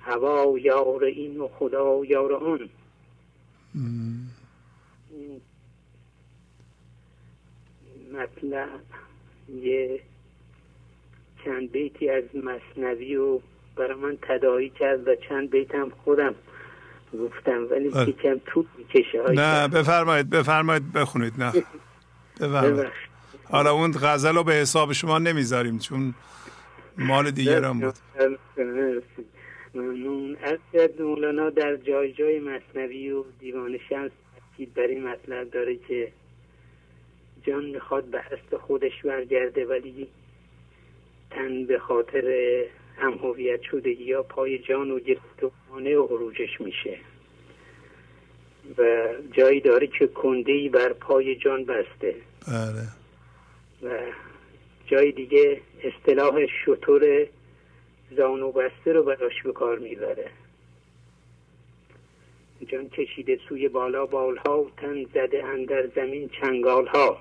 هوا یار این و خدا یار آن. مطلع یه چند بیتی از مصنوی و برای من تدایی کرد و چند بیت هم خودم گفتم ولی بله. کم طول می‌کشه نه بفرمایید بفرمایید بخونید نه. حالا اون غزل رو به حساب شما نمی‌ذاریم چون مال دیگران بود. ممنون. از مولانا در جای جای مصنوی و دیوان شمس بر این مطلب داره که جان می‌خواد به هست خودش برگرده ولی تن به خاطر هم هویت یا پای جان و گرفت و و میشه. و جایی داره که کنده بر پای جان بسته. بله. و جای دیگه اصطلاح شطور زانو بسته رو براش به کار می‌بره. جان کشیده سوی بالا بالها تن زده اندر زمین چنگال ها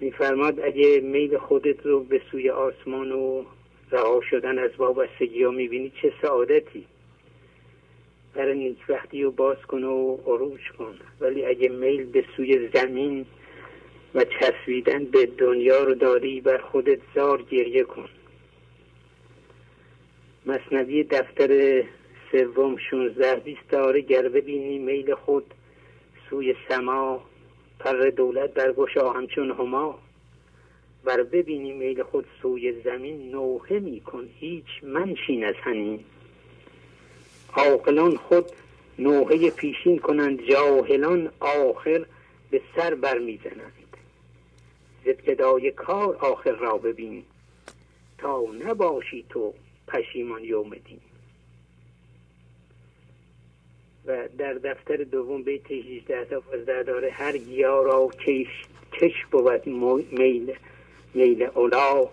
میفرماد اگه میل خودت رو به سوی آسمان و رها شدن از وابستگی ها می‌بینی چه سعادتی؟ برای نیکبختی رو باز کن و عروج کن. ولی اگه میل به سوی زمین و چسبیدن به دنیا رو داری بر خودت زار گریه کن. مصنوی دفتر سوم 16 بیست داره گر ببینی میل خود سوی سما پر دولت برگشا همچون هما. بر ببینی میل خود سوی زمین نوحه میکن هیچ منشین از هنین عاقلان خود نوحه پیشین کنند جاهلان آخر به سر بر می‌زنند ابتدای کار آخر را ببین تا نباشی تو پشیمان یوم دین و در دفتر دوم بیت 18 تا داره هر گیا را کش کش بود میل میل اولا.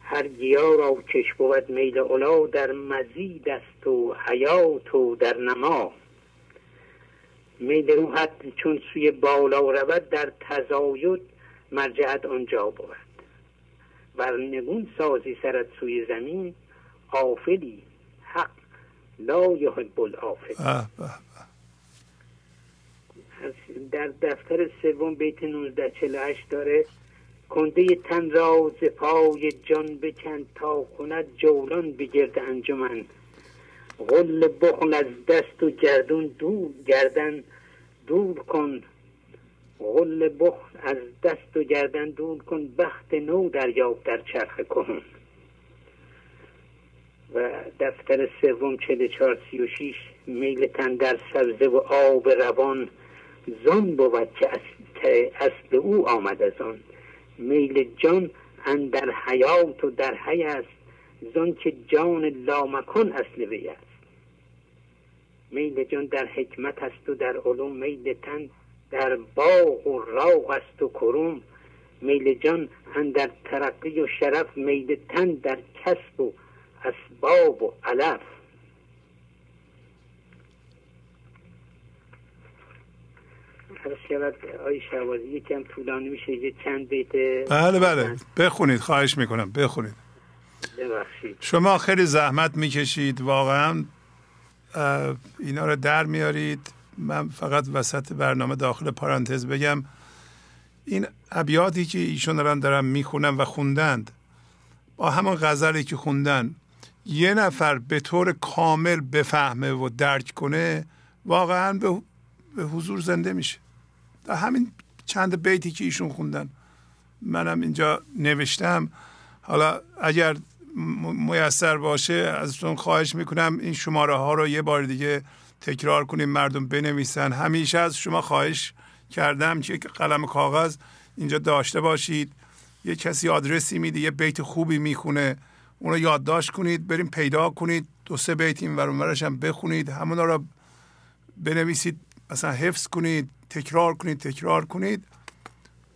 هر گیا را کش بود میل اولا در مزید است و حیات و در نما. میل روحت چون سوی بالا رود در تزاید مرجعت آنجا بود. بر نگون سازی سرت سوی زمین آفلی حق لا یحب الافل در دفتر سوم بیت 1948 داره کنده تن را ز پای جان بکن تا کند جولان بگرد انجمن. غل بخل از دست و گردون دور گردن دور کن غل بخل از دست و گردن دور کن بخت نو دریاب در چرخ کهون و دفتر سوم چل چهار سی و شیش میل تن در سبزه و آب روان. زان بود که اصل او آمد از آن. میل جان اندر حیات و در حی است. زان که جان لامکن اصل وی است. میل جان در حکمت است و در علوم میل تن در باغ و راغ است و کروم. میل جان اندر ترقی و شرف میل تن در کسب و اسباب و علف. شود آی شوازی یکم طولانی میشه یه چند بیت بله بله. بخونید خواهش می‌کنم. بخونید. ببخشید. شما خیلی زحمت می‌کشید واقعا اینا رو در میارید. من فقط وسط برنامه داخل پارانتز بگم این ابیاتی که ایشون دارن دارن می‌خونن و خوندند با همون غزلی که خوندن یه نفر به طور کامل بفهمه و درک کنه واقعا به حضور زنده میشه. در همین چند بیتی که ایشون خوندن. منم اینجا نوشتم. حالا اگر میسر باشه ازتون خواهش می‌کنم این شماره ها رو یه بار دیگه تکرار کنیم مردم بنویسن. همیشه از شما خواهش کردم که قلم کاغذ اینجا داشته باشید. یه کسی آدرسی میده یه بیت خوبی می‌خونه. اونو یادداشت کنید بریم پیدا کنید. دو سه بیت این ورش هم بخونید. همون رو بنویسید مثلا حفظ کنید تکرار کنید تکرار کنید.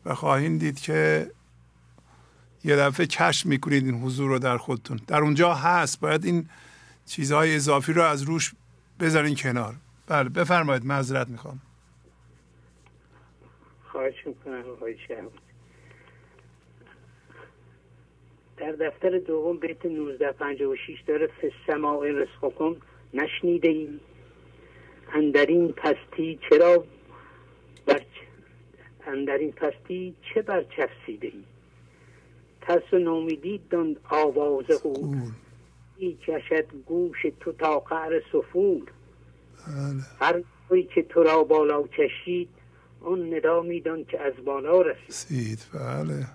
و خواهید دید که یه دفعه کشف می‌کنید این حضور رو در خودتون. در اونجا هست. باید این چیزهای اضافی رو از روش بذارین کنار. بله بفرمایید معذرت می‌خوام. خواهش می‌کنم در دفتر دوم بیت 1956 داره فسماع رزقکم نشنیده ای. اندرین پستی چرا بر اندرین پستی چه برچفسیده ای؟ ترس و نومیدی دند آواز او ای کشد گوش تو تا قعر سفور بله. هر کوی که تو را بالا کشید اون ندا میدان که از بالا رسید. بله.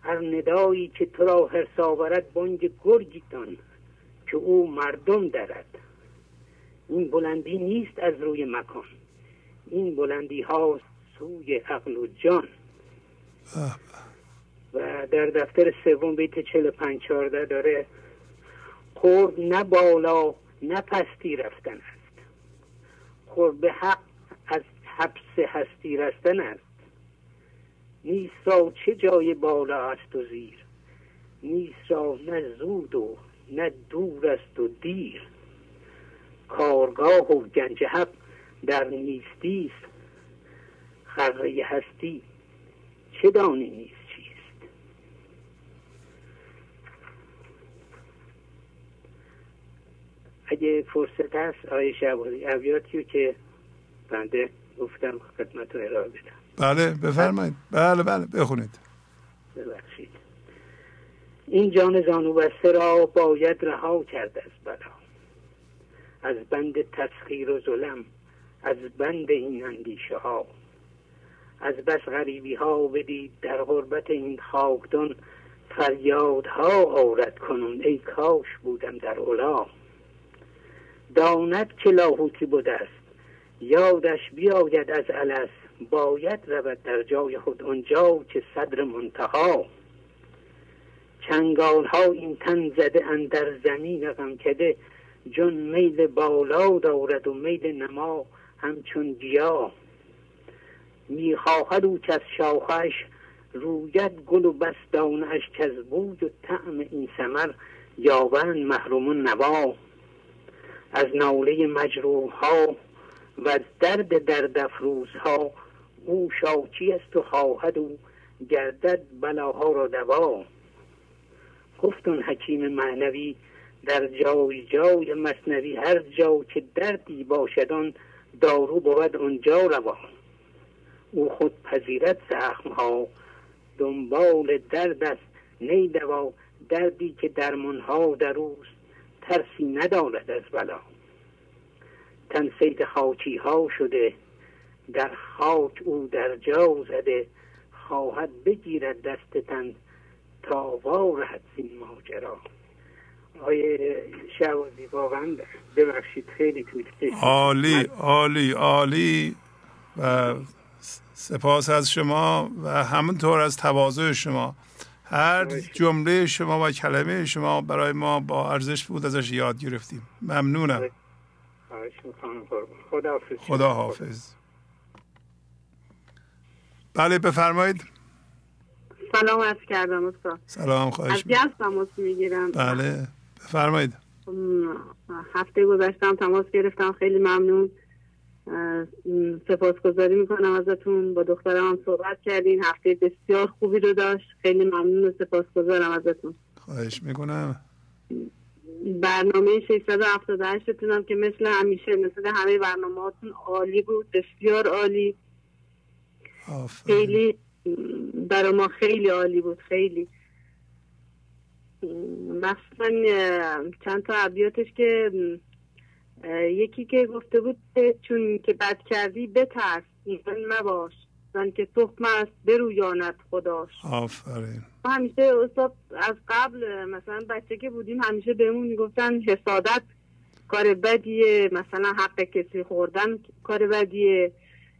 هر ندایی که تو را حرس آورد بانگ گرگی دان که او مردم درد. این بلندی نیست از روی مکان. این بلندی ها سوی عقل و جان. و در دفتر سوم بیت 45 14 داره خورد نه بالا نه پستی رفتن است. خورد به حق از حبس هستی رستن است. نیست را چه جای بالا است و زیر؟ نیست را نه زود و نه دور است و دیر. کارگاه و گنج حق در نیستی است. خره هستی چه دانی نیست چیست اگه فرصت هست آیه شبازی ابیاتی که بنده گفتم خدمت رو ارائه بدم. بله بفرمایید. بله بله بخونید. ببخشید. این جان زانو بسته را باید رها کرد از بلا. از بند تسخیر و ظلم از بند این اندیشه ها از بس غریبی ها بدید در غربت این خاکدان فریادها آورد کنون. ای کاش بودم در اولا داند که لاهوتی بوده است. یادش بیاید از علس باید رود در جای خود آنجا که صدر منتها. چنگال ها این تن زده اندر زمین غم کده جن میل بالا دارد و میل نما همچون گیا. می‌خواهد او که از شاخش رویت گل و بس دانش که از و طعم این سمر یابند محروم نوا. از ناله مجروح ها و از درد درد افروز ها او شاکی است و خواهد او گردد بلاها را دوا. گفتون حکیم معنوی در جای جای مصنوی هر جا که دردی باشدان دارو بود اونجا روا. او خود پذیرت زخم ها دنبال درد است نی دوا دردی که درمانها در اوست. ترسی ندارد از بلا. تن سید خاکی ها شده در خاک او در جا زده خواهد بگیرد دست تن تا وارد این ماجرا. آیه شعوازی واقعا ببخشید خیلی توی عالی عالی عالی. و سپاس از شما و همونطور از تواضع شما. هر جمله شما و کلمه شما برای ما با ارزش بود ازش یاد گرفتیم. ممنونم. خدا حافظ بله بفرمایید. سلام از کردم استاد. سلام خواهش از گز تماس می‌گیرم. بله بفرمایید. هفته گذشتم تماس گرفتم خیلی ممنون. سپاسگزاری می‌کنم ازتون. با دخترم هم صحبت کردین. هفته بسیار خوبی رو داشت. خیلی ممنون و سپاسگزارم ازتون. خواهش می‌کنم. برنامه 678 تونم که مثل همیشه مثل همه برنامه عالی بود بسیار عالی. خیلی برای ما خیلی عالی بود خیلی. مثلا چند تا عبیاتش که یکی که گفته بود چون که بد کردی بترس ایمان مباش. زن که تخم است برویاند خداش. آفرین. همیشه استاد از قبل مثلا بچه که بودیم همیشه بهمون می‌گفتن حسادت کار بدیه مثلا حق کسی خوردن کار بدیه.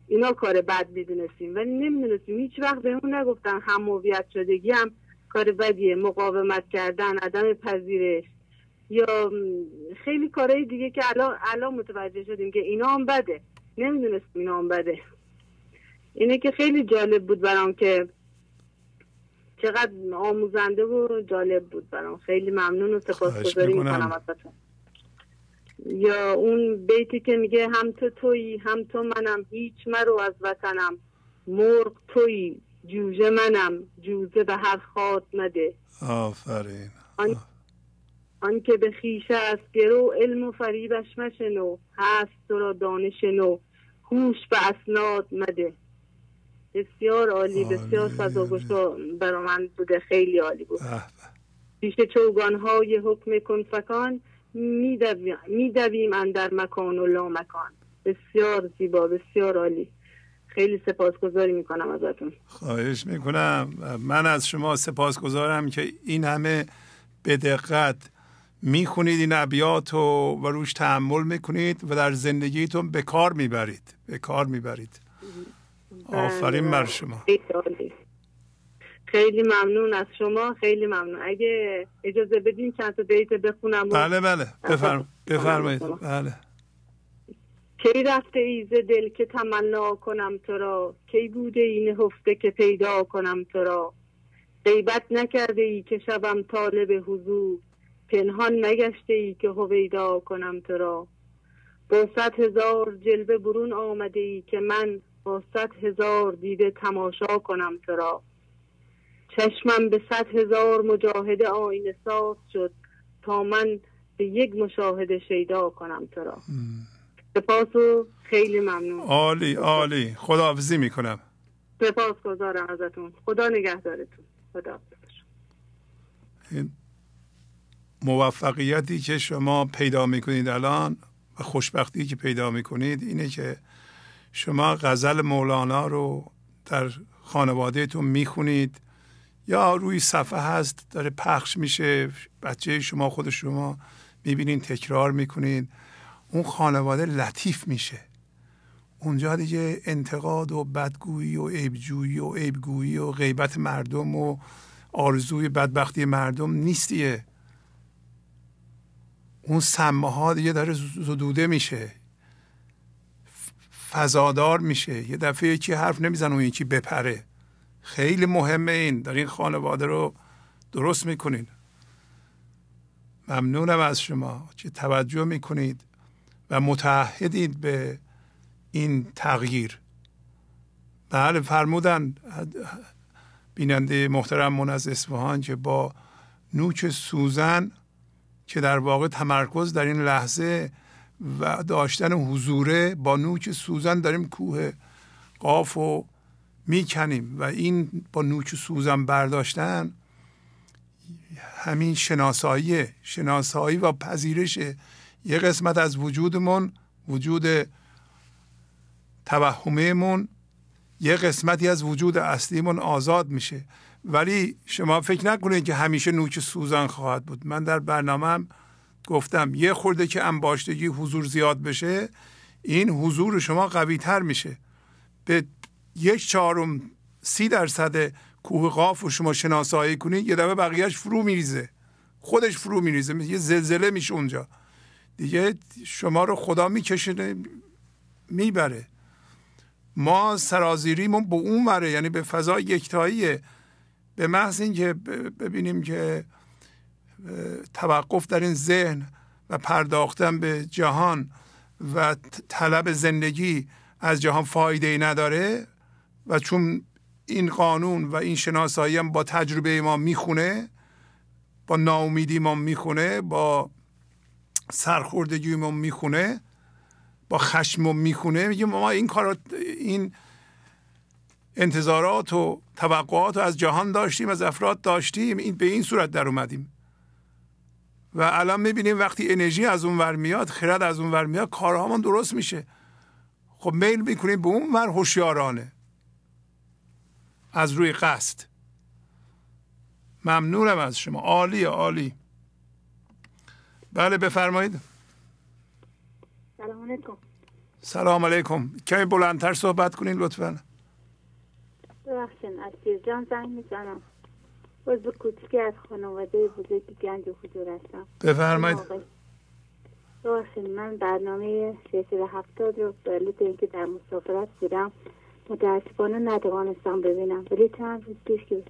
اینا کار بد می‌دونستیم ولی نمی‌دونستیم. هیچ وقت بهمون نگفتن همویت شدگی هم کار بدیه. مقاومت کردن عدم پذیرش. یا خیلی کارهای دیگه که الان الان متوجه شدیم که اینا هم بده. نمی‌دونستیم اینا هم بده. اینه که خیلی جالب بود برام که چقدر آموزنده و جالب بود برام. خیلی ممنون و سپاسگزاری می‌کنم. ازتون. یا اون بیتی که میگه هم تو تویی هم تو منم. هیچ مرو از وطنم. مرغ تویی. جوجه منم. جوزه به هر خواد نده آفرین. آن, آن که به خیشه از گرو علم و فریبش مشنو هست تو را دانش نو. هوش به اسناد مده. بسیار عالی بسیار سزاگوشا برا من بوده خیلی عالی بود. پیش چوگان های حکم کنفکان میدویم اندر مکان و لا مکان بسیار زیبا بسیار عالی. خیلی سپاسگزاری می‌کنم ازتون. خواهش می‌کنم. من از شما سپاسگزارم که این همه به دقت می‌خونید این ابیات و, و روش تحمل می‌کنید و در زندگیتون به کار می‌برید. به کار می‌برید. آفرین بر شما. خیلی ممنون از شما. خیلی ممنون. اگه اجازه بدین چند تا بیت بخونم بله بله. بفرم بفرمایید. بله. کی رفته ایز دل که تمنا کنم تو را؟ کی بوده این هفته که پیدا کنم تو را؟ غیبت نکرده ای که شبم طالب حضور. پنهان نگشته ای که هویدا کنم تو را. با صد هزار جلوه برون آمده ای که من با صد هزار دیده تماشا کنم تو را. چشمم به صد هزار مجاهده آینه ساز شد تا من به یک مشاهده شیدا کنم تو را. سپاس و خیلی ممنون. عالی عالی. خداحافظی می‌کنم. سپاس گذارم ازتون. خدا نگهدارتون. خدا این موفقیتی که شما پیدا می‌کنید الان و خوشبختی که پیدا می‌کنید اینه که شما غزل مولانا رو در خانوادهتون می‌خونید یا روی صفحه هست داره پخش میشه بچه شما خود شما می‌بینین تکرار می‌کنید اون خانواده لطیف میشه. اونجا دیگه انتقاد و بدگویی و عیبجویی و عیبگویی و غیبت مردم و آرزوی بدبختی مردم نیستیه. اون سمه ها دیگه داره زدوده میشه. فضادار میشه. یه دفعه یکی حرف نمیزن اون یکی بپره. خیلی مهمه این. در این خانواده رو درست می‌کنین. ممنونم از شما. که توجه می‌کنید و متحدید به این تغییر. بله فرمودن. بیننده محترم من از اصفهان که با نوک سوزن که در واقع تمرکز در این لحظه و داشتن حضوره با نوک سوزن داریم کوه قاف و می‌کنیم و این با نوک سوزن برداشتن همین شناسایی شناسایی و پذیرش یه قسمت از وجودمون وجود توهممون یه قسمتی از وجود اصلیمون آزاد میشه. ولی شما فکر نکنید که همیشه نوک سوزن خواهد بود. من در برنامه گفتم یه خورده که انباشتگی حضور زیاد بشه این حضور شما قوی تر میشه. به یک چهارم سی درصد کوه قاف و شما شناسایی کنید یه دفعه بقیهش فرو میریزه. خودش فرو میریزه یه زلزله میشه اونجا. دیگه شما رو خدا می‌کشه می‌بره. ما سرازیریمون به اون وره یعنی به فضای یکتاییه به محض اینکه ببینیم که توقف در این ذهن و پرداختن به جهان و طلب زندگی از جهان فایده ای نداره و چون این قانون و این شناسایی هم با تجربه ما می‌خونه با ناامیدی ما می‌خونه با سرخوردگی ما می‌خونه با خشم می‌خونه میگه ما این کار این انتظارات و توقعات رو از جهان داشتیم از افراد داشتیم. این به این صورت در اومدیم. و الان می‌بینیم وقتی انرژی از اون ور میاد خرد از اون ور میاد کارهامون درست میشه. خب میل می‌کنیم به اون ور هوشیارانه. از روی قصد. ممنونم از شما. عالی عالی. بله بفرمایید. سلام علیکم. سلام علیکم. کمی بلندتر صحبت کنین لطفا. ببخشین از جان زنگ می‌زنم. عضو کوچکی از خانواده بزرگ گنج و حضور هستم. بفرمایید. ببخشید من برنامه و هفتاد رو به اینکه در مسافرت بودم. متاسفانه نتوانستم ببینم ولی چند روز پیش که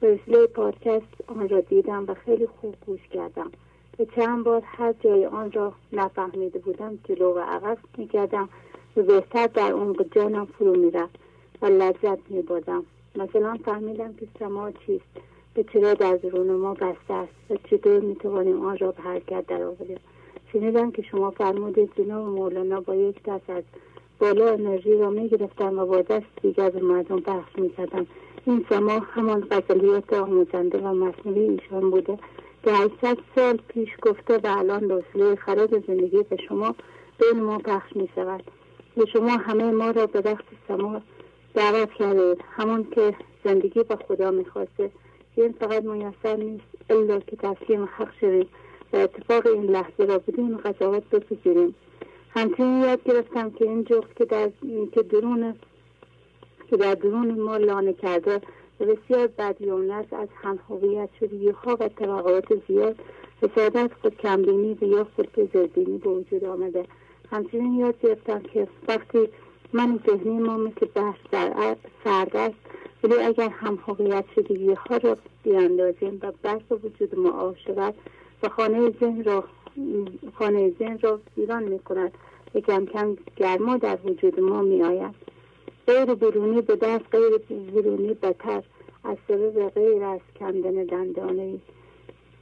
به وسیله پادکست آن را دیدم و خیلی خوب گوش کردم. به چند بار هر جای آن را نفهمیده بودم جلو و عقب می‌کردم و بهتر در اون جانم فرو می‌رفت. و لذت میبردم. مثلا فهمیدم که سما چیست. به چرا در درون ما بسته است و چطور می‌توانیم آن را به حرکت درآوریم شنیدم که شما فرمودید جناب مولانا با یک دست از بالا انرژی را می‌گرفتن و با دست دیگر به مردم پخش می‌کردن این سما همان غزلیات آموزنده و مصنوی ایشان بوده که 800 سال پیش گفته و الان به خراب زندگی به شما بین ما پخش می شود به شما همه ما را به رقص سما دعوت کردید. همون که زندگی به خدا می‌خواسته. این فقط میسر نیست الا که تسلیم حق شویم. و اتفاق این لحظه را بدون قضاوت بپذیریم. همچنین یاد گرفتم که این جفت که در که درون که در درون ما لانه کرده و بسیار بدیومنت از هم هویت شدگی ها و توقعات زیاد حسادت خود کمبینی و یا خود بزرگبینی به وجود آمده. همچنین یاد گرفتم که وقتی من ذهنی ما مثل بحث در سرد است. ولی اگر هم هویت شدگی ها را بیاندازیم و بحث وجود ما آب شود و خانه ذهن را خانه ذهن را ویران می کند و کم کم گرما در وجود ما می آید غیر برونی به دست غیر برونی بتر از سبب غیر از کندن دندانه.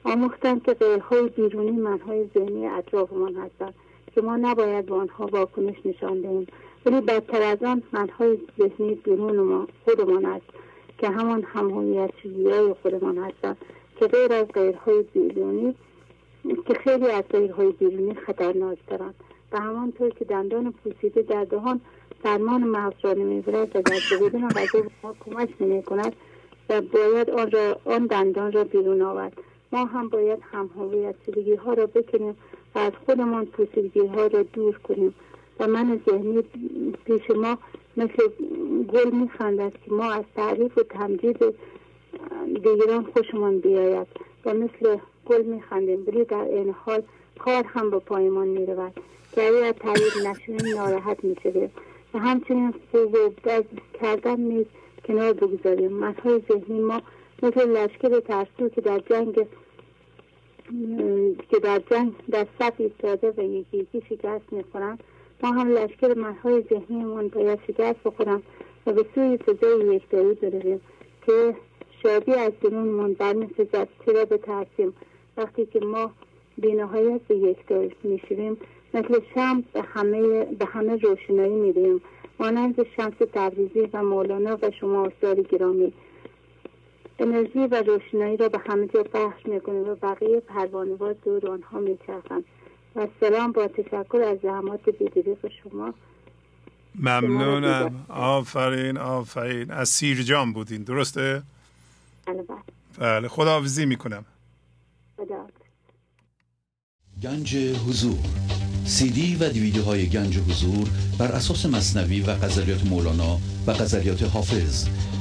آموختم که غیرهای بیرونی منهای ذهنی اطرافمان هستند که ما نباید به آنها واکنش نشان دهیم. ولی بدتر از آن منهای ذهنی بیرون ما خودمان است که همان همهویت های خودمان هستند که غیر از غیرهای بیرونی که خیلی از غیرهای بیرونی خطرناک دارند. و همانطور که دندان پوسیده در دهان فرمان مغز را نمی‌برد و در بدون غذا ما کمک نمی کند و باید آن, آن دندان را بیرون آورد. ما هم باید هم هویت ها را بکنیم و از خودمان پوسیدگی ها را دور کنیم. و من ذهنی پیش ما مثل گل میخندد که ما از تعریف و تمجید دیگران خوشمان بیاید و مثل گل میخندیم ولی در این حال کار هم به پایمان می‌رود. که اگر تعریف نشونیم ناراحت می‌شویم. و همچنین خوب و کردن نیز کنار بگذاریم. منهای ذهنی ما مثل لشکر ترسو که در جنگ که در جنگ در صف ایستاده و یکی یکی شکست می‌خورند. ما هم لشکر منهای ذهنیمون باید شکست بخورم و به سوی فضای یکتایی برویم که شادی از درونمون برمیخیزد چرا بترسیم. وقتی که ما بینهایت به یکتایی می‌شویم مثل شمس به همه به همه روشنایی میدیم مانند شمس تبریزی و مولانا و شما استاد گرامی. انرژی و روشنایی را به همه جا پخش می‌کنیم و بقیه پروانوار دور آنها میچرخند. و سلام با تشکر از زحمات به شما. ممنونم. آفرین آفرین. از سیرجان بودین درسته؟ بله بله. خداحافظی می‌کنم. خدا گنج حضور. سی دی و دیویدیو های گنج حضور بر اساس مصنوی و غزلیات مولانا و غزلیات حافظ.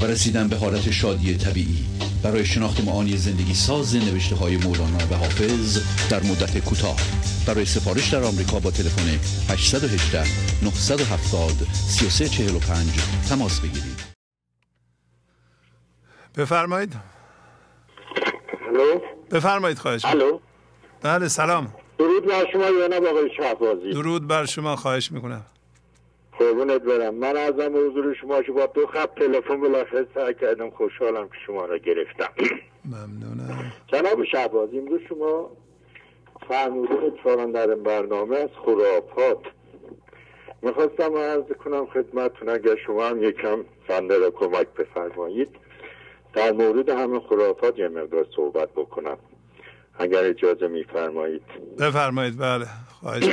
و رسیدن به حالت شادی طبیعی. برای شناخت معانی زندگی ساز نوشته های مولانا و حافظ در مدت کوتاه. برای سفارش در آمریکا با تلفن 818 970 3345 تماس بگیرید. بفرمایید. الو؟ بفرمایید خواهش الو؟ بله سلام. درود بر شما جناب آقای شهبازی. درود بر شما خواهش می‌کنم. قربونت برم. من ازم حضور شما که با دو خط تلفن بالاخره سعی کردم خوشحالم که شما را گرفتم. ممنونم. جناب شهبازی امروز شما فرمودین اتفاقا در این برنامه از خرافات می‌خواستم عرض کنم خدمتتون اگر شما هم یکم بنده را کمک بفرمایید. در مورد همه خرافات یه مقدار صحبت بکنم. اگر اجازه میفرمایید. بفرمایید بله. خواهش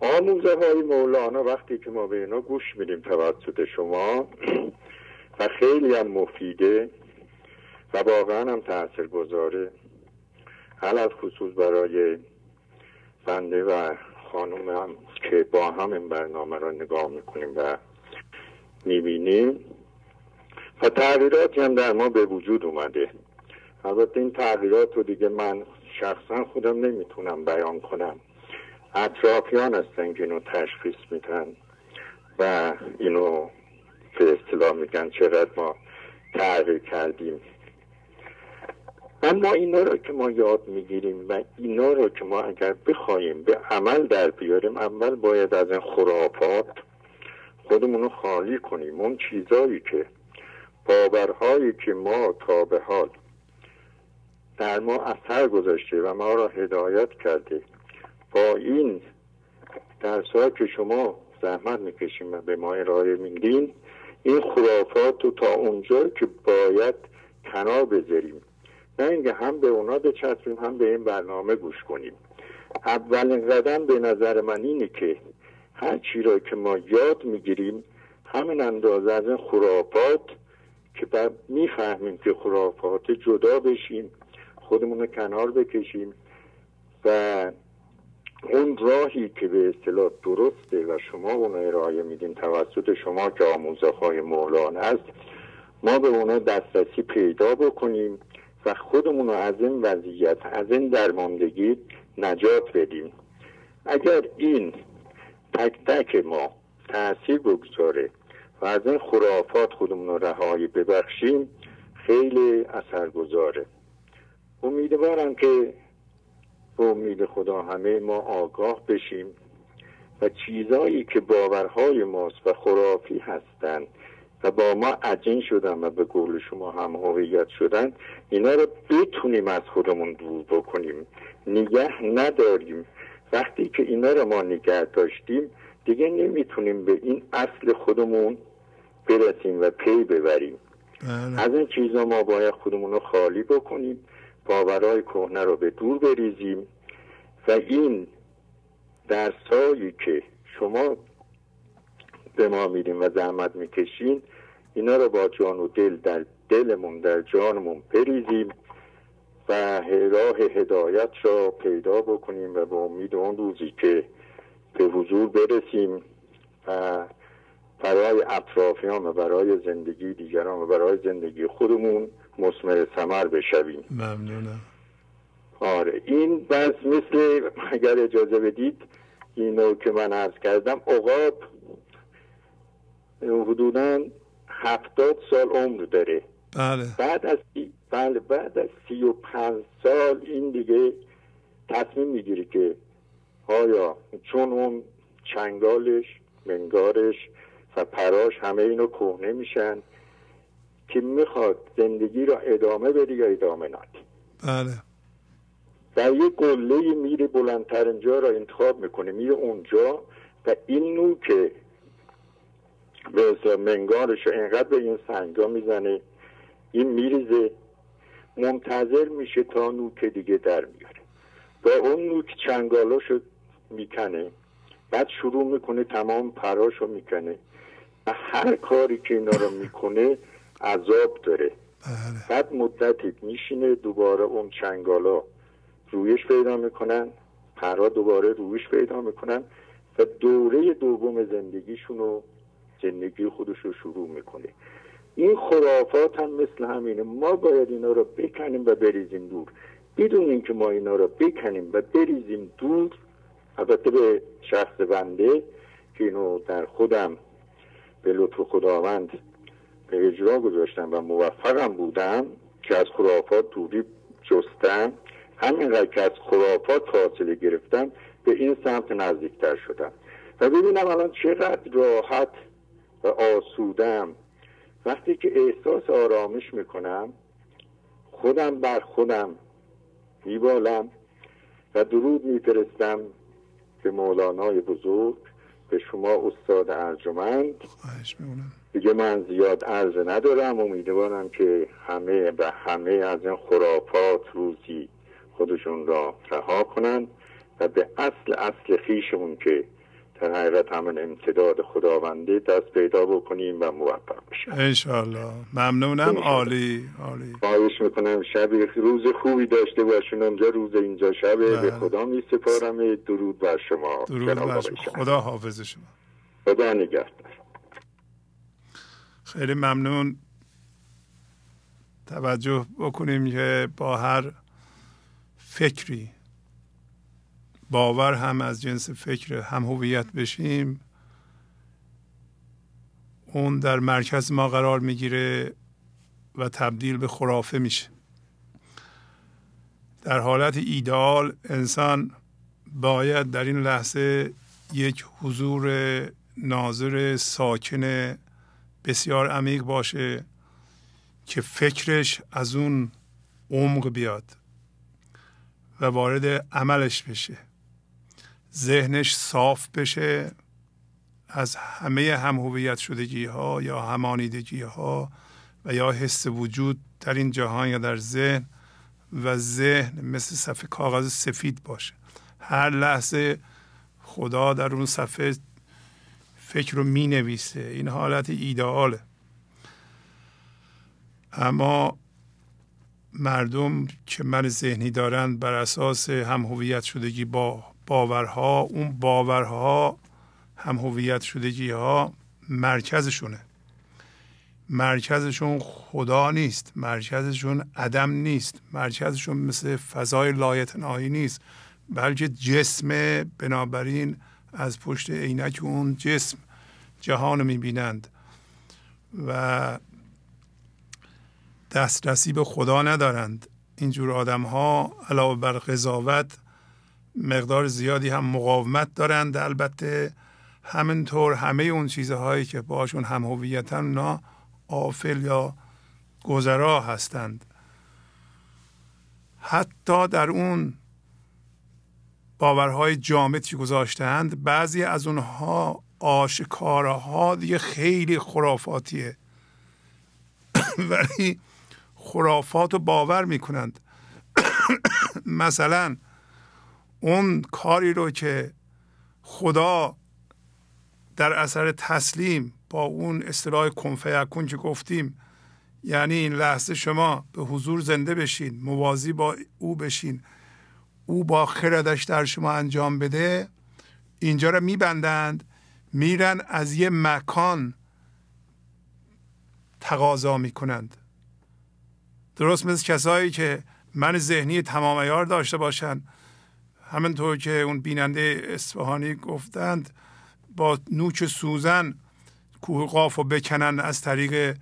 آموزه های مولانا وقتی که ما به اینا گوش میدیم توسط شما و خیلی هم مفیده و واقعا هم تاثیر گذاره حال خصوص برای بنده و خانم هم که با هم این برنامه را نگاه می‌کنیم و می‌بینیم. و تغییراتی هم در ما به وجود اومده. البته این تغییرات رو دیگه من شخصا خودم نمی‌تونم بیان کنم. اطرافیان هستن که اینو تشخیص میدن و اینو به اصطلاح میگن چقدر ما تغییر کردیم. اما اینا رو که ما یاد می‌گیریم و اینا رو که ما اگر بخوایم به عمل در بیاریم اول باید از این خرافات خودمون رو خالی کنیم. اون چیزایی که باورهایی که ما تا به حال در ما اثر گذاشته و ما را هدایت کرده با این درس که شما زحمت می‌کشیم و به ما ارائه میدین این خرافات رو تا اونجا که باید کنار بذاریم. نه اینکه هم به اونا بچسبیم هم به این برنامه گوش کنیم. اولین قدم به نظر من اینه که هر چی را که ما یاد می‌گیریم همین اندازه از این خرافات که بعد می‌فهمیم که خرافات جدا بشیم خودمون رو کنار بکشیم و اون راهی که به اصطلاح درسته و شما اون ارائه میدین توسط شما که آموزه های مولانا است ما به اونا دسترسی پیدا بکنیم و خودمون رو از این وضعیت از این درماندگی نجات بدیم. اگر این تک تک ما تاثیر بگذاره و از این خرافات خودمون رو رهایی ببخشیم خیلی اثرگذاره. امیدوارم که به امید خدا همه ما آگاه بشیم و چیزایی که باورهای ماست و خرافی هستند و با ما عجین شدن و به قول شما هم هویت شدن اینا رو بتونیم از خودمون دور بکنیم. نگه نداریم. وقتی که اینا رو ما نگه داشتیم دیگه نمی‌تونیم به این اصل خودمون برسیم و پی ببریم. بله. از این چیزا ما باید خودمون رو خالی بکنیم. باورهای کهنه رو به دور بریزیم و این درسایی که شما به ما میدیم و زحمت می‌کشین اینا رو با جان و دل در دلمون در جانمون بریزیم و راه هدایت را پیدا بکنیم و به امید اون روزی که به حضور برسیم و برای اطرافیان و برای زندگی دیگران و برای زندگی خودمون مسمر سمر بشویم. ممنونم. آره این بس مثل اگر اجازه بدید اینو که من عرض کردم عقاب حدودا هفتاد سال عمر داره. بله. بعد از بله بعد از سی و پنج سال این دیگه تصمیم می‌گیره که آیا چون اون چنگالش منگارش و پراش همه اینو کهنه میشن که می‌خواد زندگی را ادامه بده یا ادامه نده. بله. در یه قله میره بلندتر اینجا را انتخاب می‌کنه میره اونجا و این نوک به منگارش رو انقدر به این سنگا می‌زنه این میریزه منتظر میشه تا نوک دیگه در میاره. و اون نوک چنگالاشو می‌کنه بعد شروع می‌کنه تمام پراشو می‌کنه. و هر کاری که اینا رو می‌کنه عذاب داره. بله. بعد مدتی میشینه دوباره اون چنگالا رویش پیدا می‌کنن پرا دوباره رویش پیدا می‌کنن و دوره دوم زندگیشونو زندگی خودش رو شروع می‌کنه. این خرافات هم مثل همینه. ما باید اینا رو بکنیم و بریزیم دور. بدون اینکه ما اینا رو بکنیم و بریزیم دور البته به شخص بنده که اینو در خودم به لطف خداوند به اجرا گذاشتم و موفقم بودم که از خرافات دوری جستم. همینقدر که از خرافات فاصله گرفتم به این سمت نزدیکتر شدم. و ببینم الان چقدر راحت و آسودم. وقتی که احساس آرامش می‌کنم خودم بر خودم میبالم و درود میفرستم به مولانای بزرگ به شما استاد ارجمند. دیگه من زیاد عرض ندارم. امیدوارم که همه و همه از این خرافات روزی خودشون را رها کنند و به اصل اصل خیشمون که در حقیقت همین امتداد خداونده دست پیدا بکنیم و موفق بشیم انشالله ممنونم. عالی عالی. خواهش می‌کنم. شب روز خوبی داشته باشین. اونجا روز اینجا شب به بله. خدا می سپارم درود بر شما. درود بر شما. خدا حافظ شما. خدا نگهدار. خیلی ممنون. توجه بکنیم که با هر فکری باور هم از جنس فکر هم هویت بشیم اون در مرکز ما قرار می‌گیره و تبدیل به خرافه میشه. در حالت ایدال انسان باید در این لحظه یک حضور ناظر ساکن بسیار عمیق باشه که فکرش از اون عمق بیاد و وارد عملش بشه. ذهنش صاف بشه از همه هم شدگی ها یا همانیدگی ها و یا حس وجود در این جهان یا در ذهن و ذهن مثل صفحه کاغذ سفید باشه. هر لحظه خدا در اون صفحه فکر رو می نویسه این حالت ایدئاله. اما مردم که من ذهنی دارند بر اساس هم هویت شدگی با باورها اون باورها هم هویت شدگی ها مرکزشونه. مرکزشون خدا نیست. مرکزشون عدم نیست. مرکزشون مثل فضای لایتناهی نیست. بلکه جسم بنابراین از پشت عینک اون جسم جهان رو می‌بینند و دسترسی به خدا ندارند. اینجور آدم ها علاوه بر قضاوت مقدار زیادی هم مقاومت دارند. البته همینطور همه اون چیزهایی که باشون هم هویتن اونا آفل یا گذرا هستند. حتی در اون باورهای جامدی گذاشتهاند بعضی از اونها آشکارها دیگه خیلی خرافاتیه. ولی خرافات رو باور می‌کنند. مثلا اون کاری رو که خدا در اثر تسلیم با اون اصطلاح کنفیکون که گفتیم یعنی این لحظه شما به حضور زنده بشین موازی با او بشین. او با خردش در شما انجام بده اینجا رو میبندند میرن از یه مکان تقاضا می‌کنند. درست مثل کسایی که من ذهنی تمام داشته باشند. همینطور که اون بیننده اصفهانی گفتند با نوچ سوزن کوه قاف رو بکنن از طریق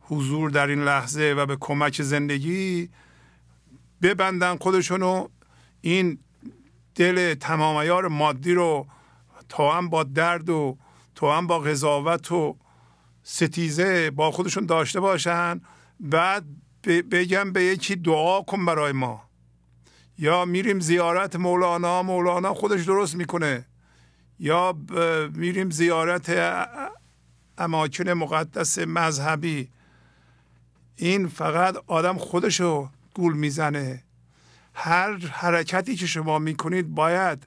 حضور در این لحظه و به کمک زندگی ببندن خودشونو این دل تمامیار مادی رو تا هم با درد و تا هم با قضاوت و ستیزه با خودشون داشته باشن بعد بگم به یکی دعا کن برای ما. یا میریم زیارت مولانا مولانا خودش درست می‌کنه. یا میریم زیارت اماکن مقدس مذهبی. این فقط آدم خودشو گول می‌زنه. هر حرکتی که شما می‌کنید باید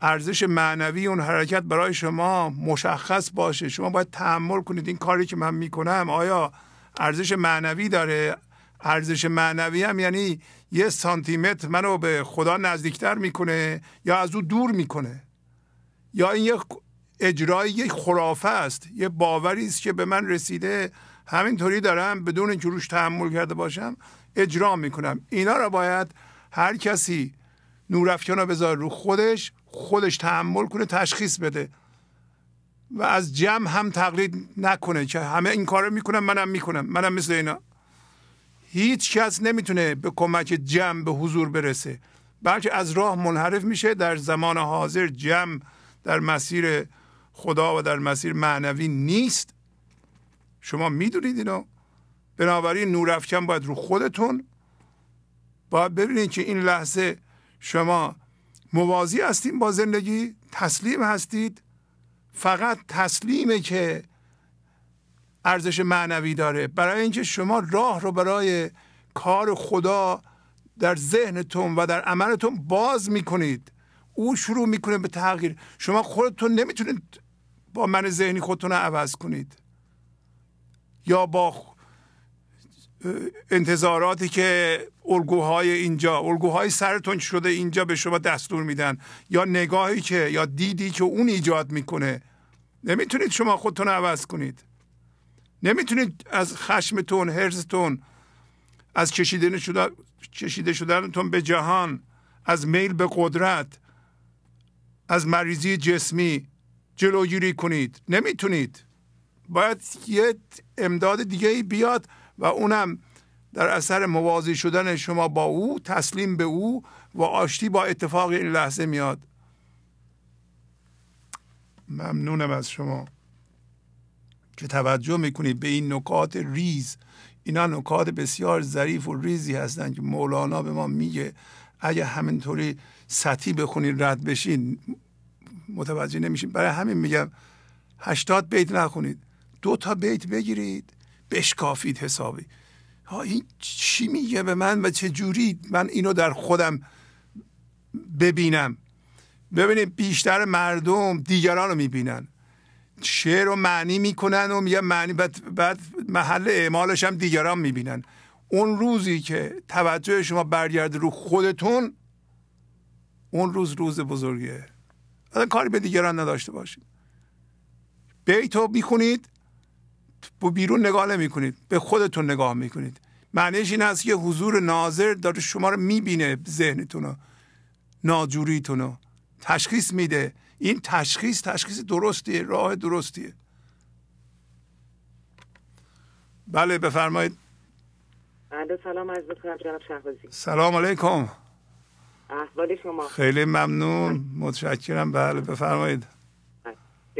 ارزش معنوی اون حرکت برای شما مشخص باشه. شما باید تحمل کنید این کاری که من می‌کنم. آیا ارزش معنوی داره؟ ارزش معنوی هم یعنی یه سانتیمتر منو به خدا نزدیکتر می‌کنه یا از او دور می‌کنه؟ یا این یک اجرای یک خرافه است یه باوری است که به من رسیده. همینطوری دارم بدون اینکه روش تحمل کرده باشم اجرا می‌کنم. اینا را باید هر کسی نورافکن رو بذار رو خودش خودش تحمل کنه تشخیص بده. و از جمع هم تقلید نکنه که همه این کار رو می‌کنم منم می‌کنم. منم مثل اینا. هیچ کس نمی‌تونه به کمک جمع به حضور برسه. بلکه از راه منحرف میشه. در زمان حاضر جمع در مسیر خدا و در مسیر معنوی نیست. شما می‌دونید اینو. بنابراین نورافکن باید رو خودتون باید ببینید که این لحظه شما موازی هستید با زندگی تسلیم هستید. فقط تسلیمه که ارزش معنوی داره. برای اینکه شما راه رو برای کار خدا در ذهنتون و در عملتون باز می‌کنید. او شروع می‌کنه به تغییر. شما خودتون نمی‌تونید با من ذهنی خودتون رو عوض کنید. یا با انتظاراتی که الگوهای اینجا الگوهای سرتون شده اینجا به شما دستور میدن یا نگاهی که یا دیدی که اون ایجاد می‌کنه. نمی‌تونید شما خودتون عوض کنید. نمی‌تونید از خشمتون هرزتون از کشیده شدن کشیده شدنتون به جهان از میل به قدرت از مریضی جسمی جلوگیری کنید. نمی‌تونید. باید یه امداد دیگه بیاد و اونم در اثر موازی شدن شما با او تسلیم به او و آشتی با اتفاق این لحظه میاد. ممنونم از شما که توجه می‌کنید به این نکات ریز. اینا نکات بسیار ظریف و ریزی هستند که مولانا به ما میگه اگه همینطوری سطحی بخونید رد بشین. متوجه نمیشین. برای همین میگم هشتاد بیت نخونید. دو تا بیت بگیرید. بشکافید حسابی. ها این چی میگه به من و چه جوری من اینو در خودم ببینم؟ ببینید بیشتر مردم دیگران رو می‌بینن. شعر رو معنی می‌کنن و میگن معنی بعد, بعد محل اعمالش هم دیگران می‌بینن. اون روزی که توجه شما برگرده رو خودتون اون روز روز بزرگیه. اصلا کاری به دیگران نداشته باشید. بیتو می‌خونید با بیرون نگاه نمی کنید به خودتون نگاه می‌کنید. معنیش این هست که حضور ناظر داره شما رو می‌بینه ذهنتون رو. ناجوریتون رو. تشخیص میده. این تشخیص تشخیص درستیه راه درستیه. بله بفرمایید. بله سلام عرض جناب شهبازی. سلام علیکم. احوال شما. خیلی ممنون. متشکرم. بله بفرمایید.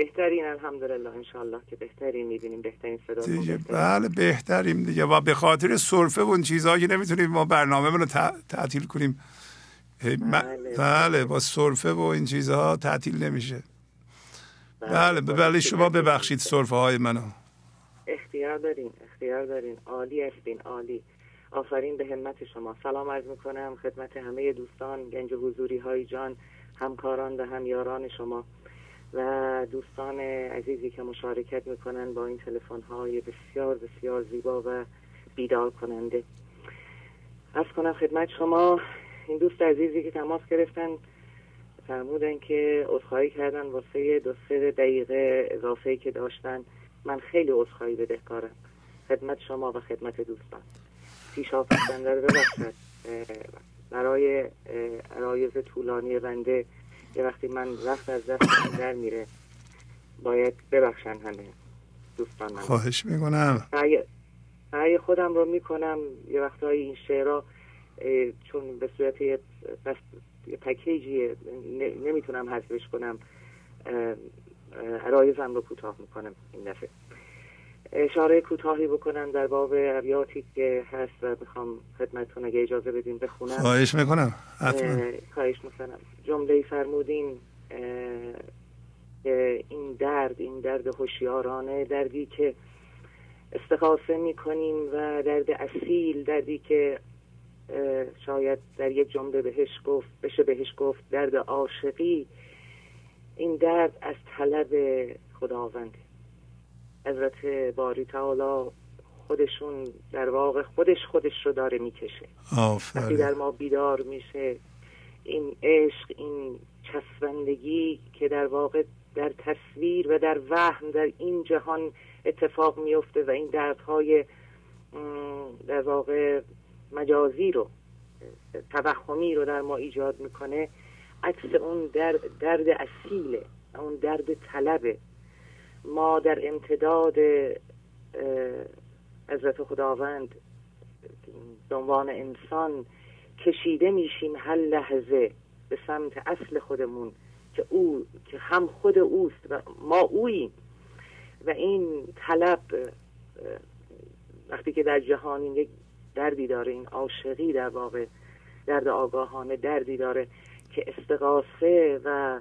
بهترین الحمدلله انشالله که بهترین می‌بینیم بهترین صدا دیگه بله بهتریم دیگه. و به خاطر سرفه و اون چیزهایی که نمی‌تونیم ما برنامه رو تعطیل کنیم. بله, بله. با سرفه و این چیزها تعطیل نمیشه. بله بله, بله شما ببخشید سرفه های منو. اختیار دارین اختیار دارین. عالی هستین عالی. آفرین به همت شما. سلام عرض می‌کنم خدمت همه دوستان گنج حضوری های جان همکاران و همیاران شما. و دوستان عزیزی که مشارکت می‌کنن با این تلفن های بسیار بسیار زیبا و بیدار کننده. از کنم خدمت شما این دوست عزیزی که تماس گرفتن فرمودن که عذرخواهی کردن واسه دو سه دقیقه اضافه که داشتن. من خیلی عذرخواهی بدهکارم. خدمت شما و خدمت دوستان. پیش رو ببخشد برای عرایز طولانی بنده یه وقتی من وقت از دست در میره باید ببخشن همه دوستان من. خواهش می‌کنم. سعی خودم رو می‌کنم یه وقتهایی این شعرها چون به صورت یه پکیجی نمی‌تونم حذفش کنم عرایزم رو کوتاه می‌کنم این دفعه. اشاره کوتاهی بکنم در باب ابیاتی که هست و می‌خوام خدمتتون اگه اجازه بدین بخونم. خواهش می‌کنم. خواهش می‌کنم. جمله فرمودین این درد این درد هوشیارانه دردی که استخاصه می‌کنیم و درد اصیل دردی که شاید در یک جمله بهش گفت بشه بهش گفت درد عاشقی این درد از طلب خداونده حضرت باری تعالی خودشون در واقع خودش خودش رو داره می‌کشه. وقتی در ما بیدار میشه این عشق این چسبندگی که در واقع در تصویر و در وهم در این جهان اتفاق میفته و این دردهای در واقع مجازی رو توهمی رو در ما ایجاد می‌کنه عکس اون درد, درد اصیله اون درد طلبه. ما در امتداد حضرت خداوند به عنوان انسان کشیده میشیم هر لحظه به سمت اصل خودمون که او که هم خود اوست و ما اوییم. و این طلب وقتی که در جهان این یک دردی داره این عاشقی در واقع درد آگاهانه دردی داره که استقاسه و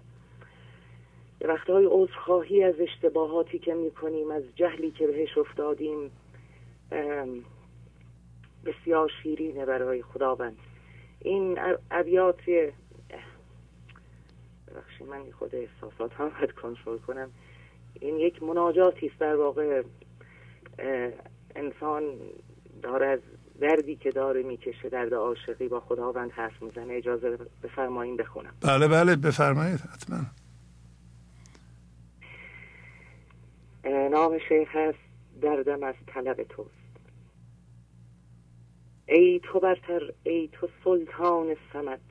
وقتهای عذرخواهی از اشتباهاتی که می‌کنیم از جهلی که بهش افتادیم بسیار شیرینه برای خداوند. این ابیات بخشی من خود احساسات هم باید کنترل کنم. این یک مناجاتی است در واقع انسان داره از دردی که داره می‌کشه درد عاشقی با خداوند حرف می‌زنه. اجازه بفرمایین بخونم. بله بله بفرمایید حتما. نام شیخ هست دردم از طلب توست. ای تو برتر ای تو سلطان سمد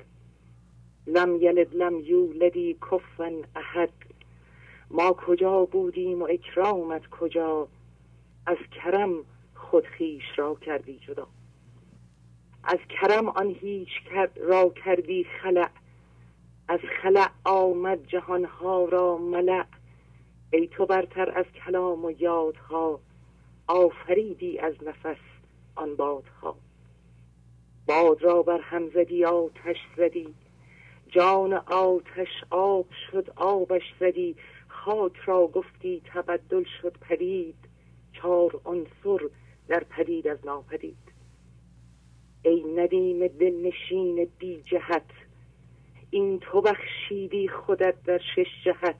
لم یلد لم یولدی کفن احد. ما کجا بودیم و اکرامت کجا؟ از کرم خود خیش را کردی جدا. از کرم آن هیچ را کردی خلع. از خلع آمد جهانها را ملع. ای تو برتر از کلام و یادها آفریدی از نفس آن بادها. باد را بر هم زدی آتش زدی جان آتش آب شد آبش زدی خاک را گفتی تبدل شد پدید چار عنصر در پدید از ناپدید ای ندیم دلنشین بی جهت این تو بخشیدی خودت در شش جهت.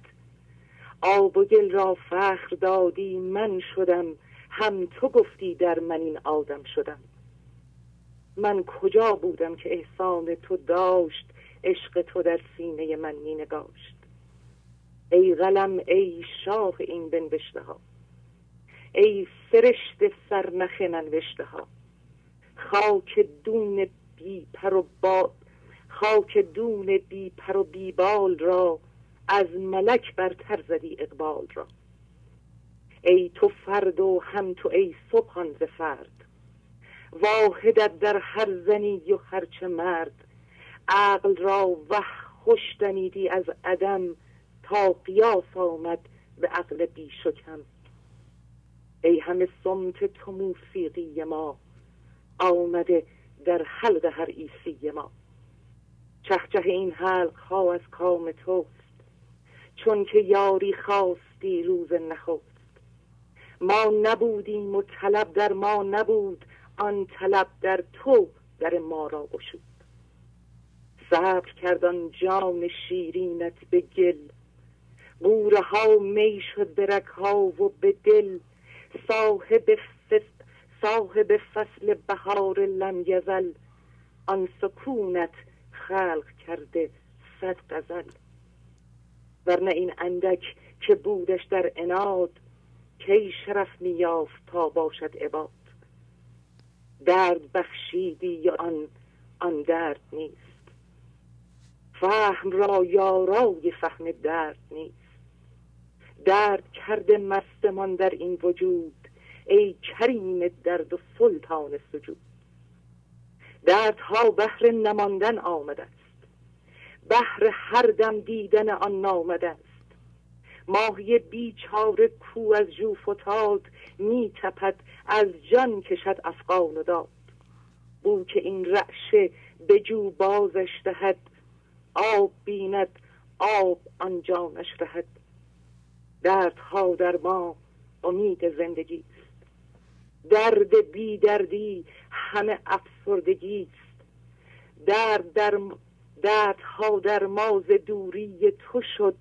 آب و گل را فخر دادی من شدم. هم تو گفتی در من این آدم شدم. من کجا بودم که احسان تو داشت عشق تو در سینه من می نگاشت؟ ای غلم ای شاه این بنوشته ها. ای فرشت سرنخ ننوشته ها. خاک دون بی پر و با خاک دون بی پر و بی بال را از ملک برتر زدی اقبال را. ای تو فرد و هم تو ای صبحان ز فرد. واحدت در هر زنی و هرچه مرد. عقل را وح خوش دنیدی از عدم تا قیاس آمد به عقل بی شکم ای همه سمت تو موسیقی ما آمده در حلق هر ایسی ما. چهچه این حلق ها از کام توست چون که یاری خواستی روز نخست. ما نبودیم و طلب در ما نبود آن طلب در تو در ما را گشود. صبر کردن جان شیرینت به گل. قوره ها می شد به ها و به دل. صاحب صاحب فصل بهار لم یزل. آن سکونت خلق کرده صد غزل. ورنه این اندک که بودش در اناد کی شرف میافت تا باشد عباد؟ درد بخشیدی یا آن آن درد نیست؟ فهم را یارای فهم درد نیست؟ درد کرده مستمان در این وجود ای کریم درد و سلطان سجود. دردها بهر نماندن است بهر هر دم دیدن آن نامده است. ماهی بیچاره کو از جو فتاد می تپد از جان کشد افغان و داد. او که این رعشه به جو بازش دهد آب بیند آب آن جانش رهد دردها در ما امید زندگی است. درد بی دردی همه افسردگی است. درد در دردها در ماز دوری تو شد.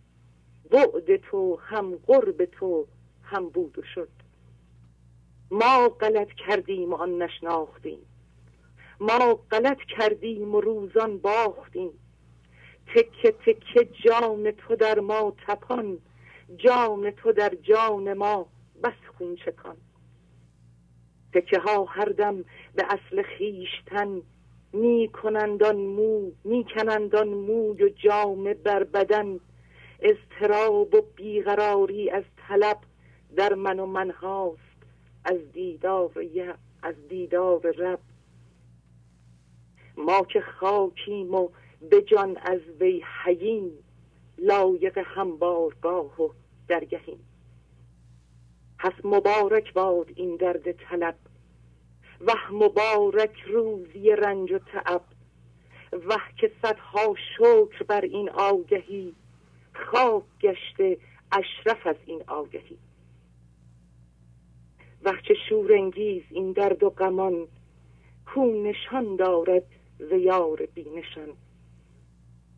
بعد تو هم قرب تو هم بود و شد. ما غلط کردیم و آن نشناختیم. ما غلط کردیم و روزان باختیم. تکه تکه جان تو در ما تپان. جان تو در جان ما بس خون چکان. تکه ها هر دم به اصل خیشتن می کنندان مو می کنندان و جامه بر بدن. اضطراب و بیقراری از طلب در من و من هاست از دیدار از دیدار رب. ما که خاکیم و به جان از وی حییم لایق همبارگاه و درگهیم. پس مبارک باد این درد طلب. و مبارک روزی رنج و تعب. و که صدها شکر بر این آگهی. خاک گشته اشرف از این آگهی. وقت شورانگیز این درد و غمان. کو نشان دارد زیار بینشان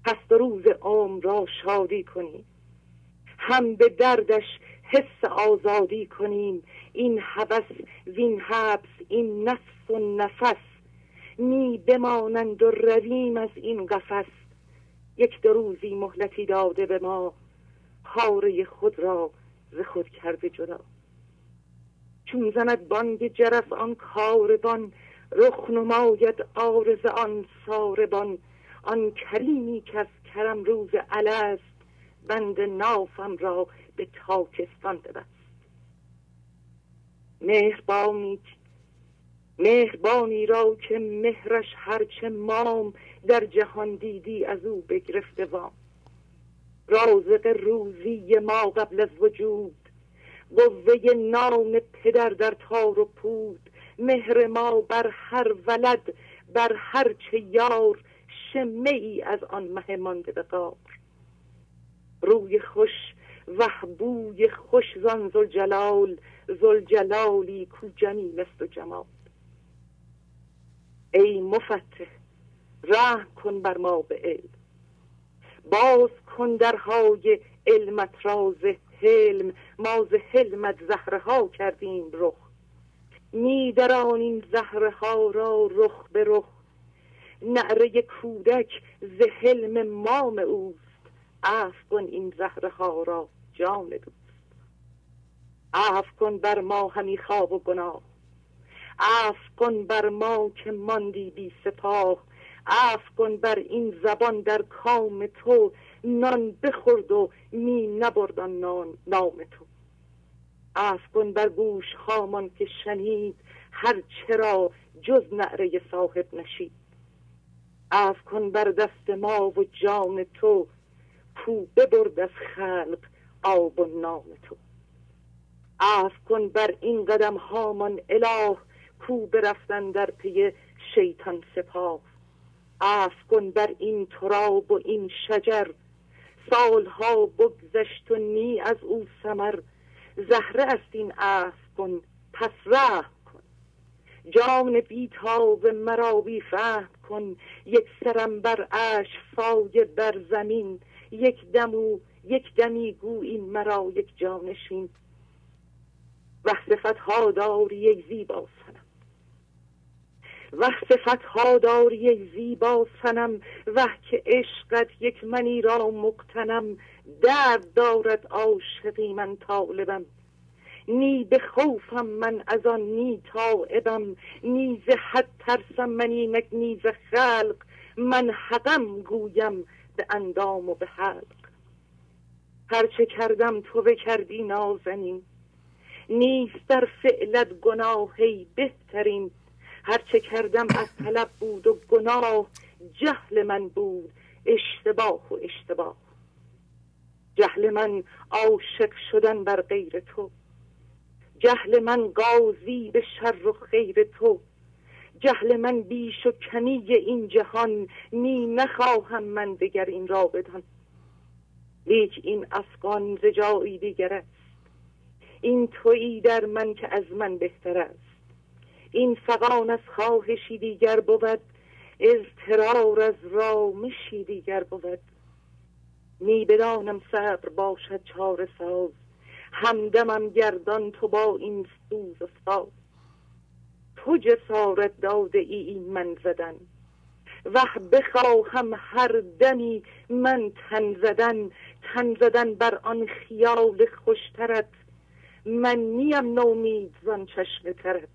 پس روز عمر را شادی کنیم هم به دردش حس آزادی کنیم. این هوس وین حبس این نفس و نفس. می بمانند و رویم از این قفس. یک دو روزی مهلتی داده به ما. خاره خود را ز خود کرده جدا. چون زند بانگ جرس آن کاربان رخ نماید آرز آن ساربان. آن کریمی که از کرم روز الست بند نافم را به تاکستان ببست. مهربانی مهربانی را که مهرش هرچه مام در جهان دیدی از او بگرفته وام. رازق روزی ما قبل از وجود قوه نام پدر در تار و پود. مهر ما بر هر ولد بر هر چه یار شمه ای از آن مه مانده به قار روی خوش و بوی خوش زان زلجلال زلجلالی کو جمیل است و جمال. ای مفتح رحم کن بر ما به علم. باز کن درهای علمت را حلم. ما ز حلمت زهره ها کردیم رخ. می این زهره ها را رخ به رخ. نعره کودک ز حلم مام اوست. عف کن این زهره ها را. جان دوست عف کن بر ما همی خواب و گناه. عف کن بر ما که ماندی بی سپاه. عف کن بر این زبان در کام تو. نان بخورد و می نبردن نان نام تو. عف کن بر گوش هامان که شنید هر چرا جز نعره صاحب نشید. عف کن بر دست ما و جان تو. کو ببرد از خلق آب و نام تو. عف کن بر این قدم هامان اله کو برفتن در پی شیطان سپاه. عف کن بر این تراب و این شجر. سالها بگذشت و نی از او سمر زهره است این عف کن پس رحم کن. جان بیتاب مرا بی فهم کن. یک سرم بر اش فای بر زمین. یک دمو یک دمی گو این مرا یک جانشین و صفت ها داری یک زیبا سنم و صفت ها داری یک زیبا سنم و که عشقت یک منی را مقتنم درد دارد عاشقی من طالبم. نی به خوفم من از آن نی تائبم. نی ز حد ترسم من اینک نی خلق. من حقم گویم به اندام و به حلق. هرچه کردم تو بکردی نازنین. نیست در فعلت گناهی بهترین. هرچه کردم از طلب بود و گناه جهل من بود اشتباه و اشتباه. جهل من عاشق شدن بر غیر تو. جهل من قاضی به شر و خیر تو. جهل من بیش و کمی این جهان نی نخواهم من دگر این را بدان. لیک این افغان ز جایی دیگر است. این تویی در من که از من بهتر است. این فقان از خواهشی دیگر بود اضطرار از رامشی دیگر بود. می بدانم صبر باشد چار ساز همدمم گردان تو با این سوز و تو جسارت داده ای این من زدن. و بخواهم هر دمی من تن زدن تن زدن بر آن خیال خوشترت. من نیم نومید زان چشم ترت.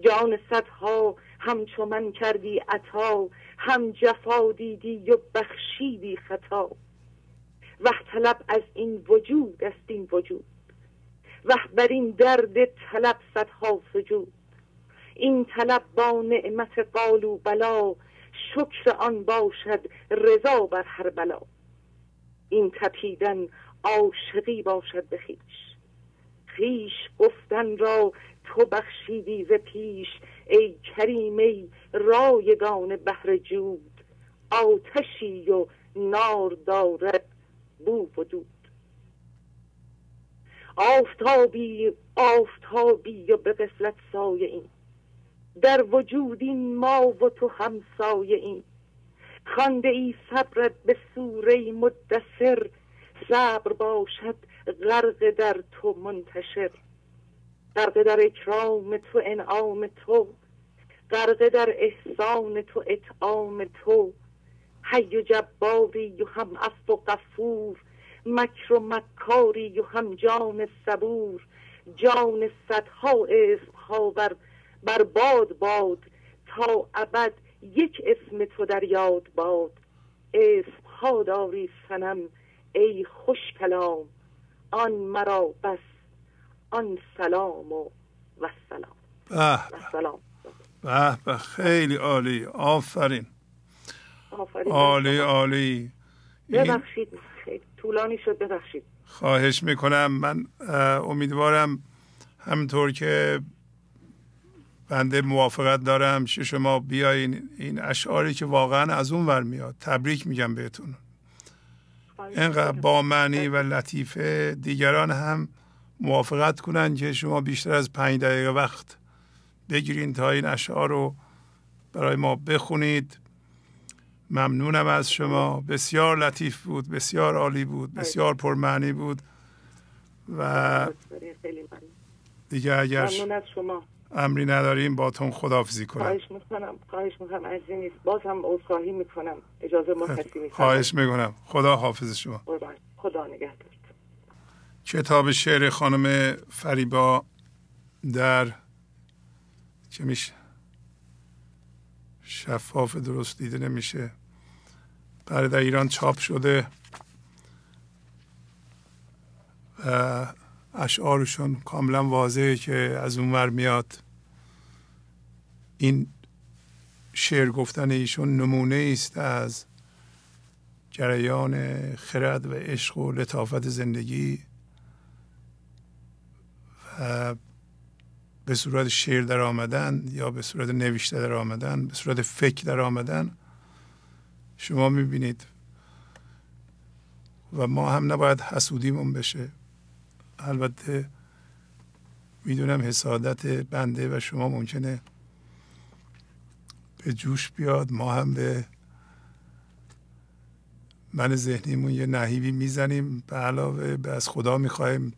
جان صدها همچو من کردی عطا هم جفا دیدی و بخشیدی خطا. و طلب از این وجود است این وجود. و بر این درد طلب صدها سجود. این طلب با نعمت قالو بلا شکر آن باشد رضا بر هر بلا. این تپیدن عاشقی باشد به خیش. خیش گفتن را تو بخشیدی ز پیش ای کریم ای رایگان بهر جود. آتشی و نار دارد بو و دود. آفتابی آفتابی و به قفلت سایه این. در وجود این ما و تو همسایه این خانده ای صبرت به سوره مدثر صبر باشد غرق در تو منتشر. غرق در اکرام تو انعام تو. غرق در احسان تو اطعام تو. حی و جباری و هم اف و قفور مکر و مکاری و هم جان صبور. جان صدها اسم بر, بر باد باد تا ابد یک اسم تو در یاد باد. اسم ها داری سنم ای خوش کلام. آن مرا بس آن سلام و و سلام به. به خیلی عالی. آفرین. آفرین. عالی عالی. ببخشید. طولانی شد. ببخشید. خواهش می‌کنم. من امیدوارم همطور که بنده موافقت دارم که شما بیاین این اشعاری که واقعا از اون ور میاد. تبریک میگم بهتون. اینقدر با معنی و لطیفه دیگران هم موافقت کنن که شما بیشتر از پنج دقیقه وقت بگیرین تا این اشعار رو برای ما بخونید. ممنونم از شما. بسیار لطیف بود بسیار عالی بود بسیار پرمعنی بود و دیگه اگر امری نداریم باتون خدافزی کنم. خواهش می‌کنم خواهش می‌کنم از نیست. باز هم عذرخواهی می‌کنم. اجازه مرخصی می‌کنم خواهش می‌کنم. خدا حافظ شما. خدا نگهدار. کتاب شعر خانم فریبا در چه میشه؟ شفاف درست دیده نمیشه. برای در ایران چاپ شده و اشعارشون کاملا واضحه که از اونور میاد. این شعر گفتن ایشون نمونه است از جریان خرد و عشق و لطافت زندگی و به صورت شعر در آمدن یا به صورت نوشته در آمدن به صورت فکر در آمدن شما می‌بینید. و ما هم نباید حسودیمون بشه. البته می‌دونم حسادت بنده و شما ممکنه به جوش بیاد ما هم به من ذهنیمون یه نحیبی می‌زنیم. به علاوه به از خدا می‌خوایم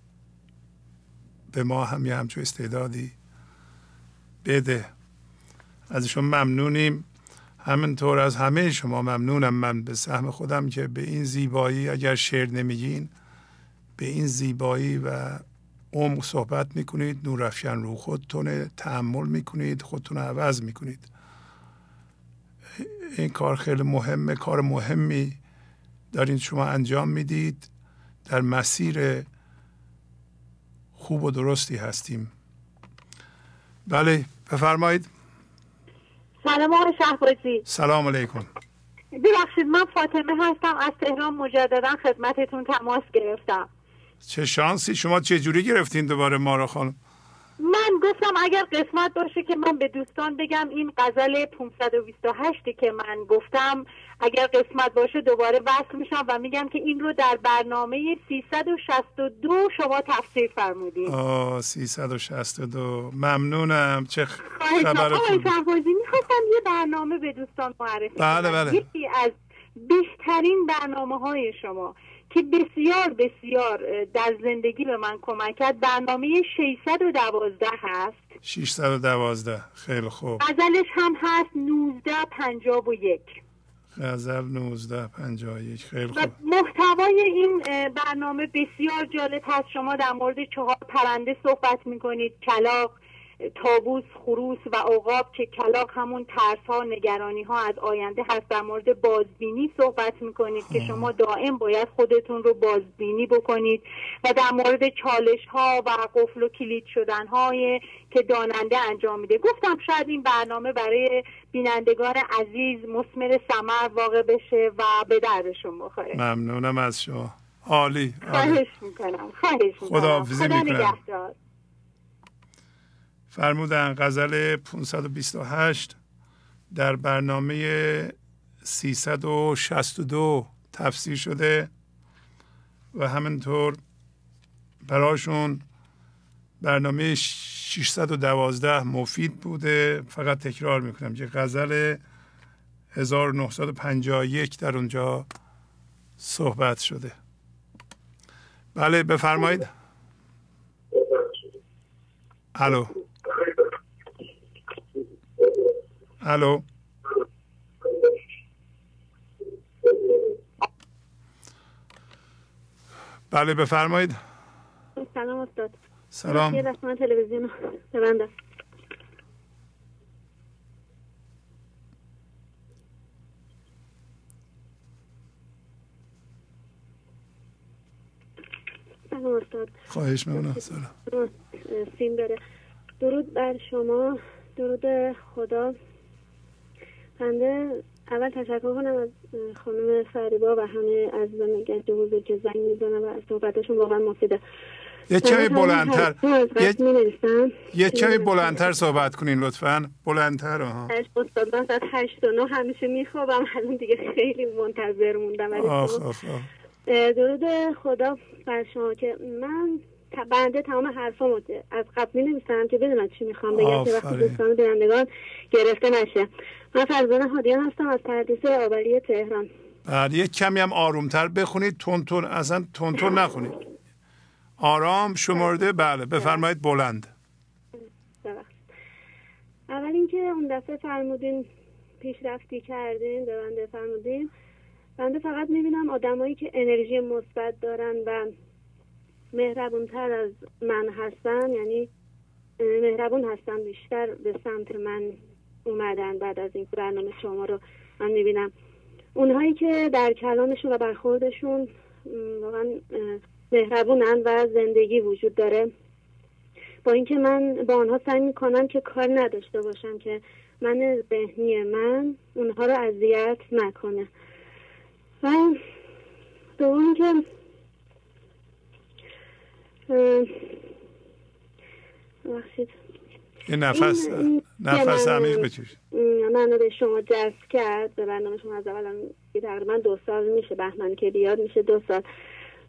به ما هم یه همچون استعدادی بده. ازشون ممنونیم. همینطور از همه شما ممنونم. من به سهم خودم که به این زیبایی اگر شعر نمیگین به این زیبایی و عمق صحبت می‌کنید نورافشن رو خودتون تحمل می‌کنید خودتون عوض می‌کنید. این کار خیلی مهمه کار مهمی دارین شما انجام می‌دید. در مسیر خوب و درستی هستیم. بله بفرمایید. سلام آقای شهبازی. سلام علیکم. ببخشید من فاطمه هستم از تهران مجددا خدمتتون تماس گرفتم. چه شانسی؟ شما چه جوری گرفتین دوباره ما رو خانم؟ من گفتم اگر قسمت باشه که من به دوستان بگم این غزل 528 که من گفتم اگر قسمت باشه دوباره وصل میشم و میگم که این رو در برنامه 362 شما تفسیر فرمودین. آه 362 ممنونم. چه خبر می‌خواستم یه برنامه به دوستان معرفی بله بله. یکی از بهترین برنامه های شما. که بسیار بسیار در زندگی به من کمک کرد. برنامه 612 هست. 612 خیلی خوب. غزلش هم هست 1951 غزل 1951 خیلی خوب. محتوای این برنامه بسیار جالب هست. شما در مورد چهار پرنده صحبت می‌کنید. کلاق تابوس خروس و عقاب که کلاق همون ترس ها نگرانی ها از آینده هست. در مورد بازبینی صحبت می‌کنید که شما دائم باید خودتون رو بازبینی بکنید و در مورد چالش ها و قفل و کلید شدن های که داننده انجام میده. گفتم شاید این برنامه برای بینندگان عزیز مسمر سمر واقع بشه و به دردشون بخوره ممنونم از شما. عالی خواهش می‌کنم خواهش می‌کنم. خدا نگهدار. فرمودن غزل 528 در برنامه 362 تفسیر شده و همینطور براشون برنامه 612 مفید بوده. فقط تکرار می‌کنم که غزل 1951 در اونجا صحبت شده. بله بفرمایید. الو. الو بله بفرمایید سلام استاد سلام یه دست من تلویزیون ببندم سلام استاد خواهش می‌کنم سلام سیم بره درود بر شما درود خدا بنده اول تشکر کنم از خانم فریبا و همه عزیزان گنج حضور که زنگ می‌زنن و صحبتشون واقعا مفیده. یه کمی بلندتر. یه, یه کمی بلندتر صحبت کنین لطفا. بلندتر ها استاد من ساعت هشت و نه همیشه میخوابم. الان دیگه خیلی منتظر موندم. آخ آخ آخ. درود خدا بر شما که من بنده تمام حرفامو از قبل می که بدونم چی می‌خوام بگم که وقتی دوستان بینندگان گرفته نشه. من فرزانه هادیان هستم از پردیس آولی تهران. بعد یک کمی هم آرومتر بخونید. تون تون اصلا تون تون نخونید. آرام شمرده. بله بفرمایید بلند. اول اینکه اون دفعه فرمودین پیشرفتی کردین به بنده فرمودین. بنده فقط می‌بینم آدمایی که انرژی مثبت دارن و مهربونتر از من هستن یعنی مهربون هستن بیشتر به سمت من اومدن بعد از این برنامه شما رو من می‌بینم. اونهایی که در کلامشون و برخوردشون واقعا مهربونن و زندگی وجود داره. با اینکه من با آنها سعی می‌کنم که کار نداشته باشم که من ذهنی من اونها رو اذیت نکنه. و دوم که بخشید یه نفس نفس عمیق بکش من به شما جذب کرد. به برنامه شما از اول تقریبا دو سال میشه بهمن که بیاد میشه دو سال.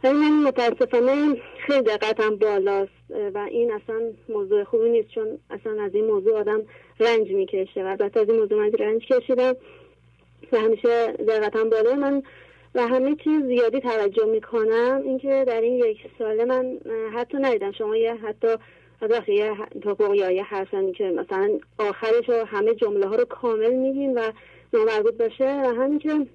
ولی من متاسفانه خیلی دقتم بالاست و این اصلا موضوع خوبی نیست چون اصلا از این موضوع آدم رنج می‌کشه. و البته از این موضوع من رنج کشیدم و همیشه دقتم بالا من و همه چیز زیادی توجه می‌کنم. اینکه در این یک ساله من حتی ندیدم. شما یه حتی از یه توقع یا یه که مثلا آخرش رو همه جمله ها رو کامل میگین و نامربوط باشه. و همین که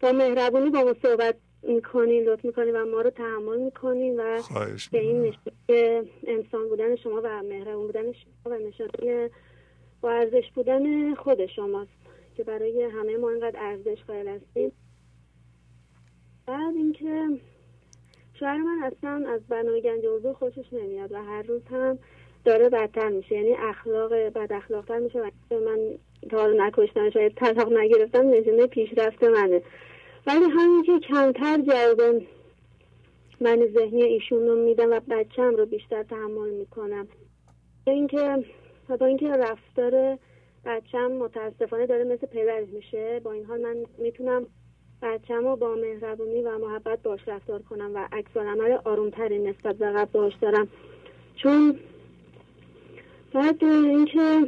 با مهربونی با ما صحبت می‌کنین لطف می‌کنین و ما رو تحمل می‌کنین و به این نشون انسان بودن شما و مهربون بودن شما و نشانه با ارزش بودن خود شماست که برای همه ما اینقدر ارزش قائل هستیم. بعد اینکه شوهر من اصلا از برنامه گنج حضور خوشش نمیاد و هر روز هم داره بدتر میشه. یعنی اخلاق بد اخلاقتر میشه و من تا حالا نکشتن شاید طلاق نگرفتم نشونه پیشرفت منه. ولی همین که کمتر جواب من ذهنی ایشون رو میدم و بچم رو بیشتر تحمل می‌کنم. اینکه با اینکه رفتار بچم متاسفانه داره مثل پدرش میشه با این حال من می‌تونم بچم رو با مهربونی و محبت باش رفتار کنم و عکس عمل آرومتری نسبت به قبل باش دارم. چون بعد اینکه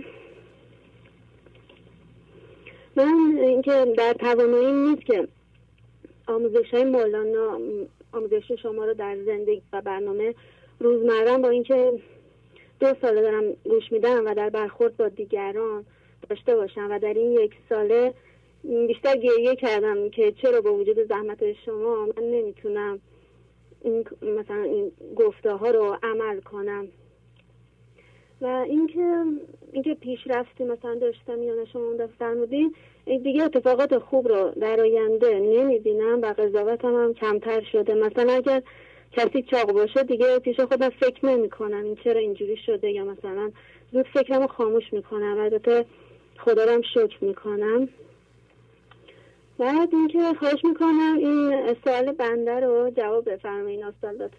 من اینکه در توانایی نیست که آموزش های مولانا آموزش شما رو در زندگی و برنامه روزمرم با اینکه دو ساله دارم گوش میدم و در برخورد با دیگران داشته باشم و در این یک ساله بیشتر گریه کردم که چرا با وجود زحمت شما من نمی‌تونم این مثلا این گفته ها رو عمل کنم. و اینکه اینکه پیشرفتی مثلا داشتم یا شما اون فرمودین دیگه اتفاقات خوب رو در آینده نمی‌بینم و قضاوتم هم کمتر شده. مثلا اگر کسی چاق باشه دیگه پیش خودم فکر نمی کنم این چرا اینجوری شده یا مثلا زود فکرم رو خاموش می‌کنم. البته خدا رو هم شکر می‌کنم. بعد اینکه خواهش می‌کنم این سوال بنده رو جواب بفرمایین استاد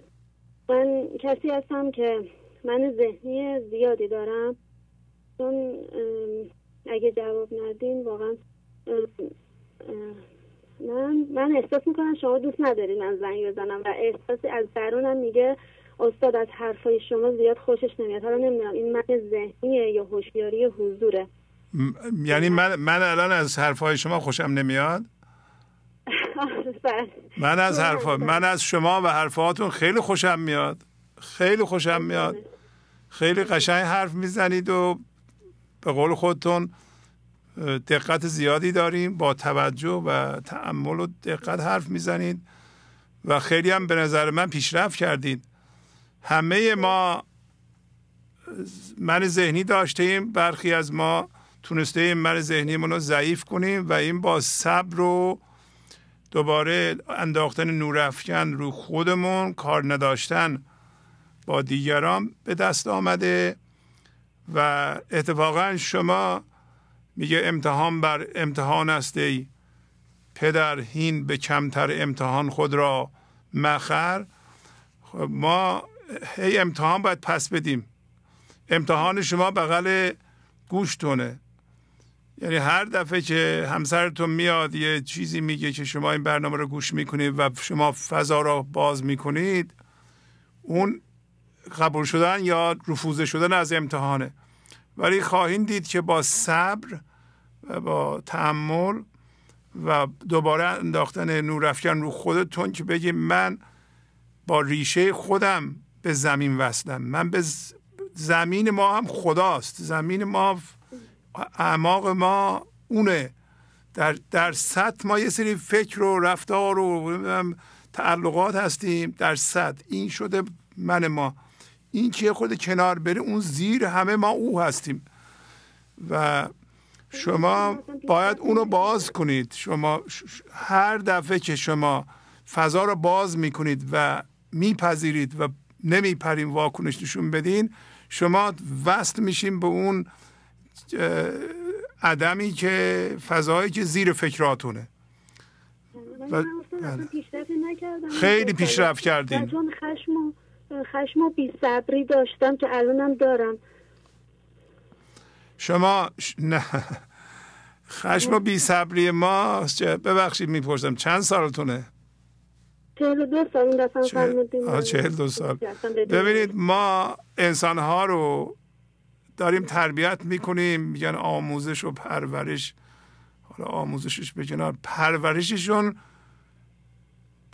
من کسی هستم که من ذهنی زیادی دارم. چون اگه جواب ندین واقعا من من احساس می‌کنم شما دوست ندارین من زنگ بزنم و احساسی از درونم میگه استاد از حرفای شما زیاد خوشش نمیاد. حالا نمی‌دونم این من ذهنیه یا هوشیاری حضوره. یعنی من من الان از حرفای شما خوشم نمیاد. من از حرفا من از شما و حرفاتون خیلی خوشم میاد. خیلی خوشم میاد. خیلی قشنگ حرف می‌زنید و به قول خودتون دقت زیادی داریم با توجه و تعمل و دقت حرف می‌زنید و خیلی هم به نظر من پیشرفت کردید. همه ما من ذهنی داشتیم برخی از ما تونسته من ذهنی رو ضعیف کنیم و این با صبر و دوباره انداختن نورافکن رو خودمون کار نداشتن با دیگران به دست آمده و اتفاقا شما میگه امتحان بر امتحان است ای پدر هین به کمتر امتحان خود را مخر. خب ما هی امتحان باید پس بدیم. امتحان شما بغل گوشتونه. یعنی هر دفعه که همسرتون میاد یه چیزی میگه که شما این برنامه رو گوش می‌کنید و شما فضا را باز می‌کنید اون قبول شدن یا رفوزه شدن از امتحانه. ولی خواهید دید که با صبر و با تحمل و دوباره انداختن نورافکن رو خودتون که بگیم من با ریشه خودم به زمین وصلم. من به زمین ما هم خداست. زمین ما اعماق ما اونه. در, در سطح ما یه سری فکر و رفتار و تعلقات هستیم در سطح این شده من ما. این که خود کنار بره؟ اون زیر همه ما او هستیم. و شما باید اونو باز کنید. شما هر دفعه که شما فضا رو باز می‌کنید و میپذیرید و نمیپریم واکنش نشون بدین شما وصل میشیم به اون عدمی که فضایی که زیر فکراتونه. و خیلی پیشرفت کردین. چون خشم و خشم و بی صبری داشتم که الانم دارم. شما نه. خشم و بی صبری ما ببخشید می‌پرسم چند سالتونه؟ چهل دو سال چهل دو سال. ببینید ما انسان ها رو داریم تربیت می‌کنیم. میگن آموزش و پرورش. حالا آموزشش به کنار پرورششون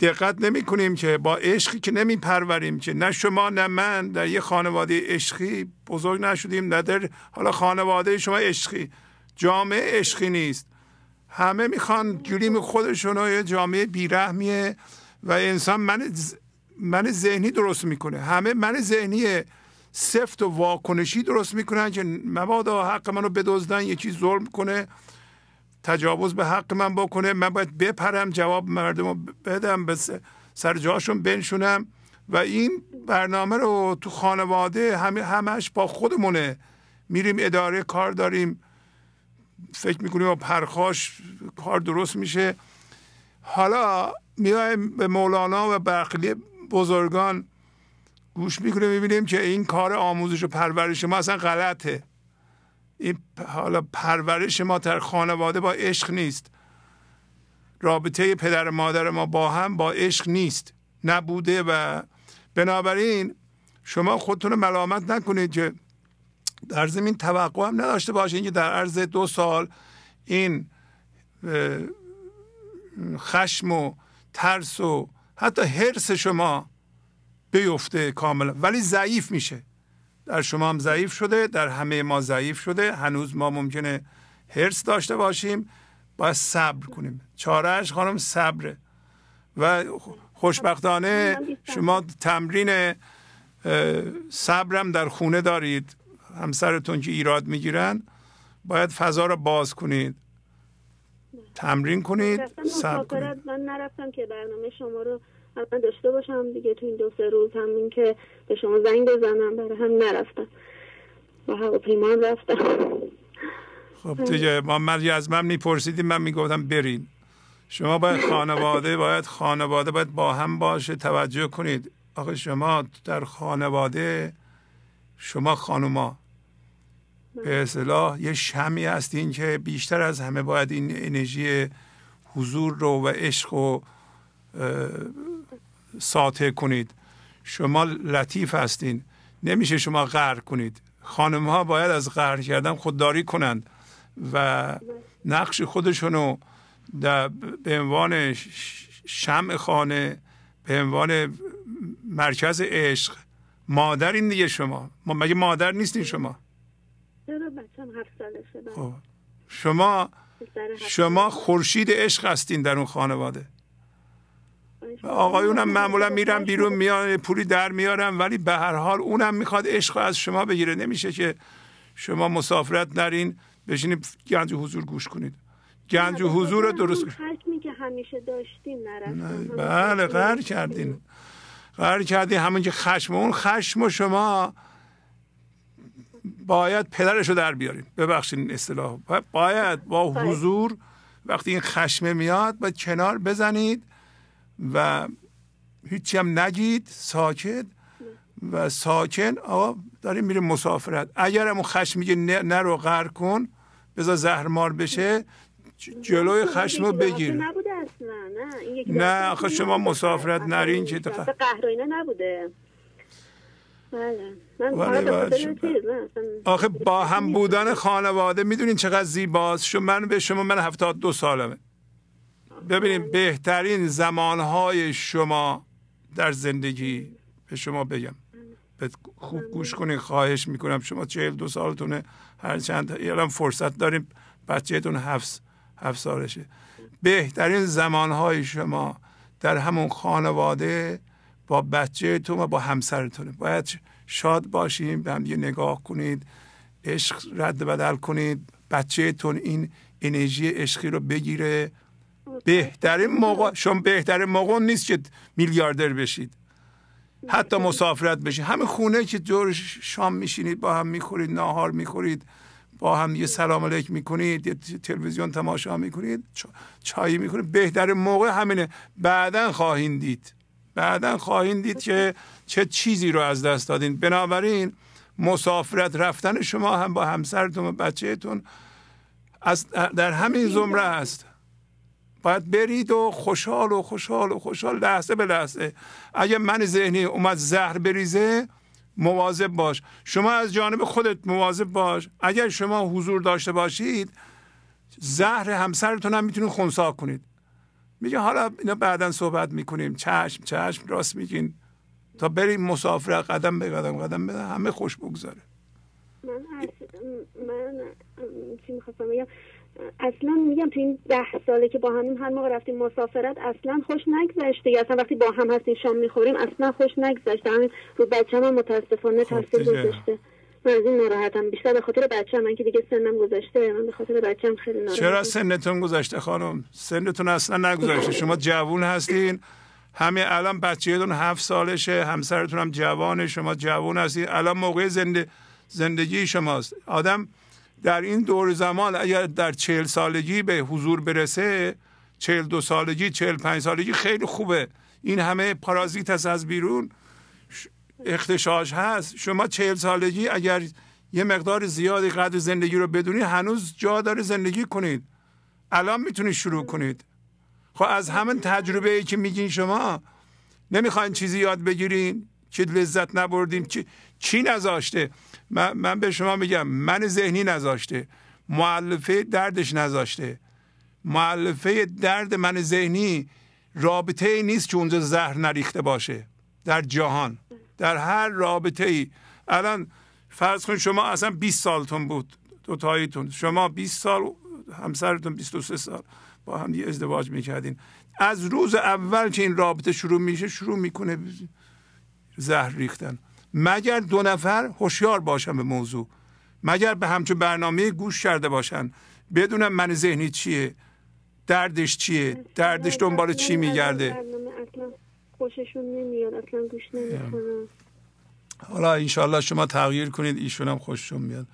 دقت نمی کنیم که با عشقی که نمی پروریم که نه شما نه من در یه خانواده عشقی بزرگ نشدیم نه در حالا خانواده شما عشقی. جامعه عشقی نیست. همه می‌خوان جلیم خودشون یه جامعه بیرحمیه و انسان من من ذهنی درست می‌کنه. همه من ذهنی سفت و واکنشی درست می‌کنن که مبادا حق منو بدزدن یکی ظلم کنه تجاوز به حق من بکنه من باید بپرم جواب مردم رو بدم به سر جاشون بنشونم. و این برنامه رو تو خانواده همه همش با خودمونه. میریم اداره کار داریم. فکر می‌کنیم با پرخاش کار درست میشه. حالا میایم به مولانا و برخلی بزرگان گوش می‌کنیم می‌بینیم که این کار آموزش و پرورش ما اصلا غلطه. این حالا پرورش ما در خانواده با عشق نیست. رابطه پدر مادر ما با هم با عشق نیست. نبوده و بنابراین شما خودتون رو ملامت نکنید که در زمین توقع هم نداشته باشین که در عرض دو سال این خشم و ترس و حتی حرس شما بیفته کاملا. ولی ضعیف میشه. در شما هم ضعیف شده در همه ما ضعیف شده. هنوز ما ممکنه هرس داشته باشیم. باید صبر کنیم. چارهش خانم صبره. و خوشبختانه شما تمرین صبرم در خونه دارید. همسرتون که ایراد می‌گیرن. باید فضا رو باز کنید. تمرین کنید سب من نرفتم که برنامه شما رو من داشته باشم دیگه تو این دو سه روز همین که به شما زنگ بزنم برای هم نرفتم. با هواپیما رفتم. خب دیگه ما من از من میپرسیدیم من می‌گفتم برین. شما باید خانواده باید خانواده باید با هم باشه توجه کنید. آخه شما در خانواده شما خانوما. به اصطلاح یه شمی هستین که بیشتر از همه باید این انرژی حضور رو و عشق رو ساطع کنید. شما لطیف هستین. نمیشه شما غرق کنید. خانم ها باید از غرق کردن خودداری کنند و نقش خودشونو در به عنوان شمع خانه به عنوان مرکز عشق. مادر این دیگه شما. مگه مادر نیستین شما؟ خب. شما شما خورشید عشق هستین در اون خانواده. آقایونم معمولا میرن بیرون میان پولی در میارن ولی به هر حال اونم می‌خواد عشق از شما بگیره. نمیشه که شما مسافرت نرین بشینید گنج حضور گوش کنید. گنج حضور رو درست که همیشه داشتیم بله قهر کردین. قهر کردین همون که خشم. اون خشم و شما باید پدرش رو در بیارین. ببخشید این اصطلاح. باید با حضور وقتی این خشمه میاد باید کنار بزنید. و هیچی هم نگید ساکت. و ساکن آقا داریم میره مسافرت. اگر همون خشم میگه نرو غر کن بذار زهرمار بشه جلوی خشم رو بگیر. نه؟ نه آخه شما مسافرت نرین که قهر نبوده. بله. آخه با هم بودن خانواده می‌دونین چقدر زیباست. شما من به شما من هفتاد دو سالمه. ببینیم بهترین زمانهای شما در زندگی به شما بگم. خوب گوش کنین خواهش می‌کنم. شما چهل دو سالتونه هر چند الان فرصت داریم. بچهتون هفت, هفت سالشه. بهترین زمانهای شما در همون خانواده با بچهتون و با همسرتونه. باید شاد باشیم به هم یه نگاه کنید عشق رد بدل کنید. بچهتون این انرژی عشقی رو بگیره. بهترین موقع شما بهترین موقع نیست که میلیاردر بشید. حتی مسافرت بشید. همه خونه که جور شام میشینید با هم می‌خورید ناهار می‌خورید با هم یه سلام علیک می‌کنید یه تلویزیون تماشا می‌کنید چای می‌کنید بهترین موقع همینه. بعدا خواهید دید. بعدا خواهید دید که چه چیزی رو از دست دادین. بنابراین مسافرت رفتن شما هم با همسرتون و بچهتون از در همین زمره است. باید برید و خوشحال و خوشحال و خوشحال لحظه به لحظه. اگه من ذهنی اومد زهر بریزه مواظب باش. شما از جانب خودت مواظب باش. اگر شما حضور داشته باشید زهر همسرتون هم می‌تونید خونسا کنید. میگه حالا اینا بعدا صحبت می‌کنیم. چشم چشم راست میگین. تا بریم مسافر قدم به قدم قدم بده همه خوش بگذاره من من چی می‌خواستم اصلا میگم تو این ده ساله که با همین هر موقع رفتیم مسافرت اصلا خوش نگذشته. اصلا وقتی با هم هستیم شام می‌خوریم اصلا خوش نگذشته. همین رو بچه هم متاسفانه خب تاثیر گذاشته. من از این ناراحتم. بیشتر به خاطر بچه من که دیگه سنم گذاشته من به خاطر بچه هم خیلی ناراحتم. چرا سنتون گذاشته خانم؟ سنتون اصلا نگذاشته شما جوون هستین. همه الان بچهتون هفت سالشه. همسرتون هم جوانه. شما جوون هستین. الان موقع زندگی شماست. آدم در این دور زمان اگر در چهل سالگی به حضور برسه چهل دو سالگی چهل پنج سالگی خیلی خوبه. این همه پارازیت هست از بیرون. اختشاش هست. شما چهل سالگی اگر یه مقدار زیادی قدر زندگی رو بدونی هنوز جا داره زندگی کنید. الان می‌تونید شروع کنید. خب از همین تجربه ای که میگین شما نمی‌خواین چیزی یاد بگیرین که لذت نبردین چی, چی نذاشته؟ من, من به شما میگم من ذهنی نذاشته معلفه دردش نذاشته. معلفه درد من ذهنی رابطه ای نیست که اونجا زهر نریخته باشه. در جهان در هر رابطه ای. الان فرض کنید شما اصلا 20 سالتون بود دوتاییتون شما 20 سال همسرتون 23 سال با هم ازدواج می‌کردین. از روز اول که این رابطه شروع میشه شروع می‌کنه زهر ریختن. مگر دو نفر هوشیار باشن به موضوع؟ مگر به همچون برنامه گوش کرده باشن؟ بدونم من ذهنی چیه؟ دردش چیه؟ دردش دنبال چی میگرده؟ خوششون نمیاد اصلا گوش نمی‌کنن. حالا انشالله شما تغییر کنید ایشون هم خوششون میاد.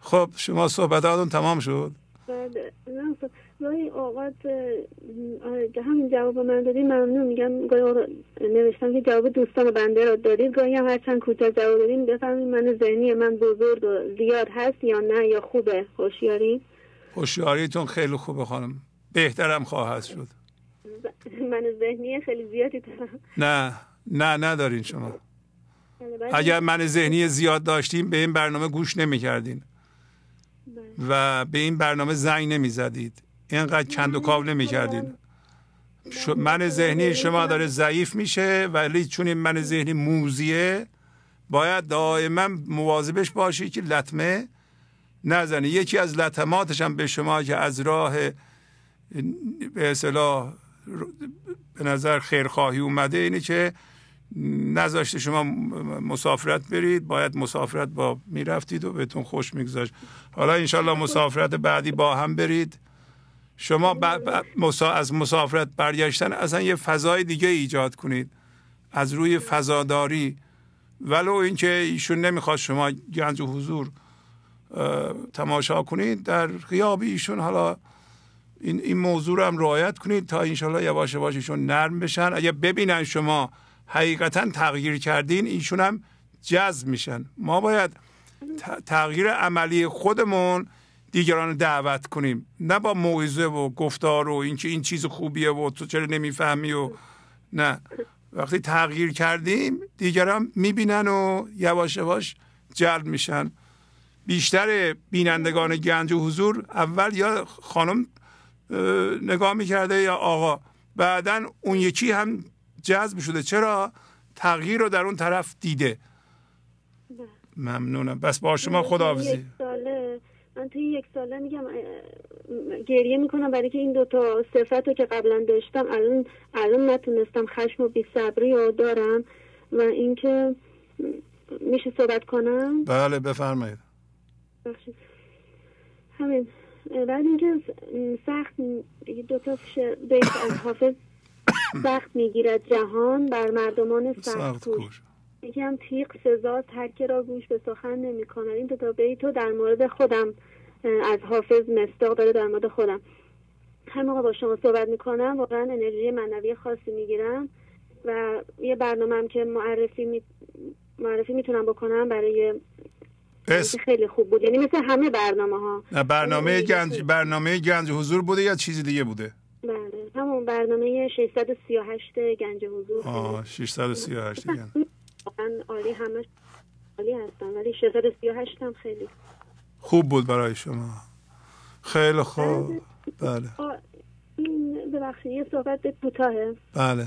خب شما صحبتاتون تمام شد؟ بله گاهی اوقات همین جواب من دادی ممنون. میگم گاهی نوشتم که جواب دوستان بنده را دادید. گاهی هم هرچند کوتاه جواب دادیم بفهمید من ذهنی من بزرگ و زیاد هست یا نه یا خوبه؟ هوشیاری؟ هوشیاریتون خیلی خوبه خانم. بهترم خواهد شد. من ذهنی خیلی زیادی دارم. نه نه ندارین شما. بله، اگر من ذهنی زیاد داشتیم به این برنامه گوش نمی کردین بله. و به این برنامه زنگ نمی زدید اینقدر کند و کاو نمی کردین من ذهنی شما داره ضعیف میشه ولی چون این من ذهنی موزیه باید دائما مواظبش باشی که لطمه نزنی. یکی از لطماتش هم به شما که از راه به اصطلاح به نظر خیرخواهی اومده اینه که نذاشته شما مسافرت برید. باید مسافرت با می‌رفتید و بهتون خوش میگذاشت حالا انشالله مسافرت بعدی با هم برید. شما از مسافرت برگشتن اصلا یه فضای دیگه ایجاد کنید. از روی فضاداری. ولو اینکه ایشون نمی‌خواد شما گنج و حضور تماشا کنید در غیاب ایشون حالا این, این موضوع رو هم رعایت کنید تا انشالله یواش یواش ایشون نرم بشن. اگه ببینن شما حقیقتا تغییر کردین ایشون هم جذب میشن. ما باید تغییر عملی خودمون دیگران دعوت کنیم. نه با موعظه و گفتار و اینکه این چیز خوبیه و تو چرا نمی‌فهمی و نه. وقتی تغییر کردیم دیگران می‌بینن و یواش یواش جلب میشن. بیشتر بینندگان گنج و حضور اول یا خانم نگاه می‌کرده یا آقا. بعدا اون یکی هم جذب شده. چرا؟ تغییر رو در اون طرف دیده. ممنونم. بس با شما خداحافظی. من توی یک ساله میگم گریه می‌کنم برای که این دوتا صفت رو که قبلا داشتم الان الان نتونستم خشم و بیصبری رو دارم و اینکه میشه صحبت کنم؟ بله بفرمایید. همین. بعد اینکه سخت دو تا بیت از حافظ سخت می‌گیرد جهان بر مردمان سخت کوش. یکم تیق سزاست هر که را گوش به سخن نمی این دو تا بیتو در مورد خودم از حافظ مستاق داره در مورد خودم. هر موقع با شما صحبت می‌کنم واقعا انرژی معنوی خاصی می‌گیرم و یه برنامه هم که معرفی می... معرفی می‌تونم بکنم برای اسم خیلی خوب بود. یعنی مثل همه برنامه ها نه برنامه گنج برنامه گنج حضور بوده یا چیزی دیگه بوده؟ بله همون برنامه 638 گنج حضور. آه 638 گنج. عالی همش عالی هستن ولی 638 هم خیلی خوب بود برای شما. خیلی خوب. بله. ببخشید یه صحبت کوتاهه. بله.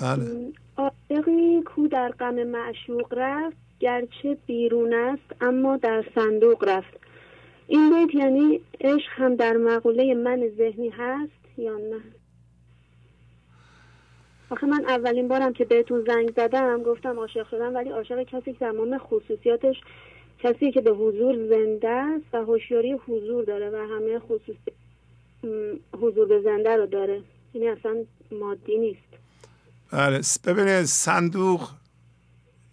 بله. عاشقی کو در غم معشوق رفت گرچه بیرون است اما در صندوق رفت. این بیت یعنی عشق هم در مقوله من ذهنی هست یا نه؟ آخه من اولین بارم که بهتون زنگ زدم گفتم عاشق شدم ولی عاشق کسی که تمام خصوصیاتش کسی که به حضور زنده است و هوشیاری حضور داره و همه خصوصی حضور به زنده رو داره. یعنی اصلا مادی نیست. بله ببینید صندوق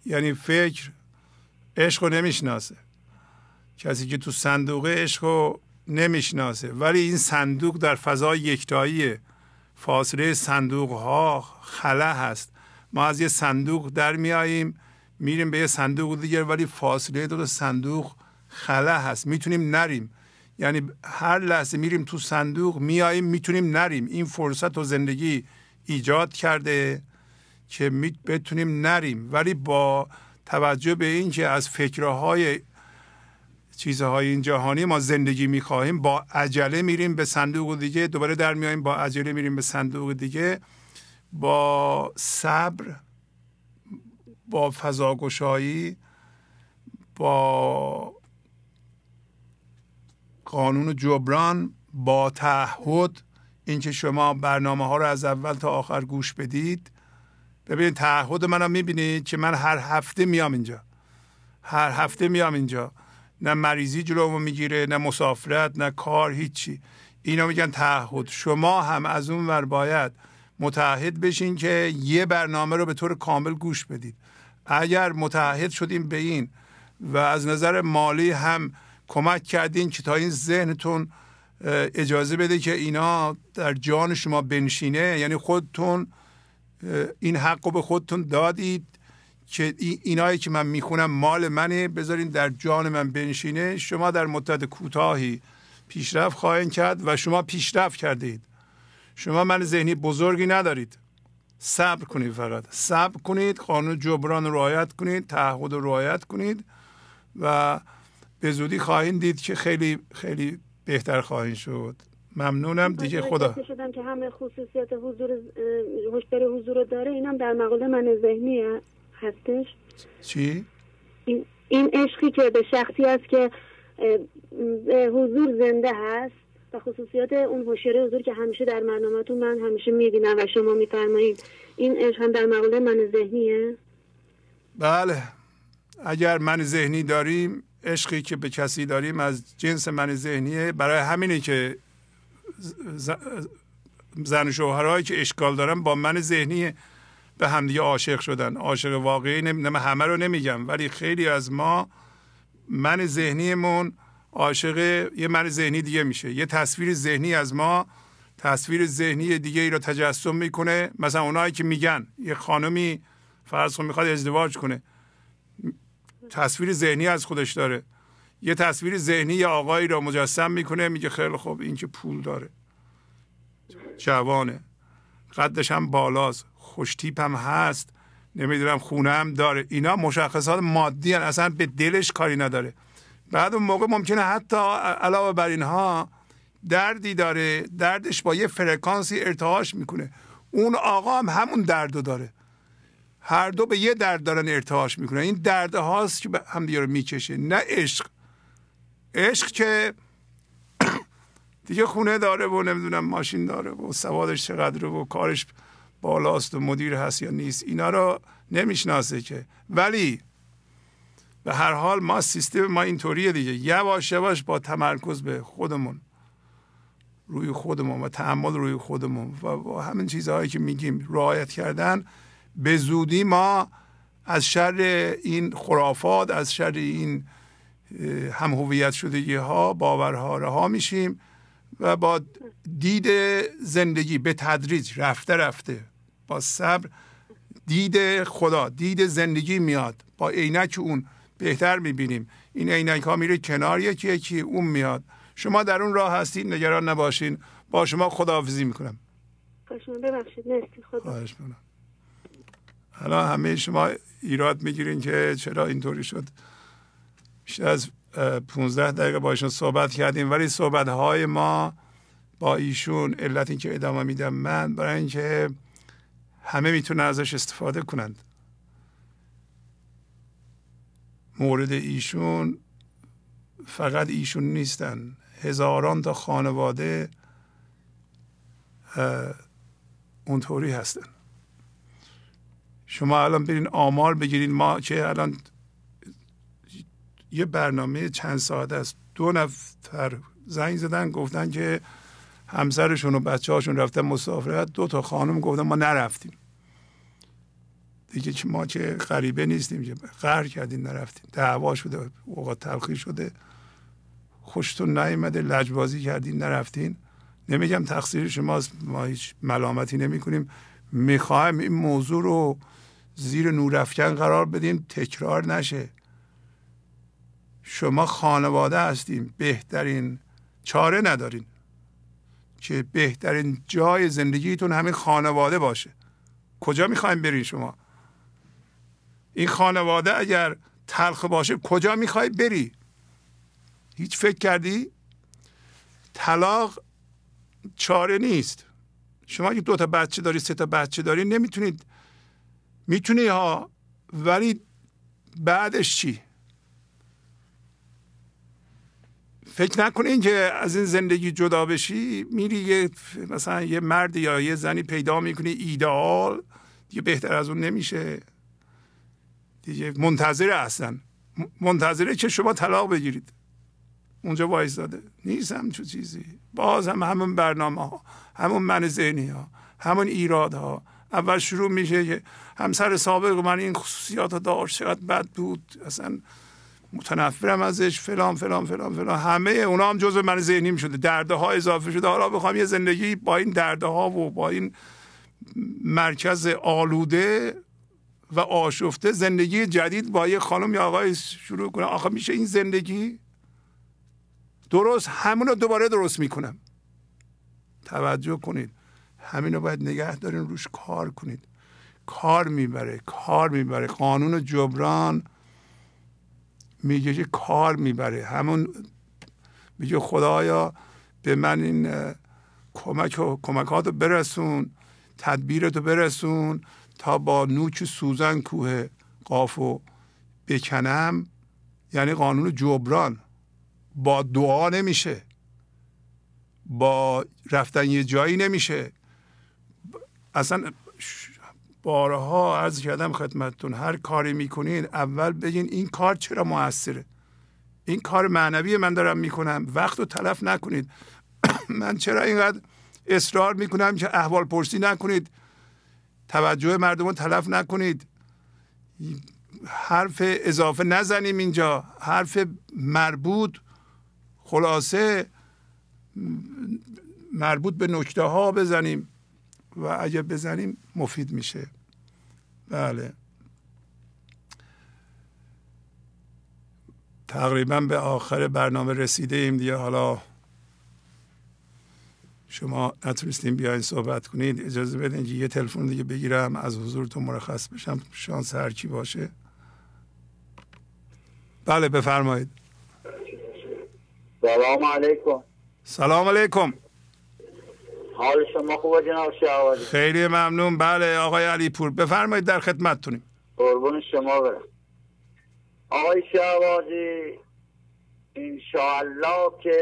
یعنی فکر عشق رو نمی‌شناسه. کسی که تو صندوق عشق رو نمی‌شناسه. ولی این صندوق در فضای یکتاییه. فاصله صندوق ها خلا هست. ما از یه صندوق در میاییم میریم به یه صندوق دیگر ولی فاصله دو صندوق خلا هست. می‌تونیم نریم. یعنی هر لحظه میریم تو صندوق میاییم می‌تونیم نریم. این فرصت و زندگی ایجاد کرده که بتونیم نریم. ولی با توجه به اینکه از فکرهای چیزهای این جهانی ما زندگی می‌خواهیم با عجله میریم به صندوق دیگه دوباره در میاییم با عجله میریم به صندوق دیگه. با صبر با فضاگشایی با قانون جبران با تعهد اینکه شما برنامه ها رو از اول تا آخر گوش بدید. ببینید تعهد منم می‌بینید که من هر هفته میام اینجا. هر هفته میام اینجا. نه مریضی جلومو می‌گیره نه مسافرت نه کار هیچی. اینا میگن تعهد. شما هم از اون ور باید متحد بشین که یه برنامه رو به طور کامل گوش بدید. اگر متحد شدیم به این و از نظر مالی هم کمک کردین که تا این ذهنتون اجازه بده که اینا در جان شما بنشینه یعنی خودتون این حق رو به خودتون دادید. که اینایی که من می‌خونم مال منه. بذارین در جان من بنشینه. شما در مدت کوتاهی پیشرفت خواهید کرد و شما پیشرفت کردید. شما من ذهنی بزرگی ندارید. صبر کنید فقط. صبر کنید قانون جبران رو رعایت کنید تعهد رو رعایت کنید و به زودی خواهید دید که خیلی خیلی بهتر خواهید شد. ممنونم. دیگه خدا. شدم که همه خصوصیات حضور حضور داره. اینم در مقاله من ذهنی هستش؟ چی؟ این, این عشقی که به شخصی است که حضور زنده هست و خصوصیات اون هوشیاری حضور که همیشه در برنامهتون من همیشه می‌بینم و شما میفرمایید. این عشق هم در مقاله من ذهنیه؟ بله. اگر من ذهنی داریم عشقی که به کسی داریم از جنس من ذهنیه. برای همینه که زن و شوهرهایی که اشکال دارن با من ذهنی به همدیگه عاشق شدن. عاشق واقعی نمی... همه رو نمیگم ولی خیلی از ما من ذهنیمون عاشق یه من ذهنی دیگه میشه. یه تصویر ذهنی از ما تصویر ذهنی دیگه ای رو تجسم می‌کنه. مثلا اونایی که میگن یه خانمی فرض کن می‌خواد ازدواج کنه تصویر ذهنی از خودش داره. یه تصویر ذهنی یه آقایی رو مجسم می‌کنه میگه خیلی خوب این که پول داره. جوانه. قدش هم بالاست. خوشتیپ هم هست. نمی‌دونم خونه هم داره. اینا مشخصات مادی هن. اصلا به دلش کاری نداره. بعد اون موقع ممکنه حتی علاوه بر اینها دردی داره. دردش با یه فرکانسی ارتعاش می‌کنه. اون آقا هم همون دردو داره. هر دو به یه درد دارن ارتعاش می‌کنن. این درد هاست که هم دیگه رو می‌کشه. نه عشق. عشق که دیگه خونه داره و نمی‌دونم ماشین داره و سوادش چقدر و کارش بالاست و مدیر هست یا نیست اینا رو نمی‌شناسه که. ولی به هر حال ما سیستم ما اینطوریه دیگه. یواش یواش با تمرکز به خودمون روی خودمون و تحمل روی خودمون و با همین چیزهایی که میگیم رعایت کردن به زودی ما از شر این خرافات از شر این هم هویت شدگی ها باورها رها میشیم و با دید زندگی به تدریج رفته رفته با صبر دید خدا دید زندگی میاد. با عینک اون بهتر می‌بینیم. این عینک ها میره کنار یکی یکی اون میاد. شما در اون راه هستید نگران نباشین. با شما خداحافظی می‌کنم. ببخشید. مرسی. خدا. الان همه شما ایراد می‌گیرین که چرا اینطوری شد. بیشتر از 15 دقیقه با ایشون صحبت کردیم. ولی صحبت های ما با ایشون علت که ادامه میدم من برای اینکه همه می‌تونن ازش استفاده کنند. مورد ایشون فقط ایشون نیستن. هزاران تا خانواده اونطوری هستن. شما الان برین آمار بگیرین. ما که الان یه برنامه چند ساعت است. دو نفر زنگ زدن گفتن که همسرشون و بچه هاشون رفتن مسافرت. دو تا خانم گفتن ما نرفتیم. دیگه ما که غریبه نیستیم که قهر کردیم نرفتیم. دعوا شده اوقات تلخی شده. خوشتون نیومده لجبازی کردین نرفتین. نمیگم تقصیر شماست ما هیچ ملامتی نمی کنیم می‌خوایم این موضوع رو زیر نورافکن قرار بدیم تکرار نشه. شما خانواده هستیم بهترین چاره ندارین. که بهترین جای زندگیتون همین خانواده باشه. کجا می‌خوایم برین شما؟ این خانواده اگر تلخ باشه کجا می‌خوای بری؟ هیچ فکر کردی؟ طلاق چاره نیست. شما اگه دو تا بچه داری سه تا بچه داری نمی‌تونید می‌تونی ها ولی بعدش چی؟ فکر نکنین که از این زندگی جدا بشی میری یه مثلا یه مرد یا یه زنی پیدا می‌کنی ایدئال دیگه بهتر از اون نمیشه. دیگه منتظر هستن منتظره که شما طلاق بگیرید. اونجا وایزاده نیست همچون چیزی. باز هم همون برنامه ها همون من ذهنی ها همون ایراد ها اول شروع میشه که همسر سابق من این خصوصیات ها داشت. چقدر بد بود. اصلا متنفرم ازش. فلان فلان فلان فلان. همه اونا هم جزء من ذهنی می‌شده درده ها اضافه شده. حالا بخوام یه زندگی با این درده ها و با این مرکز آلوده و آشفته زندگی جدید با یه خانم یا آقای شروع کنم آخه میشه این زندگی درست همون رو دوباره درست می‌کنم. توجه کنید. همین رو باید نگه دارین روش کار کنید. کار می‌بره کار می‌بره. قانون جبران میگه که کار می‌بره. همون میگه خدایا به من این کمک و کمکات رو برسون تدبیرت رو برسون. با نوک سوزن کوه قافو بکنم یعنی قانون جبران. با دعا نمیشه. با رفتن یه جایی نمیشه. اصلا بارها عرض کردم خدمتتون هر کاری می‌کنین اول بگین این کار چرا موثره؟ این کار معنوی من دارم می‌کنم. وقت رو تلف نکنید. من چرا اینقدر اصرار می‌کنم که احوال پرسی نکنید؟ توجه مردم رو تلف نکنید. حرف اضافه نزنیم اینجا. حرف مربوط خلاصه مربوط به نکته ها بزنیم و اگه بزنیم مفید میشه. بله. تقریبا به آخر برنامه رسیده ایم دیگه. حالا شما نتونستیم بیاین صحبت کنید اجازه بدین که یه تلفن دیگه بگیرم از حضورتون مرخص بشم شانس هرچی باشه. بله بفرمایید. سلام علیکم. سلام علیکم. حال شما خوبه جناب شهوازی خیلی ممنون. بله آقای علی پور بفرمایید در خدمتتونیم. قربون شما برم. آقای شهوازی انشاءالله که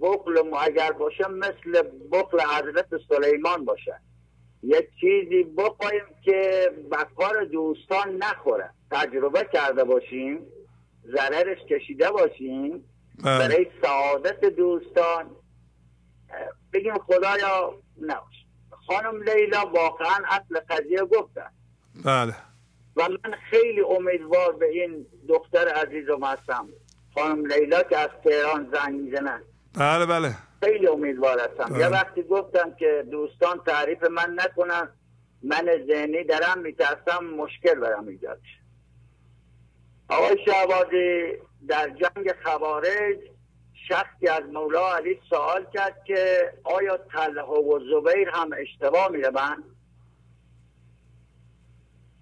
بخل اگر باشه مثل بخل حضرت سلیمان باشه. یک چیزی بخوایم که بکار دوستان نخوره. تجربه کرده باشیم ضررش کشیده باشیم بله. برای سعادت دوستان بگیم خدایا نباش خانم لیلا واقعا اصل قضیه گفتن بله. و من خیلی امیدوار به این دختر عزیزم هستم. خانم لیلا که از تهران زنگ می‌زنن بله بله. خیلی امیدوار هستم. بله. یه وقتی گفتم که دوستان تعریف من نکنن من ذهنی دارم میترسم مشکل برم ایجاد آقای شعبازی در جنگ خوارج شخصی از مولا علی سوال کرد که آیا طلحه و زبیر هم اشتباه می‌روند؟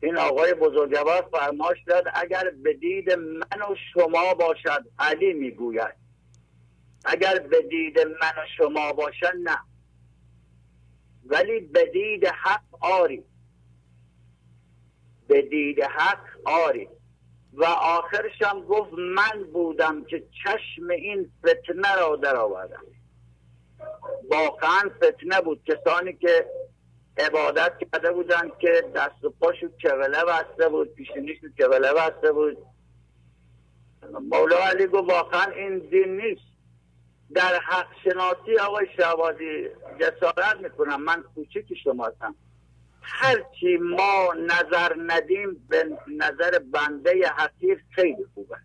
این آقای بزرگوار فرماش داد اگر به دید من و شما باشد علی می‌گوید. اگر به دید من و شما باشد نه. ولی به دید حق آری. به دید حق آری. و آخرش هم گفت من بودم که چشم این فتنه را در آوردم واقعا فتنه بود. کسانی که عبادت کرده بودن که دست و پاشو کوله بسته بود پیشونیش کوله بسته بود. مولا علی گفت واقعا این دین نیست. در حق شناسی آقای شعبازی جسارت می‌کنم. من کوچکی شما هستم. هرچی ما نظر ندیم به نظر بنده حقیر خیلی خوبه.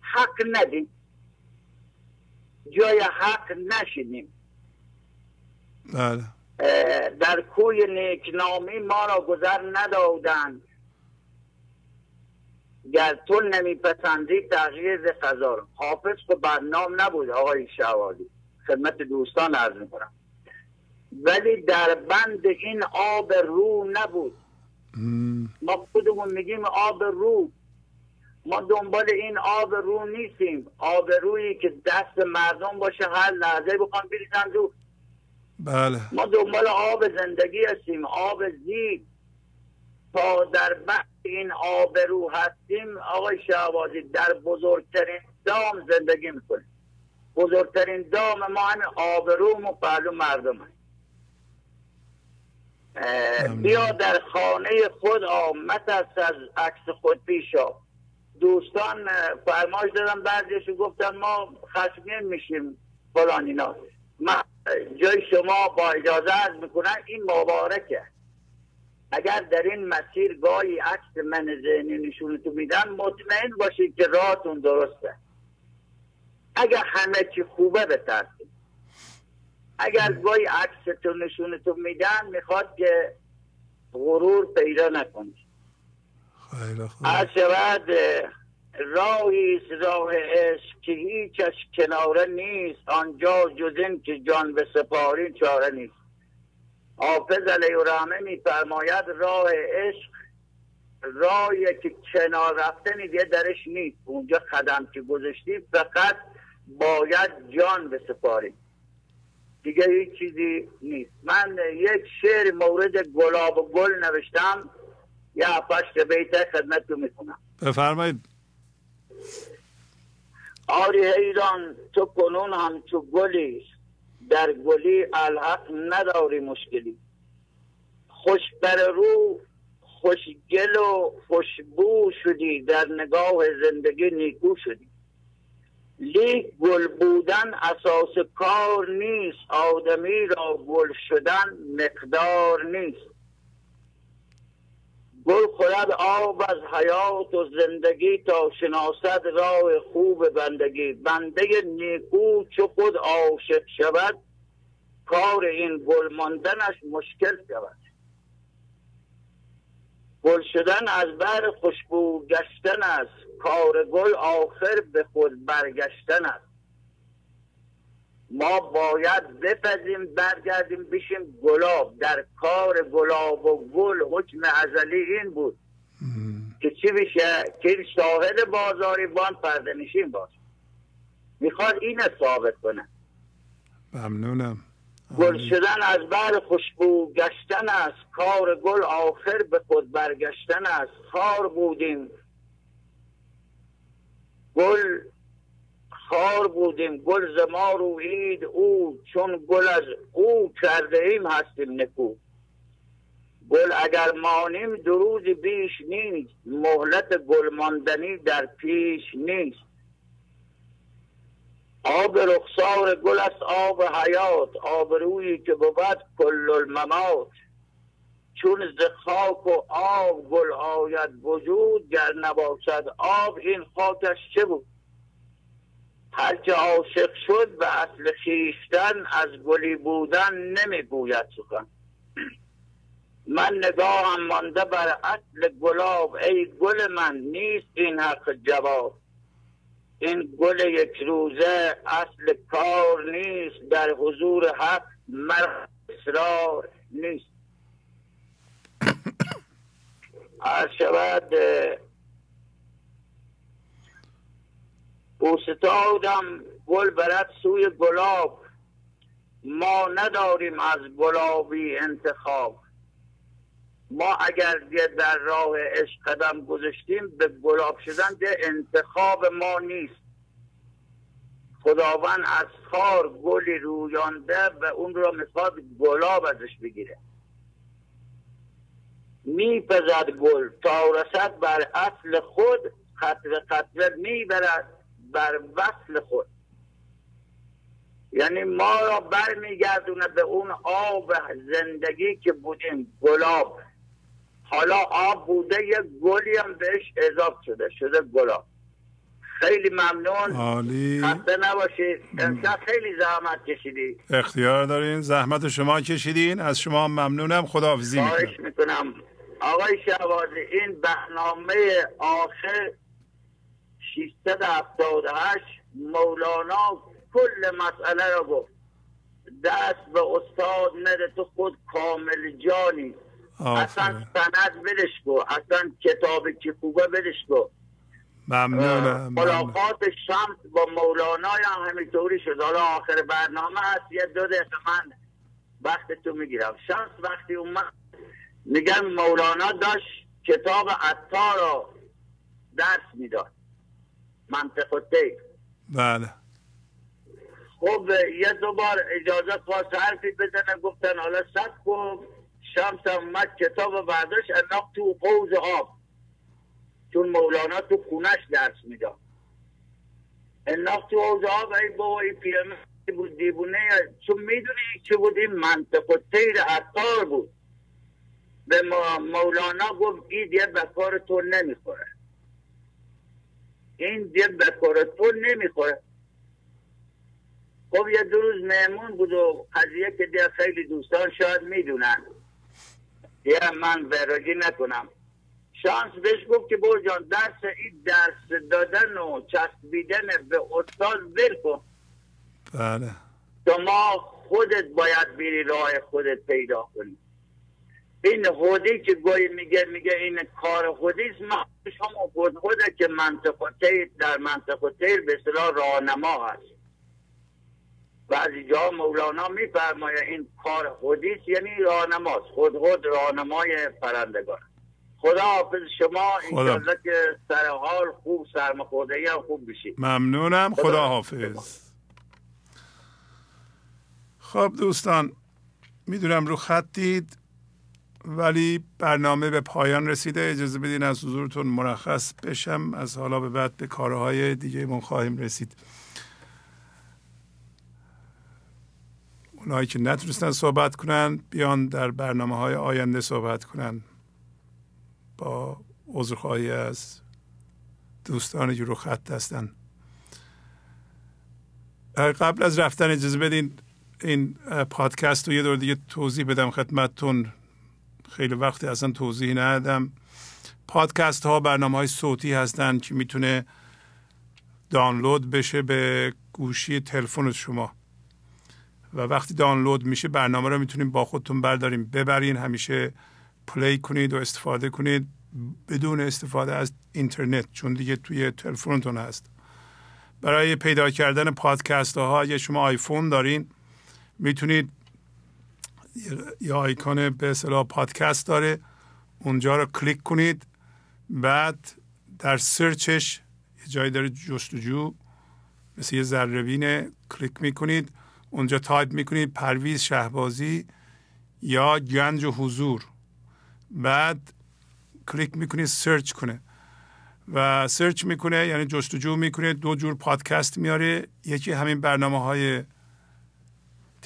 حق ندیم. جای حق نشینیم. بله. در کوی نیکنامی ما را گذر ندادند. گر تو نمیپسندی تغییر قضا حافظ که برنام نبود آقای شوادی خدمت دوستان عرض می‌کنم. ولی در بند این آب رو نبود. ما خودمون میگیم آب رو. ما دنبال این آب رو نیستیم. آب رویی که دست مردم باشه هر لحظه بخوان بریزن رو. بله. ما دنبال آب زندگی هستیم. آب زیب. تا در بحث این آب رو هستیم آقای شهبازی در بزرگترین دام زندگی می‌کنیم. بزرگترین دام ما همین آب رو و پهلو مردم هست. بیا در خانه خود آمد است از عکس خود پیشا دوستان فرمایش دادن بعضیشون گفتن ما خشمگین میشیم فلان اینا. من جای شما با اجازه از می‌کنن این مبارکه. اگر در این مسیر گاهی عکس من ذهنی نشونتون میدن مطمئن باشید که راهتون درسته. اگر همه چی خوبه بترسید اگر گاهی عکستون نشونتون میدن می‌خواد که غرور پیدا نکنید. خیلی خوب. شود راهی راه عشق که هیچش کناره نیست. آنجا جز این که جان به سپاری چاره نیست. حافظ علیه الرحمه میفرماید راه عشق راهی که کنار رفتنی دیگه درش نیست. اونجا قدم که گذاشتی فقط باید جان به سپاری دیگه هیچ چیزی نیست. من یک شعر مورد گلاب و گل نوشتم یه پشت بیت خدمت رو می‌کنم بفرمایید. آری ایران تو کنون هم تو گلی. در گلی الحق نداری مشکلی. خوش بر رو خوشگل و خوشبو شدی. در نگاه زندگی نیکو شدی. لیک گل بودن اساس کار نیست. آدمی را گل شدن مقدار نیست. گل خورد آب از حیات و زندگی تا شناسد راه خوب بندگی. بنده نیکو چو خود عاشق شود کار این گل ماندنش مشکل شود. گل شدن از بر خوشبو گشتن است کار گل آخر به خود برگشتن است. ما باید بپذیم برگردیم بشیم گلاب. در کار گلاب و گل حکم ازلی این بود. که چی بشه که شاهد بازاری بان پرده نشین باشه. می‌خواد این ثابت کنه. ممنونم. گل شدن از بر خوشبو گشتن است کار گل آخر به خود برگشتن است خار بودیم. گل خار بودیم گل ز ما روید او چون گل از او کرده ایم هستیم نکو. گل اگر مانیم دروز بیش نیست مهلت گل ماندنی در پیش نیست. آب رخسار گل است آب حیات آب رویی که بود کل الممات. چون ز خاک و آب گل آید وجود گر نباشد آب این خاکش چه بود؟ هرچه عاشق شد به اصل خیشتن از گلی بودن نمی‌گوید سخن. من نگاهم مانده بر اصل گلاب ای گل من نیست این حق جواب. این گل یک روزه اصل کار نیست در حضور حق مر اصرار نیست. هر شود اوستادم گل برد سوی گلاب. ما نداریم از گلابی انتخاب. ما اگر در راه عشق قدم گذاشتیم به گلاب شدن ده انتخاب ما نیست. خداوند از خار گلی رویانده و اون رو می‌خواد گلاب ازش بگیره. میپزد گل تا رسد بر اصل خود خطر خطر می‌برد. بر وصل خود. یعنی ما را برمیگردونه به اون آب زندگی که بودیم گلاب. حالا آب بوده یک گلی هم بهش اضافه شده شده گلاب. خیلی ممنون. عالی. خسته نباشید. امشب خیلی زحمت کشیدی. اختیار دارین زحمت شما کشیدین. از شما ممنونم. خداحافظی می‌کنم. می‌کنم. آقای شهبازی این برنامه آخر 678 مولانا کل مسئله را گفت. دست به استاد نده تو خود کامل جانی. اصلا سند بدش کو اصلا کتاب که خوبه بدش کو ممنونم ملاقات شمس با مولانا هم همینطوری شد. حالا آخر برنامه هست. یه دو دقیقه من وقت تو می‌گیرم. شمس وقتی اومد میگن مولانا داشت کتاب عطار را درس می‌داد. منطق و بله. خب یه دوبار اجازه خواست حرفی بزنه گفتن حالا سب کن شمس اومد کتاب برداشت انداخت تو قوز آب. چون مولانا تو خونش درس می‌داد. انداخت تو اوضاع و ای بابا این پیرمرد بود دیوونه. چون می‌دونی چه بود؟ این منطق و تیر عطار بود. به مولانا گفت این دیگه به کار تو نمی‌خوره. این دیگه به کار تو نمی‌خوره. خب یه دو روز مهمون بود و قضیه که دیگه خیلی دوستان شاید می‌دونن. یه من وراجی نکنم. شانس بهش گفت که برو جان درس این درس دادن و چسبیدن به استاد ول کن. بله. شما خودت باید بری راه خودت پیدا کنی. این خودی که گوی میگه میگه این کار خودیست ما شما خود خوده که منطقه تیر در منطقه تیر به اصطلاح راهنما هست بعضی جا مولانا میفرمایه این کار خودیست یعنی راهنماست. خود خود راهنمای پرندگان. خدا حافظ شما انشالله که سر حال خوب سرمخورده هم خوب بشید ممنونم. خدا حافظ. خب دوستان می‌دونم رو خطید. ولی برنامه به پایان رسیده. اجازه بدین از حضورتون مرخص بشم. از حالا به بعد به کارهای دیگه من خواهیم رسید. اونایی که نتونستن صحبت کنن بیان در برنامه های آینده صحبت کنن. با عذرخواهی از دوستانی که رو خط هستن. قبل از رفتن اجازه بدین این پادکست رو یه دور دیگه توضیح بدم خدمتتون. خیلی وقتی اصلا توضیح ندادم. پادکست ها برنامه های صوتی هستن که می‌تونه دانلود بشه به گوشی تلفن شما. و وقتی دانلود میشه برنامه رو می‌تونیم با خودتون برداریم ببرین همیشه play کنید و استفاده کنید. بدون استفاده از اینترنت چون دیگه توی تلفنتون هست. برای پیدا کردن پادکست ها اگه شما آیفون دارین می‌تونید یه آیکون به اصطلاح پادکست داره. اونجا رو کلیک کنید. بعد در search ش یه جایی داره جستجو مثل یه ذره کلیک می‌کنید. اونجا تایپ می‌کنید پرویز شهبازی یا گنج حضور. بعد کلیک می‌کنید search کنه. و search می‌کنه یعنی جستجو می‌کنه دو جور پادکست میاره یکی همین برنامه های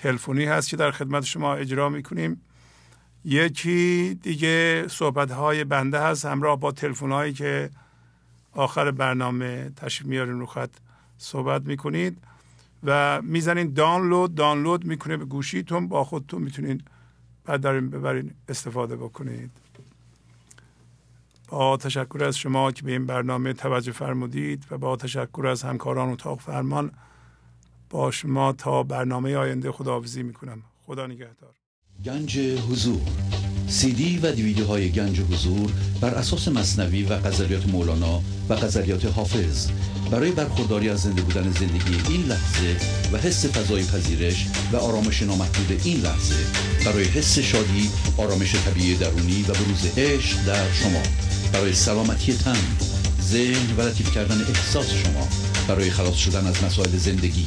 تلفنی هست که در خدمت شما اجرا می‌کنیم. یکی دیگه صحبت های بنده هست همراه با تلفن هایی که آخر برنامه تشریف میارین رو خط صحبت می‌کنید. و می‌زنین دانلود دانلود می‌کنه به گوشیتون با خودتون می‌تونین بعد دارین ببرین استفاده بکنید. با تشکر از شما که به این برنامه توجه فرمودید و با تشکر از همکاران اتاق فرمان با شما تا برنامه آینده خداحافظی می‌کنم. خدا نگهدار. گنج حضور. سی دی و دیویدیو های گنج حضور بر اساس مصنوی و غزلیات مولانا و غزلیات حافظ. برای برخورداری از زنده بودن زندگی این لحظه و حس فضای پذیرش و آرامش نامحدود این لحظه برای حس شادی آرامش طبیعی درونی و بروز عشق در شما. برای سلامتی تن ذهن و لطیف کردن احساس شما. برای خلاص شدن از مسائل زندگی